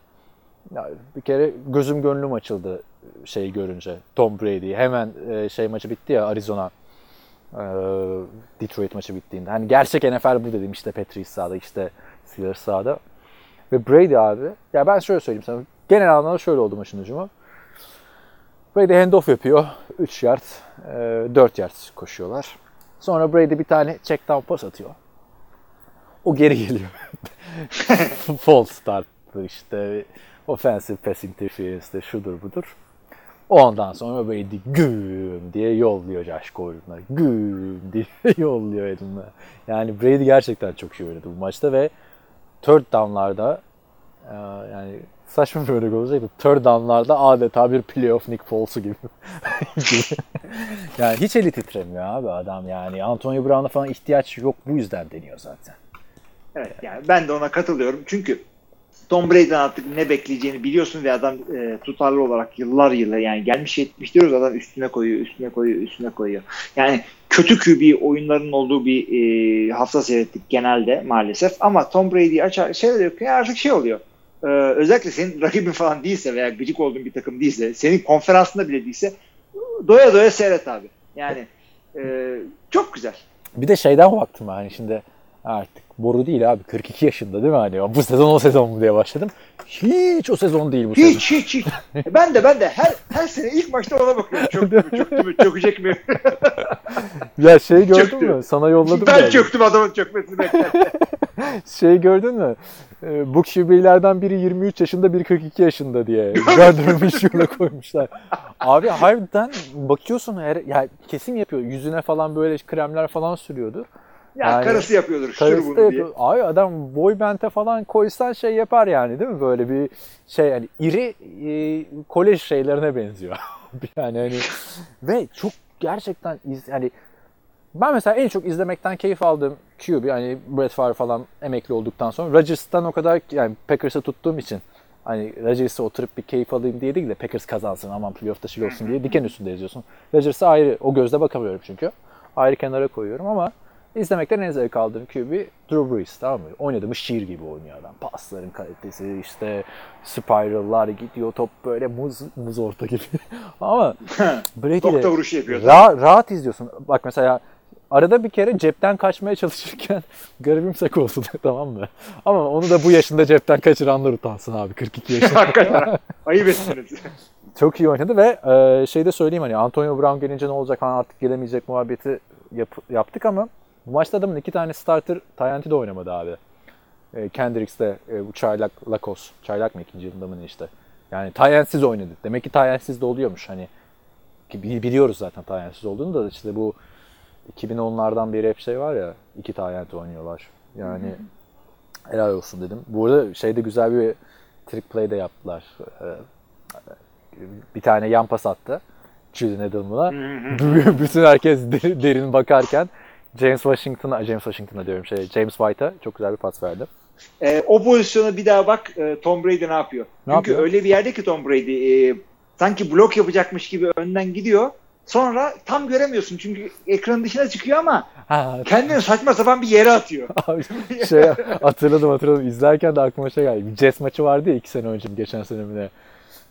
Ya bir kere gözüm gönlüm açıldı şey görünce Tom Brady. Hemen e, şey maçı bitti ya Arizona e, Detroit maçı bittiğinde. Hani gerçek NFL bu dedim işte Patriots sahada işte Steelers sahada. Ve Brady abi ya ben şöyle söyleyeyim sana. Genel anlamda şöyle oldu maçın hücumu. Brady handoff yapıyor. 3 yard, e, 4 yard koşuyorlar. Sonra Brady bir tane check down pas atıyor. O geri geliyor. False start işte offensive pass interference şudur budur. Ondan sonra Brady güm diye yolluyor Josh Gordon'a. Güm diye yolluyor eline. Yani Brady gerçekten çok iyi oynadı bu maçta ve third down'larda e, yani saçma bir örnek olacaktı. Third down'larda adeta bir playoff Nick Foles'u gibi. yani hiç eli titremiyor abi adam yani. Antonio Brown'a falan ihtiyaç yok bu yüzden deniyor zaten. Evet yani ben de ona katılıyorum. Çünkü Tom Brady'den artık ne bekleyeceğini biliyorsun ve adam e, tutarlı olarak yıllar yıllar yani gelmiş 70 diyoruz adam üstüne koyuyor, üstüne koyuyor, üstüne koyuyor. Yani kötü QB oyunların olduğu bir e, hafta seyrettik genelde maalesef ama Tom Brady açar şey yok ya artık şey oluyor. E, özellikle senin rakibin falan değilse veya gıcık olduğun bir takım değilse, senin konferansında bile değilse doya doya seyret abi. Yani e, çok güzel. Bir de şeyden baktım hani şimdi artık boru değil abi 42 yaşında değil mi hani bu sezon o sezon mu diye başladım. Hiç o sezon değil bu sezon. Hiç hiç hiç. E, ben de ben de her her sene ilk maçta ona bakıyorum. Çöktü mü, çöktü mü, çökecek mi? Ya şey gördün Çöktü. mü? Sana yolladım. ben ya. çöktüm adamın çökmesini beklerken. Şey gördün mü? Ee, bu QB'lerden biri 23 yaşında, biri 42 yaşında diye. Gardner Minshew'la koymuşlar. Abi harbiden bakıyorsun her, ya kesim yapıyor. Yüzüne falan böyle kremler falan sürüyordu. Ya Yani karısı yapıyordur şunu Karısı da bunu diye. yapıyor. Abi adam boy bente falan koysan şey yapar yani değil mi? Böyle bir şey yani iri e, kolej şeylerine benziyor. yani hani ve çok gerçekten iz, yani ben mesela en çok izlemekten keyif aldığım QB hani Brett Favre falan emekli olduktan sonra Rodgers'tan o kadar yani Packers'ı tuttuğum için hani Rodgers'a oturup bir keyif alayım diye değil de Packers kazansın aman playoff taşı olsun diye diken üstünde izliyorsun. Rodgers'a ayrı o gözle bakamıyorum çünkü. Ayrı kenara koyuyorum ama izlemekten en zevk aldığım QB Drew Brees tamam mı? Oynadı mı şiir gibi oynuyor adam. Pasların kalitesi işte spiral'lar gidiyor top böyle muz, muz orta gibi. ama Brady ile vuruşu yapıyor. ra- rahat izliyorsun. Bak mesela arada bir kere cepten kaçmaya çalışırken garibimsek olsun tamam mı? Ama onu da bu yaşında cepten kaçıranlar utansın abi 42 yaşında. Hakikaten. Ayıp ettiniz. Çok iyi oynadı ve e, şey de söyleyeyim hani Antonio Brown gelince ne olacak hani artık gelemeyecek muhabbeti yap- yaptık ama bu maçta adamın iki tane starter Tyent'i de oynamadı abi. E, Kendricks de e, bu çaylak Lakos. Çaylak mı ikinci yılında mı işte. Yani Tyent'siz oynadı. Demek ki Tyent'siz de oluyormuş hani. Ki biliyoruz zaten Tyent'siz olduğunu da işte bu 2010'lardan beri hep şey var ya iki Tyent oynuyorlar. Yani helal olsun dedim. Bu arada şeyde güzel bir trick play de yaptılar. E, bir tane yan pas attı. Julian Edelman'a. Bütün herkes der- derin bakarken James Washington'a, James Washington'a diyorum şey, James White'a çok güzel bir pas verdi. E, o pozisyona bir daha bak e, Tom Brady ne yapıyor? Ne Çünkü yapıyor? öyle bir yerde ki Tom Brady e, sanki blok yapacakmış gibi önden gidiyor. Sonra tam göremiyorsun çünkü ekranın dışına çıkıyor ama Ha, kendini saçma sapan bir yere atıyor. abi, şey hatırladım hatırladım. İzlerken de aklıma şey geldi. Bir Jets maçı vardı ya iki sene önce geçen sene mi?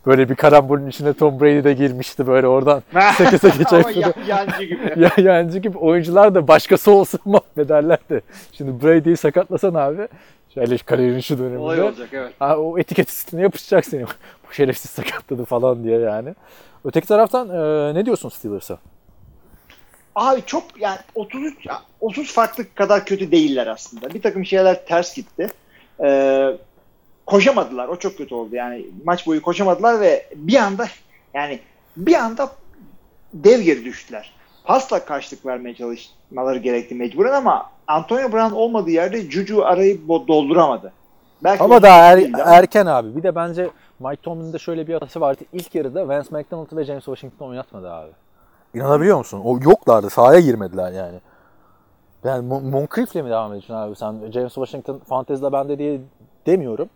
Böyle bir karambolün içine Tom Brady de girmişti böyle oradan seke seke ya, yancı gibi. ya, yancı gibi oyuncular da başkası olsun mahvederler de. Şimdi Brady'yi sakatlasan abi. Şöyle kariyerin şu döneminde. Olay olacak evet. Ha, o etiket üstüne yapışacak seni. Bu şerefsiz sakatladı falan diye yani. Öteki taraftan e, ne diyorsun Steelers'a? Abi çok yani 33 ya 30 farklı kadar kötü değiller aslında. Bir takım şeyler ters gitti. Ee, koşamadılar. O çok kötü oldu. Yani maç boyu koşamadılar ve bir anda yani bir anda dev geri düştüler. Pasla karşılık vermeye çalışmaları gerekti mecburen ama Antonio Brown olmadığı yerde Juju arayı dolduramadı. Belki Ama daha er- ama- erken abi. Bir de bence Mike Tomlin'de şöyle bir hatası vardı. İlk yarıda Vance McDonald'ı ve James Washington'ı oynatmadı abi. İnanabiliyor musun? O yoklardı. Sahaya girmediler yani. Yani Mon- Moncrief'le mi devam ediyorsun abi? Sen James Washington fantezide bende diye demiyorum.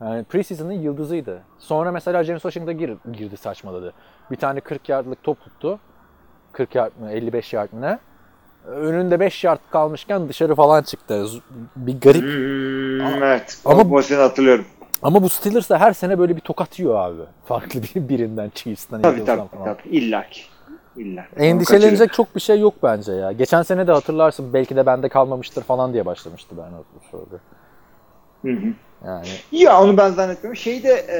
Yani preseason'ın yıldızıydı. Sonra mesela James Washington gir, girdi saçmaladı. Bir tane 40 yardlık top tuttu. 40 yard mı 55 yard mı ne? Önünde 5 yard kalmışken dışarı falan çıktı. Bir garip Hmm, evet. Ama- o pozisyonu hatırlıyorum. Ama bu Steelers her sene böyle bir tokat yiyor abi. Farklı bir birinden, Chiefs'ten, Tabii tabii, falan. tabii. İlla ki. İlla. Endişelenecek çok bir şey yok bence ya. Geçen sene de hatırlarsın belki de bende kalmamıştır falan diye başlamıştı ben o soruda. Hı hı. Yani Ya onu ben zannetmiyorum. Şeyde e,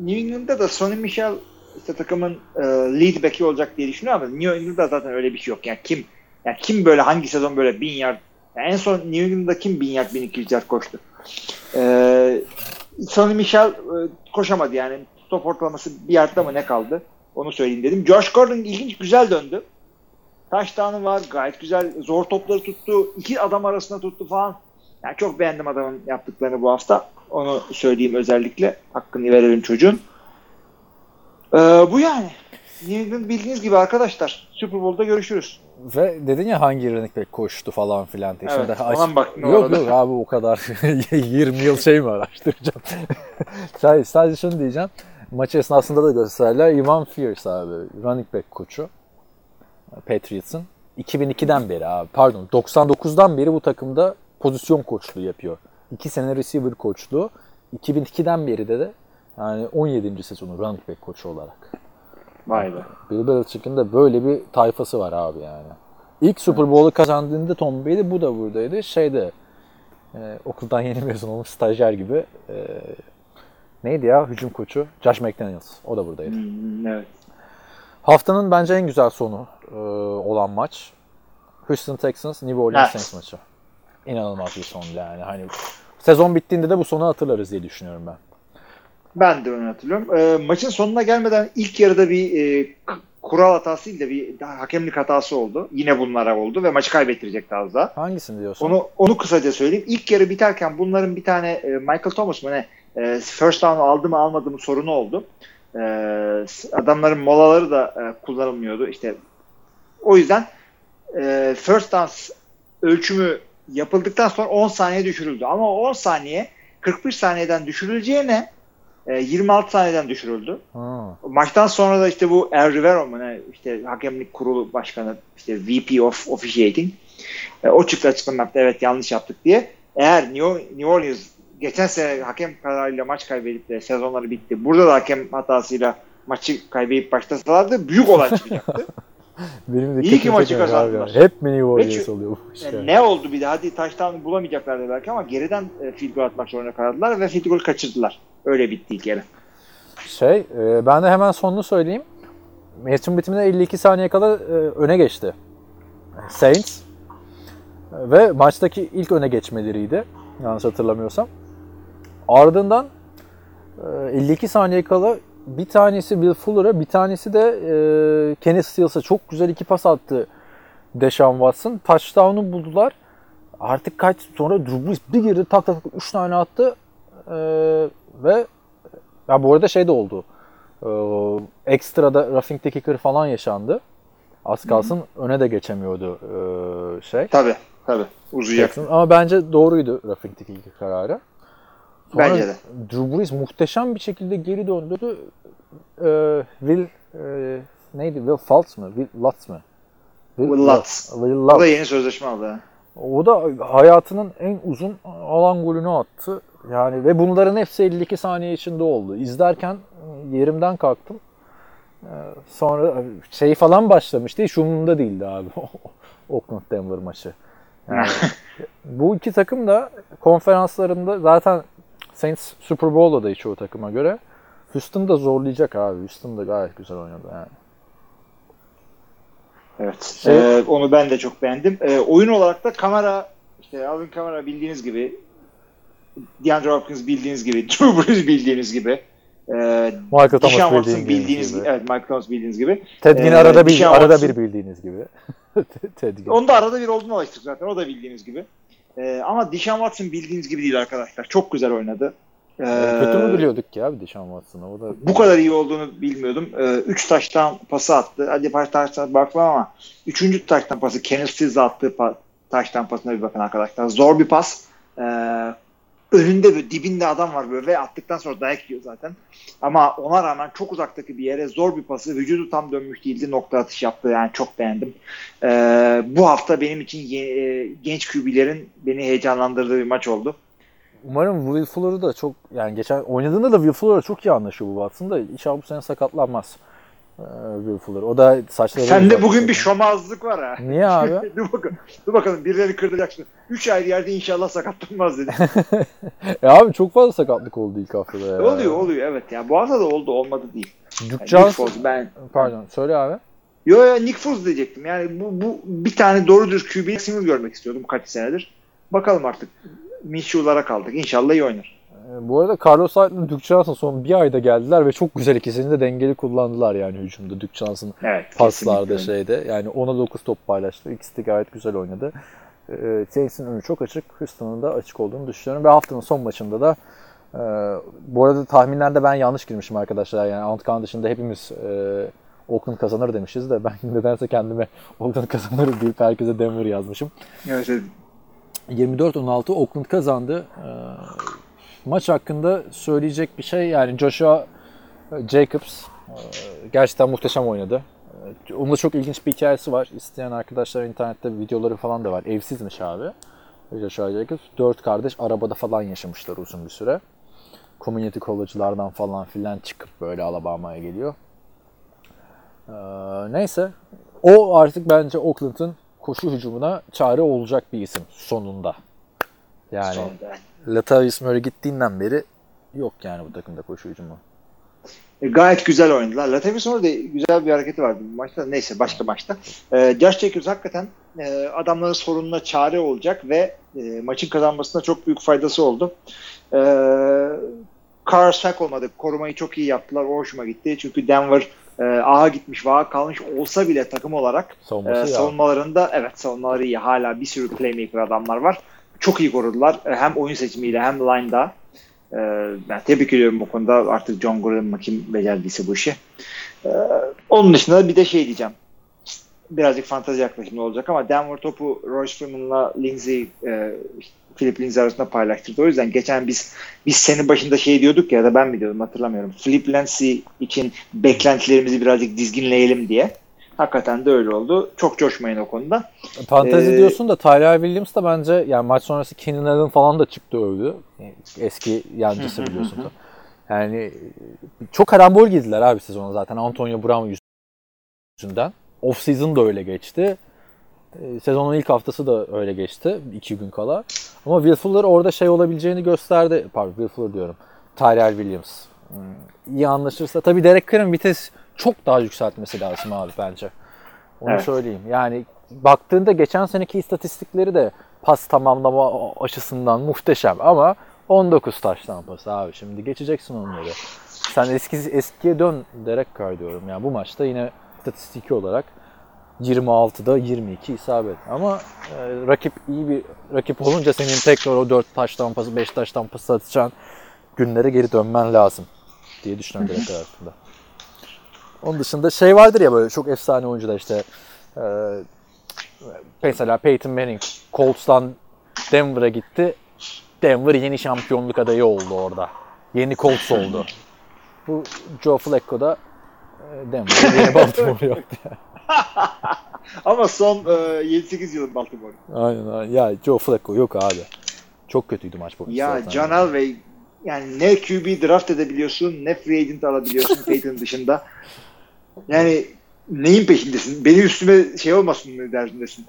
New England'da da Sonny Michel işte takımın e, lead back'i olacak diye düşünüyorum ama New England'da zaten öyle bir şey yok. Yani kim yani kim böyle hangi sezon böyle bin yard yani en son New England'da kim bin yard 1200 yard koştu? E, Sonny Michel e, koşamadı yani. Top ortalaması bir yardta mı ne kaldı? Onu söyleyeyim dedim. Josh Gordon ilginç güzel döndü. Taştanı var gayet güzel. Zor topları tuttu. iki adam arasında tuttu falan. Yani çok beğendim adamın yaptıklarını bu hafta. Onu söyleyeyim özellikle. Hakkını verelim çocuğun. Ee, bu yani. New England bildiğiniz gibi arkadaşlar. Super Bowl'da görüşürüz. Ve dedin ya hangi running back koştu falan filan diye. Evet, Şimdi mı baktın Yok orada? yok abi o kadar 20 yıl şey mi araştıracağım. sadece, sadece şunu diyeceğim. Maç esnasında da gösterdiler. Ivan Fierce abi running back koçu. Patriots'ın. 2002'den beri abi pardon 99'dan beri bu takımda pozisyon koçluğu yapıyor. 2 sene receiver koçluğu. 2002'den beri de de yani 17. sezonu running back koçu olarak. Vay be. Bill Belichick'in de böyle bir tayfası var abi yani. İlk Super Bowl'u kazandığında Tom Brady bu da buradaydı. Şeyde e, okuldan yeni mezun olmuş stajyer gibi e, neydi ya hücum koçu? Josh McDaniels. O da buradaydı. Hmm, evet. Haftanın bence en güzel sonu e, olan maç Houston Texans New Orleans Evet. Saints maçı. İnanılmaz bir son yani. Hani sezon bittiğinde de bu sonu hatırlarız diye düşünüyorum ben. Ben de onu hatırlıyorum. Ee, maçın sonuna gelmeden ilk yarıda bir e, kural hatası değil de bir hakemlik hatası oldu. Yine bunlara oldu ve maçı kaybettirecekti az daha. Hangisini diyorsun? Onu onu kısaca söyleyeyim. İlk yarı biterken bunların bir tane e, Michael Thomas mı ne e, first down aldı mı almadı mı sorunu oldu. E, adamların molaları da e, kullanılmıyordu. İşte o yüzden e, first down ölçümü yapıldıktan sonra 10 saniye düşürüldü. Ama o 10 saniye 41 saniyeden düşürüleceğine e, 26 saniyeden düşürüldü. Ha. Maçtan sonra da işte bu El Rivero mu ne işte hakemlik kurulu başkanı işte VP of Officiating e, o çıktı açıklama yaptı evet yanlış yaptık diye. Eğer New Orleans geçen sene hakem kararıyla maç kaybedip de sezonları bitti. Burada da hakem hatasıyla maçı kaybedip başlasalardı büyük olay çıkacaktı. Benim de İyi ki maçı kazandılar. Hep mi New Orleans Ve çü- oluyor bu iş Yani ya? ne oldu bir de hadi taştan bulamayacaklardı belki ama geriden e, field goal atmak zorunda kaldılar ve field goal kaçırdılar. Öyle bitti ilk yarı. Şey, e, ben de hemen sonunu söyleyeyim. Maçın bitimine 52 saniye kala e, öne geçti. Saints. E, Ve maçtaki ilk öne geçmeleriydi. Yanlış hatırlamıyorsam. Ardından e, 52 saniye kala bir tanesi Will Fuller'a, bir tanesi de e, Kenneth Stills'a çok güzel iki pas attı Deshaun Watson. Touchdown'u buldular. Artık kaç sonra Drew Brees bir girdi tak tak 3 tane attı. E, ve ya bu arada şey de oldu. Ee, ekstrada roughing the kicker falan yaşandı. Az kalsın öne de geçemiyordu ee, şey. Tabii tabii uzayacak. Jackson. Ama bence doğruydu roughing the kicker kararı. Bence de. Drew Brees muhteşem bir şekilde geri döndü. Ee, Will e, neydi? Will Fultz mı? Will Lutz mı? Will Lutz. Will O da Lutz. yeni sözleşme aldı. O da hayatının en uzun alan golünü attı. Yani ve bunların hepsi 52 saniye içinde oldu. İzlerken e, yerimden kalktım. Ee, Sonra şey falan başlamıştı. Hiç umurumda değildi abi. Oakland Denver maçı. Yani bu iki takım da konferanslarında zaten Saints Super Bowl adayı çoğu takıma göre. Houston da zorlayacak abi. Houston da gayet güzel oynadı yani. Evet. Şey- Ee, onu ben de çok beğendim. Ee, oyun olarak da kamera işte Alvin Kamara bildiğiniz gibi DeAndre Hopkins bildiğiniz gibi Drew Brees bildiğiniz gibi e, Michael Thomas bildiğin Watson bildiğiniz gibi. gibi. Evet Michael Thomas bildiğiniz gibi. Ted yine Ee, arada bir arada Watson- bir bildiğiniz gibi. Ted Ginn. Onu da arada bir olduğunu alıştık zaten. O da bildiğiniz gibi. Ee, ama Deshaun Watson bildiğiniz gibi değil arkadaşlar. Çok güzel oynadı. Ee, Kötü mü biliyorduk ki abi Deshaun Watson'ı? O da Bu kadar iyi olduğunu bilmiyordum. 3 taştan pası attı. Hadi baş taştan bakmam ama 3. taştan pası Kenneth Stills'e attığı pa- taştan pasına bir bakın arkadaşlar. Zor bir pas. Ee, önünde böyle dibinde adam var böyle ve attıktan sonra dayak yiyor zaten. Ama ona rağmen çok uzaktaki bir yere zor bir pası. Vücudu tam dönmüş değildi. Nokta atış yaptı. Yani çok beğendim. Ee, bu hafta benim için ye- e, genç QB'lerin beni heyecanlandırdığı bir maç oldu. Umarım Will Fuller'ı da çok yani geçen oynadığında da Will Fuller'la çok iyi anlaşıyor bu Watson da bu sene sakatlanmaz. Ee, Will Fuller. O da saçları Sende bugün bir şomazlık var ha. Niye abi? dur bakalım. Dur bakalım birileri kırdıracak şimdi. 3 ayrı yerde inşallah sakatlanmaz dedi. e abi çok fazla sakatlık oldu ilk haftada ya. oluyor oluyor evet ya. Bu hafta da oldu olmadı değil. Duke Yani Nick. Foles ben Pardon söyle abi. Yo yo Nick Foles diyecektim. Yani bu, bu bir tane doğru düz QB single görmek istiyordum kaç senedir. Bakalım artık. Minshew'lara kaldık. İnşallah iyi oynar. Ee, Bu arada Carlos Hyde ile Duke Johnson son bir ayda geldiler ve çok güzel ikisini de dengeli kullandılar yani hücumda. Duke Johnson Evet. paslarda kesinlikle. şeyde. Yani 10'a 9 top paylaştı. İkisi de gayet güzel oynadı. e, Saints'in önü çok açık. Houston'ın da açık olduğunu düşünüyorum. Ve haftanın son maçında da e, bu arada tahminlerde ben yanlış girmişim arkadaşlar. Yani Antkan dışında hepimiz e, Oakland kazanır demişiz de ben nedense kendime Oakland kazanır deyip herkese Denver yazmışım. Evet, evet. 24-16 Oakland kazandı. Ee, maç hakkında söyleyecek bir şey yani Joshua Jacobs e, gerçekten muhteşem oynadı. E, Onun da çok ilginç bir hikayesi var. İsteyen arkadaşlar internette videoları falan da var. Evsizmiş abi. Joshua Jacobs. Dört kardeş arabada falan yaşamışlar uzun bir süre. Community college'lardan falan filan çıkıp böyle Alabama'ya geliyor. Neyse. O artık bence Oakland'ın koşu hücumuna çare olacak bir isim sonunda. Yani Sonunda. Latavius Murray gittiğinden beri yok yani bu takımda koşu hücumu. E, gayet güzel oynadılar. Latavius orada güzel bir hareketi vardı bu maçta. Neyse başka maçta. E, Josh Jacobs hakikaten e, adamların sorununa çare olacak ve e, maçın kazanmasına çok büyük faydası oldu. E, sack olmadı. Korumayı çok iyi yaptılar. O hoşuma gitti. Çünkü Denver e, aha gitmiş, vaha kalmış olsa bile takım olarak Savunması e, ya. savunmalarında evet savunmaları iyi. Hala bir sürü playmaker adamlar var. Çok iyi korudular. E, hem oyun seçimiyle hem line'da. E, ben tebrik ediyorum bu konuda. Artık John Gruden mı kim becerdiyse bu işi. E, onun dışında bir de şey diyeceğim. Birazcık fantezi yaklaşımı olacak ama Denver topu Royce Freeman'la Lindsey e, Philip Lindsey arasında paylaştırdı. O yüzden geçen biz biz senin başında şey diyorduk ya da ben mi diyordum hatırlamıyorum. Philip Lindsey için beklentilerimizi birazcık dizginleyelim diye. Hakikaten de öyle oldu. Çok coşmayın o konuda. Fantezi Ee, diyorsun da Tyler Williams da bence yani maç sonrası Keenan Allen falan da çıktı övdü. Eski yancısı biliyorsun. da. Yani çok karambol girdiler abi sezona zaten Antonio Brown yüzünden. Off season da öyle geçti. Ee, Sezonun ilk haftası da öyle geçti. iki gün kala. Ama Will Fuller orada şey olabileceğini gösterdi. Pardon Will Fuller diyorum. Tyrell Williams. Hmm, iyi anlaşırsa. Tabii Derek Carr'ın vites çok daha yükseltmesi lazım abi bence. Onu Evet. söyleyeyim. Yani baktığında geçen seneki istatistikleri de pas tamamlama açısından muhteşem ama 19 taş tampası abi. Şimdi geçeceksin onları. Sen eski eskiye dön Derek diyorum. Yani bu maçta yine istatistiki olarak 26'da 22 isabet. Ama e, rakip iyi bir rakip olunca senin tekrar o 4 taş tampası, 5 taş tampası atacağın günlere geri dönmen lazım diye düşünüyorum Carr hakkında. Onun dışında şey vardır ya böyle çok efsane oyuncular işte e, mesela Peyton Manning Colts'tan Denver'a gitti. Denver yeni şampiyonluk adayı oldu orada. Yeni Colts oldu. Bu Joe Flacco da e, Denver'ı yeni Baltimore yani. Ama son e, 7-8 yılın Baltimore. Aynen aynen. Ya Joe Flacco yok abi. Çok kötüydü maç boyunca Ya zaten. John Elway yani ne QB draft edebiliyorsun ne free agent alabiliyorsun Peyton dışında. Yani neyin peşindesin? Benim üstüme şey olmasın derdindesin?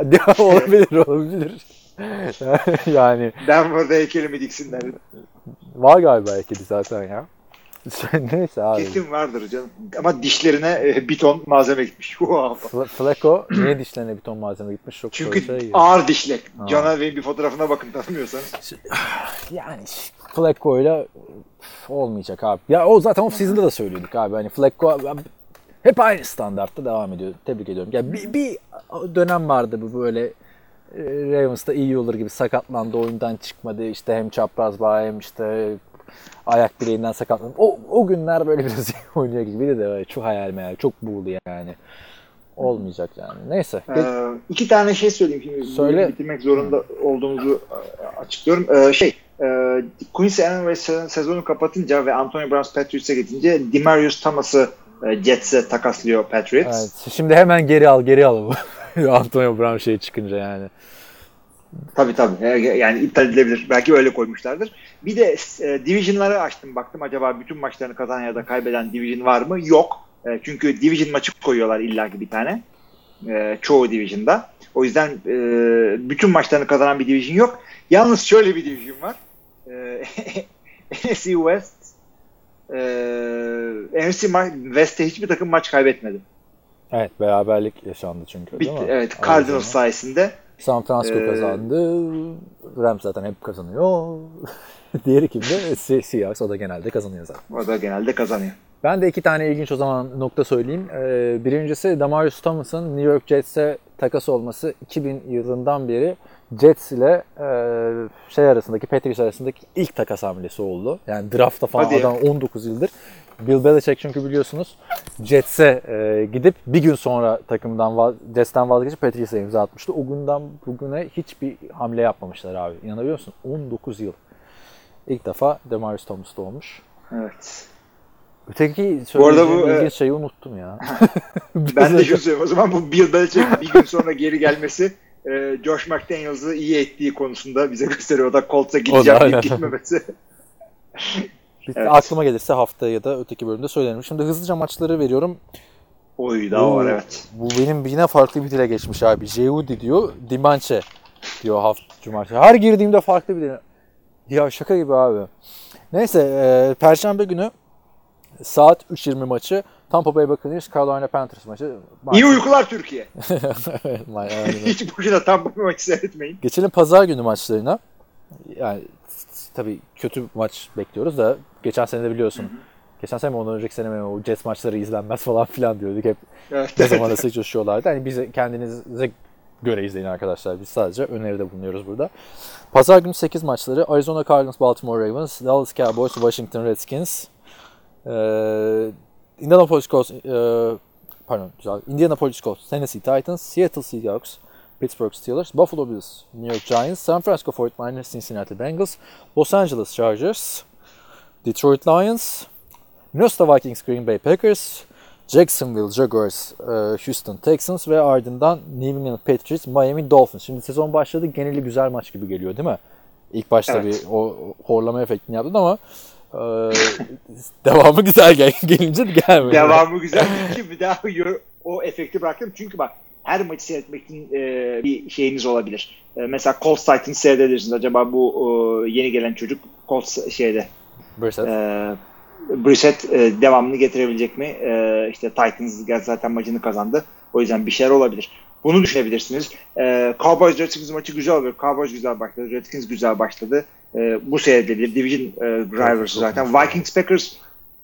olabilir olabilir. yani Denver'da heykelimi diksinler. var galiba ekidi zaten ya. Neyse abi. Kesin vardır canım. Ama dişlerine e, bir ton malzeme gitmiş. Wow. Flacco niye dişlerine bir ton malzeme gitmiş çok Çünkü şey. ağır dişlek. John Elway'in bir fotoğrafına bakın tanımıyorsanız. Yani Flacco'yla olmayacak abi. Ya o zaten off season'da da söylüyorduk abi. Hani Flacco hep aynı standartta devam ediyor. Tebrik ediyorum. Ya bir, bir dönem vardı bu böyle e, Ravens'ta iyi olur gibi sakatlandı, oyundan çıkmadı. İşte hem çapraz bağ hem işte ayak bileğinden sakatlandı. O, o günler böyle biraz oynuyor gibi de, böyle çok hayal meyal, çok buğulu yani. Olmayacak yani. Neyse. Ee, iki tane şey söyleyeyim şimdi. Söyle. Bitirmek zorunda olduğumuzu e, açıklıyorum. Ee, şey, e, Quincy se- sezonu kapatınca ve Antonio Brown Patriots'e gidince Demarius Thomas'ı e, Jets'e takaslıyor Patriots. Evet. Şimdi hemen geri al, geri al bu. Antonio Brown şey çıkınca yani. Tabii tabii. E, Yani iptal edilebilir. Belki öyle koymuşlardır. Bir de e, division'ları açtım. Baktım acaba bütün maçlarını kazanan ya da kaybeden division var mı? Yok. E, çünkü division maçı koyuyorlar illaki bir tane. E, çoğu division'da. O yüzden e, bütün maçlarını kazanan bir division yok. Yalnız şöyle bir division var. E, NFC West e, NFC West'te hiçbir takım maç kaybetmedi. Evet beraberlik yaşandı çünkü değil Bitti. mi? Evet. Cardinals sayesinde. San Francisco Ee, kazandı. Rams zaten hep kazanıyor. Diğeri kimde? Se- Seahawks o da genelde kazanıyor zaten. O da genelde kazanıyor. Ben de iki tane ilginç o zaman nokta söyleyeyim. Ee, birincisi Demarius Thomas'ın New York Jets'e takas olması 2000 yılından beri Jets ile e, şey arasındaki Patriots arasındaki ilk takas hamlesi oldu. Yani draftta falan Hadi ya. adam 19 yıldır. Bill Belichick çünkü biliyorsunuz Jets'e e, gidip bir gün sonra takımdan vaz- Jets'ten vazgeçip Patriots'a imza atmıştı. O günden bugüne hiçbir hamle yapmamışlar abi. İnanabiliyor musun? 19 yıl. İlk defa Demarius Thomas doğmuş. Evet. Öteki Bu arada bu, ilginç e, şeyi unuttum ya. Ben de şunu söyleyeyim. O zaman bu Bill Belichick bir gün sonra geri gelmesi e, Josh McDaniels'ı iyi ettiği konusunda bize gösteriyor. O da Colts'a gideceğim deyip gitmemesi. Bir- Evet. Aklıma gelirse haftaya ya da öteki bölümde söylerim. Şimdi hızlıca maçları veriyorum. Oy daha Bu- var evet. Bu benim yine farklı bir dile geçmiş abi. Jeudi diyor, Dimanche diyor hafta cumartesi. Her girdiğimde farklı bir dil. Ya şaka gibi abi. Neyse, e, Perşembe günü saat 3.20 maçı Tampa Bay Buccaneers Carolina Panthers maçı. İyi uykular Türkiye. Hiç boşuna tam bu maçı seyretmeyin. Geçelim pazar günü maçlarına. Yani tabii kötü maç bekliyoruz da geçen sene de biliyorsun. Geçen sene mi ondan önceki sene mi o Jets maçları izlenmez falan filan diyorduk. Hep Evet. ne zaman da sık coşuyorlardı. Hani bize kendinize göre izleyin arkadaşlar. Biz sadece öneride bulunuyoruz burada. Pazar günü 8 maçları. Arizona Cardinals, Baltimore Ravens, Dallas Cowboys, Washington Redskins, ee, Indianapolis Colts, ee, pardon. Indianapolis Colts, Tennessee Titans, Seattle Seahawks, Pittsburgh Steelers, Buffalo Bills, New York Giants, San Francisco 49ers, Cincinnati Bengals, Los Angeles Chargers, Detroit Lions, Minnesota Vikings, Green Bay Packers, Jacksonville Jaguars, e, Houston Texans ve ardından New England Patriots, Miami Dolphins. Şimdi sezon başladı. Geneli güzel maç gibi geliyor değil mi? İlk başta Evet. bir o horlama efektini yaptın ama e, devamı güzel gel gelince gelmedi. Devamı güzel ki bir daha o efekti bıraktım. Çünkü bak her maçı seyretmek için e, bir şeyiniz olabilir. E, mesela Colts Titans seyredebilirsiniz. Acaba bu e, yeni gelen çocuk Colts şeyde Brissett. e, Brissett e, devamını getirebilecek mi? E, işte Titans zaten maçını kazandı. O yüzden bir şeyler olabilir. Bunu düşünebilirsiniz. E, Cowboys Redskins maçı güzel olur. Cowboys güzel başladı. Redskins güzel başladı. E, bu seyredilebilir. Division e, çok zaten. Vikings Packers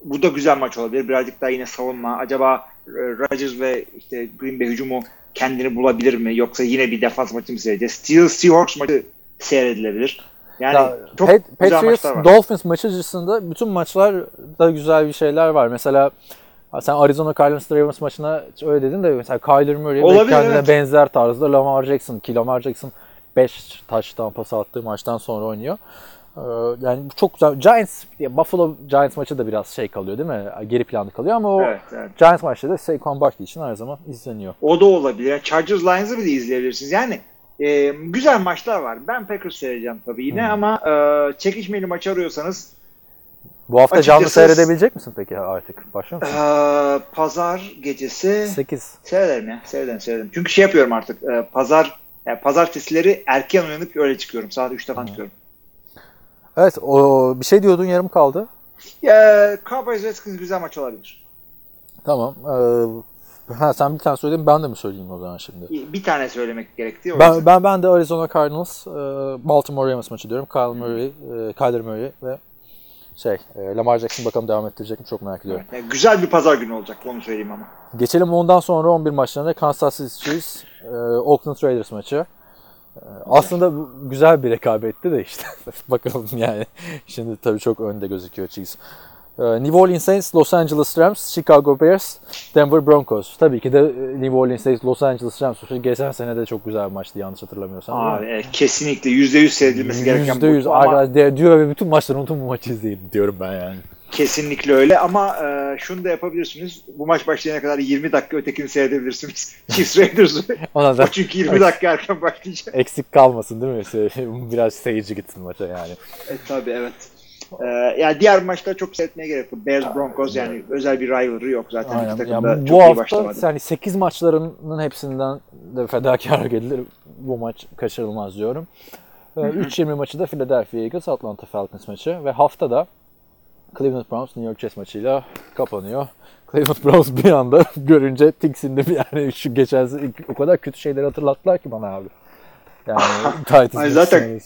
bu da güzel maç olabilir. Birazcık daha yine savunma. Acaba e, Rodgers ve işte Green Bay hücumu kendini bulabilir mi? Yoksa yine bir defans maçı mı seyredeceğiz? Steelers Seahawks maçı seyredilebilir. Yani Ya, çok Pat- güzel Patriots maçlar var. Dolphins maçı açısından bütün maçlarda güzel bir şeyler var. Mesela sen Arizona Cardinals Ravens maçına öyle dedin de mesela Kyler Murray Olabilir, kendine evet. benzer tarzda Lamar Jackson ki Lamar Jackson 5 taştan pas attığı maçtan sonra oynuyor. Ee, Yani çok güzel. Giants, Buffalo Giants maçı da biraz şey kalıyor değil mi? Geri planda kalıyor ama o Evet, evet. Giants maçları da Saquon Barkley için her zaman izleniyor. O da olabilir. Yani Chargers Lions'ı bile izleyebilirsiniz. Yani e, güzel maçlar var. Ben Packers seyredeceğim tabii yine Hmm. ama e, çekişmeli maç arıyorsanız Bu hafta canlı Açıkçası- seyredebilecek misin peki artık? Başlıyor e, musun? pazar gecesi 8. seyrederim ya. Seyrederim, seyrederim. Çünkü şey yapıyorum artık. e, pazar yani pazartesileri erken uyanıp öyle çıkıyorum. Saat 3'te falan çıkıyorum. Evet, o bir şey diyordun yarım kaldı. Ya, Cowboys Redskins güzel maç olabilir. Tamam. Ee, ha, sen bir tane söyledin ben de mi söyleyeyim o zaman şimdi? Bir tane söylemek gerekti. Ben, yüzden. ben, ben de Arizona Cardinals, e, Baltimore Ravens maçı diyorum. Kyle Murray, e, Kyler Murray ve şey e, Lamar Jackson bakalım devam ettirecek mi çok merak ediyorum. Yani güzel bir pazar günü olacak. Onu söyleyeyim ama. Geçelim ondan sonra 11 maçlarına Kansas City Chiefs, e, Oakland Raiders maçı. Aslında güzel bir rekabetti de işte. bakalım yani. Şimdi tabii çok önde gözüküyor Chiefs. E, New Orleans Saints, Los Angeles Rams, Chicago Bears, Denver Broncos. Tabii ki de e, New Orleans Saints, Los Angeles Rams. Geçen sene de çok güzel bir maçtı yanlış hatırlamıyorsam. Abi, e, kesinlikle %100 seyredilmesi gereken Yüzde yüz bu. Ama- arkadaş de- diyor ve bütün maçları unutun bu maçı izleyin diyorum ben yani. Kesinlikle öyle ama e, şunu da yapabilirsiniz. Bu maç başlayana kadar 20 dakika ötekini seyredebilirsiniz. Chiefs Raiders'ı. Ona da o çünkü 20 dakika erken başlayacak. eksik kalmasın değil mi? Se- Biraz seyirci gitsin maça yani. E, tabii evet. E, yani diğer maçlar çok seyretmeye gerek yok. Bears Broncos yani özel bir rivalry yok zaten. Aynen. İki Yani da bu iyi hafta yani 8 maçlarının hepsinden de fedakarlık edilir. Bu maç kaçırılmaz diyorum. Ee, 3-20 maçı da Philadelphia Eagles, Atlanta Falcons maçı ve haftada Cleveland Browns New York Jets maçıyla kapanıyor. Cleveland Browns bir anda görünce tiksindim yani şu geçen o kadar kötü şeyleri hatırlattılar ki bana abi. Yani Titans zaten-.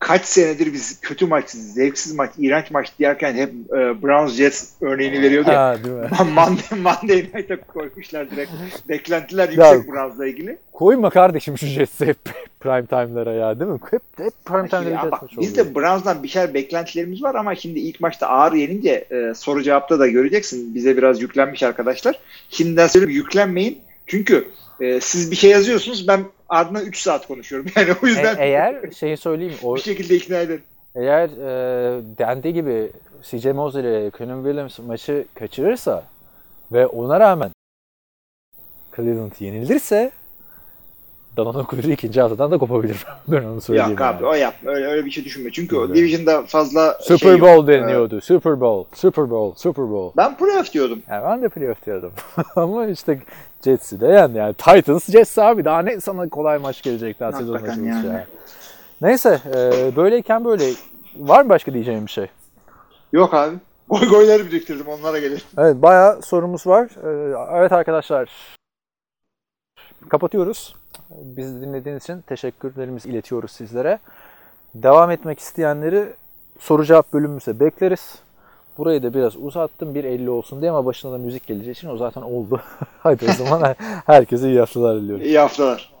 Kaç senedir biz kötü maç, zevksiz maç, iğrenç maç diyerken hep e, Browns Jets örneğini veriyordu ya. Ha, değil mi? Monday, Monday Night'a koymuşlar direkt. Beklentiler yüksek Browns'la ilgili. Koyma kardeşim şu Jets'i hep prime time'lara ya değil mi? Hep, hep prime Ya Jets maçı biz de Browns'dan bir şeyler beklentilerimiz var ama şimdi ilk maçta ağır yenince e, soru cevapta da göreceksin. Bize biraz yüklenmiş arkadaşlar. Şimdiden söyleyeyim yüklenmeyin. Çünkü e, siz bir şey yazıyorsunuz ben ardından 3 saat konuşuyorum. Yani o E- yüzden eğer şeyi söyleyeyim o bir şekilde ikna ederim. eğer e, dendi gibi CJ Mosley ile Quinn Williams maçı kaçırırsa ve ona rağmen Cleveland yenilirse Danone kuyruğu ikinci haftadan da kopabilir. ben onu söyleyeyim. Yok abi yani. o yapma. Öyle, öyle bir şey düşünme. Çünkü o Öyle. Division'da fazla Super şey yok. Bowl deniyordu. Super Bowl, Super Bowl, Super Bowl. Ben playoff diyordum. Yani ben de playoff diyordum. Ama işte Jets'i de yendi yani. Titans Jets abi daha ne sana kolay maç gelecek daha sezon yani. ya. Neyse e, böyleyken böyle var mı başka diyeceğim bir şey? Yok abi. Goy goyları biriktirdim onlara gelir. Evet bayağı sorumuz var. Ee, Evet arkadaşlar kapatıyoruz. Bizi dinlediğiniz için teşekkürlerimizi iletiyoruz sizlere. Devam etmek isteyenleri soru cevap bölümümüze bekleriz. Burayı da biraz uzattım 1.50 olsun diye ama başına da müzik geleceği için o zaten oldu. Hadi o zaman herkese iyi haftalar diliyorum. İyi haftalar.